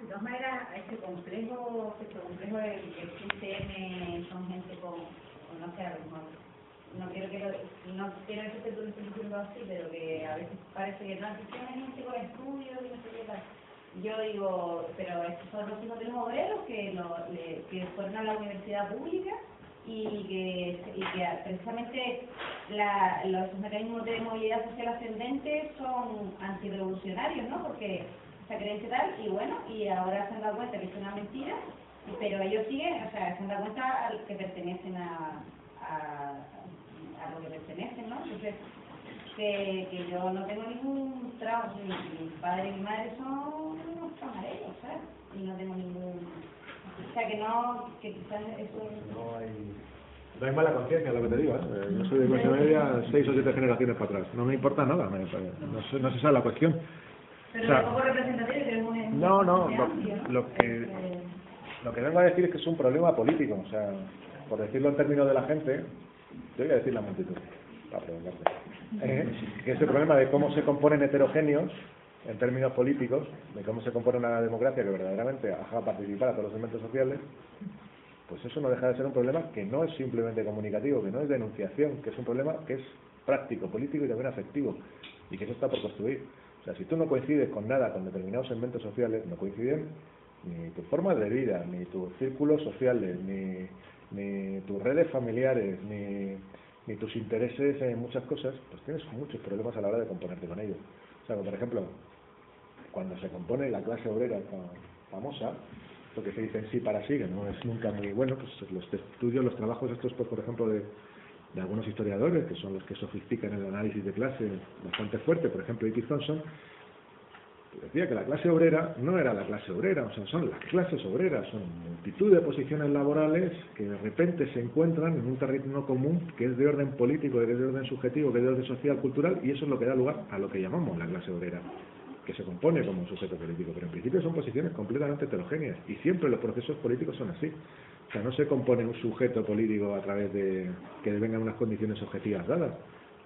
De todas maneras, este complejo, este complejo del, del son gente con, no sé, a lo mejor, no quiero que lo, no quiero que tú lo así, pero que a veces parece que no, que hay gente con estudios y no sé qué tal. Yo digo, pero estos son los hijos de los obreros que, lo, le, que fueron a la universidad pública y que, y que precisamente la, los mecanismos de movilidad social ascendente son antirrevolucionarios, ¿no? Porque esa creencia tal, y bueno, y ahora se han dado cuenta que es una mentira, pero ellos siguen, o sea, se han dado cuenta que pertenecen a, a, a lo que pertenecen, ¿no? Entonces, que, que yo no tengo ningún trabajo, mi, padre y mi madre son unos camareros, ¿sabes? Y no tengo ningún... O sea, que no, que quizás eso... No hay... No hay mala conciencia, lo que te digo. ¿eh? Yo soy de clase media seis o siete generaciones para atrás. No me importa nada, me, no, sé, no sé esa la cuestión. Pero o sea, poco representativo No, no, lo, lo, que, lo que vengo a decir es que es un problema político. O sea, por decirlo en términos de la gente, yo voy a decir la multitud, para preguntarte. Eh, que ese problema de cómo se componen heterogéneos en términos políticos, de cómo se compone una democracia que verdaderamente haga participar a todos los elementos sociales, pues eso no deja de ser un problema que no es simplemente comunicativo, que no es denunciación, que es un problema que es práctico, político y también afectivo, y que eso está por construir. O sea, si tú no coincides con nada, con determinados segmentos sociales, no coinciden ni tus formas de vida, ni tus círculos sociales, ni, ni tus redes familiares, ni, ni tus intereses en muchas cosas, pues tienes muchos problemas a la hora de componerte con ellos. O sea, por ejemplo, cuando se compone la clase obrera famosa, lo que se dice en sí para sí, que no es nunca muy bueno, pues los estudios, los trabajos estos, pues, por ejemplo, de, de algunos historiadores, que son los que sofistican el análisis de clase bastante fuerte, por ejemplo, Ike Thompson, decía que la clase obrera no era la clase obrera, o sea, son las clases obreras, son multitud de posiciones laborales que de repente se encuentran en un terreno común que es de orden político, que es de orden subjetivo, que es de orden social, cultural, y eso es lo que da lugar a lo que llamamos la clase obrera que se compone como un sujeto político, pero en principio son posiciones completamente heterogéneas y siempre los procesos políticos son así. O sea, no se compone un sujeto político a través de que vengan unas condiciones objetivas dadas.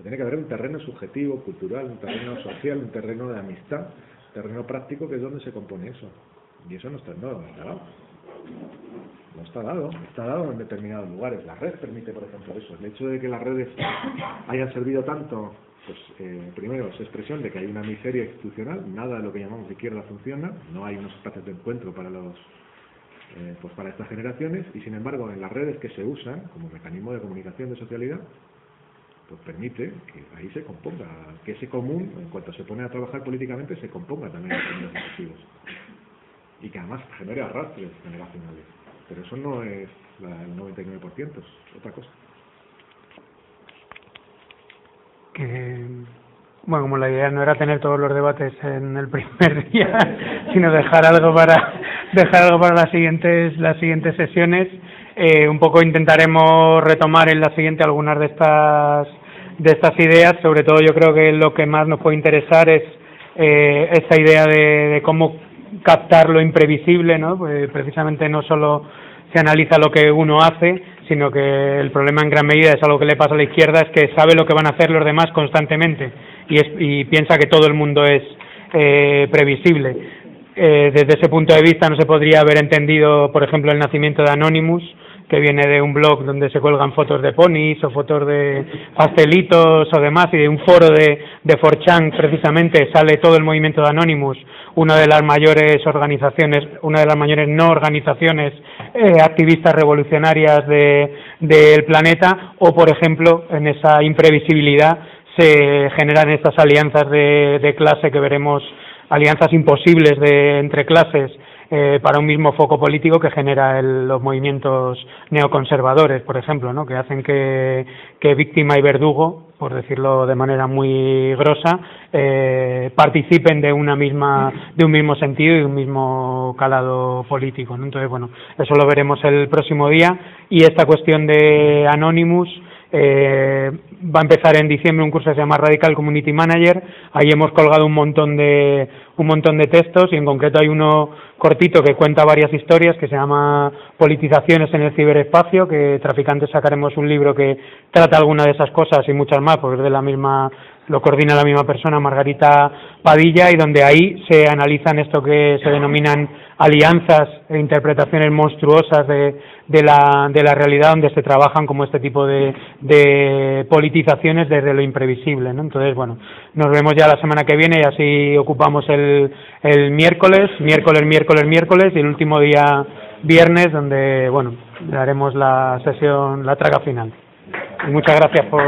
tiene que haber un terreno subjetivo, cultural, un terreno social, un terreno de amistad, un terreno práctico que es donde se compone eso. Y eso no está, no, no está dado. No está dado, está dado en determinados lugares. La red permite, por ejemplo, eso. El hecho de que las redes hayan servido tanto pues eh, primero es expresión de que hay una miseria institucional, nada de lo que llamamos izquierda funciona, no hay unos espacios de encuentro para los eh, pues para estas generaciones y sin embargo en las redes que se usan como mecanismo de comunicación de socialidad pues permite que ahí se componga, que ese común, en cuanto se pone a trabajar políticamente, se componga también en términos efectivos. Y que además genere arrastres generacionales. Pero eso no es la, el 99%, es otra cosa. Que bueno, como la idea no era tener todos los debates en el primer día, sino dejar algo para dejar algo para las siguientes las siguientes sesiones, eh, un poco intentaremos retomar en la siguiente algunas de estas de estas ideas. Sobre todo, yo creo que lo que más nos puede interesar es eh, esa idea de, de cómo captar lo imprevisible, ¿no? Pues precisamente no solo se analiza lo que uno hace, sino que el problema en gran medida es algo que le pasa a la izquierda, es que sabe lo que van a hacer los demás constantemente y, es, y piensa que todo el mundo es eh, previsible. Eh, desde ese punto de vista no se podría haber entendido, por ejemplo, el nacimiento de Anonymous, que viene de un blog donde se cuelgan fotos de ponis o fotos de pastelitos o demás, y de un foro de, de 4chan precisamente sale todo el movimiento de Anonymous, una de las mayores organizaciones, una de las mayores no organizaciones eh, activistas revolucionarias de, del planeta, o por ejemplo, en esa imprevisibilidad se generan estas alianzas de, de clase que veremos, alianzas imposibles de, entre clases eh, para un mismo foco político que genera el, los movimientos neoconservadores, por ejemplo, ¿no? que hacen que, que víctima y verdugo, por decirlo de manera muy grosa, eh, participen de una misma, de un mismo sentido y un mismo calado político. ¿no? Entonces, bueno, eso lo veremos el próximo día y esta cuestión de Anonymous eh, va a empezar en diciembre un curso que se llama Radical Community Manager. Ahí hemos colgado un montón de un montón de textos y en concreto hay uno cortito que cuenta varias historias que se llama Politizaciones en el ciberespacio, que Traficantes sacaremos un libro que trata alguna de esas cosas y muchas más, porque es de la misma lo coordina la misma persona, Margarita Padilla, y donde ahí se analizan esto que se denominan alianzas e interpretaciones monstruosas de, de, la, de la realidad, donde se trabajan como este tipo de, de politizaciones desde lo imprevisible. ¿no? Entonces, bueno, nos vemos ya la semana que viene y así ocupamos el, el miércoles, miércoles, miércoles, miércoles y el último día viernes, donde, bueno, haremos la sesión, la traga final. Y muchas gracias por.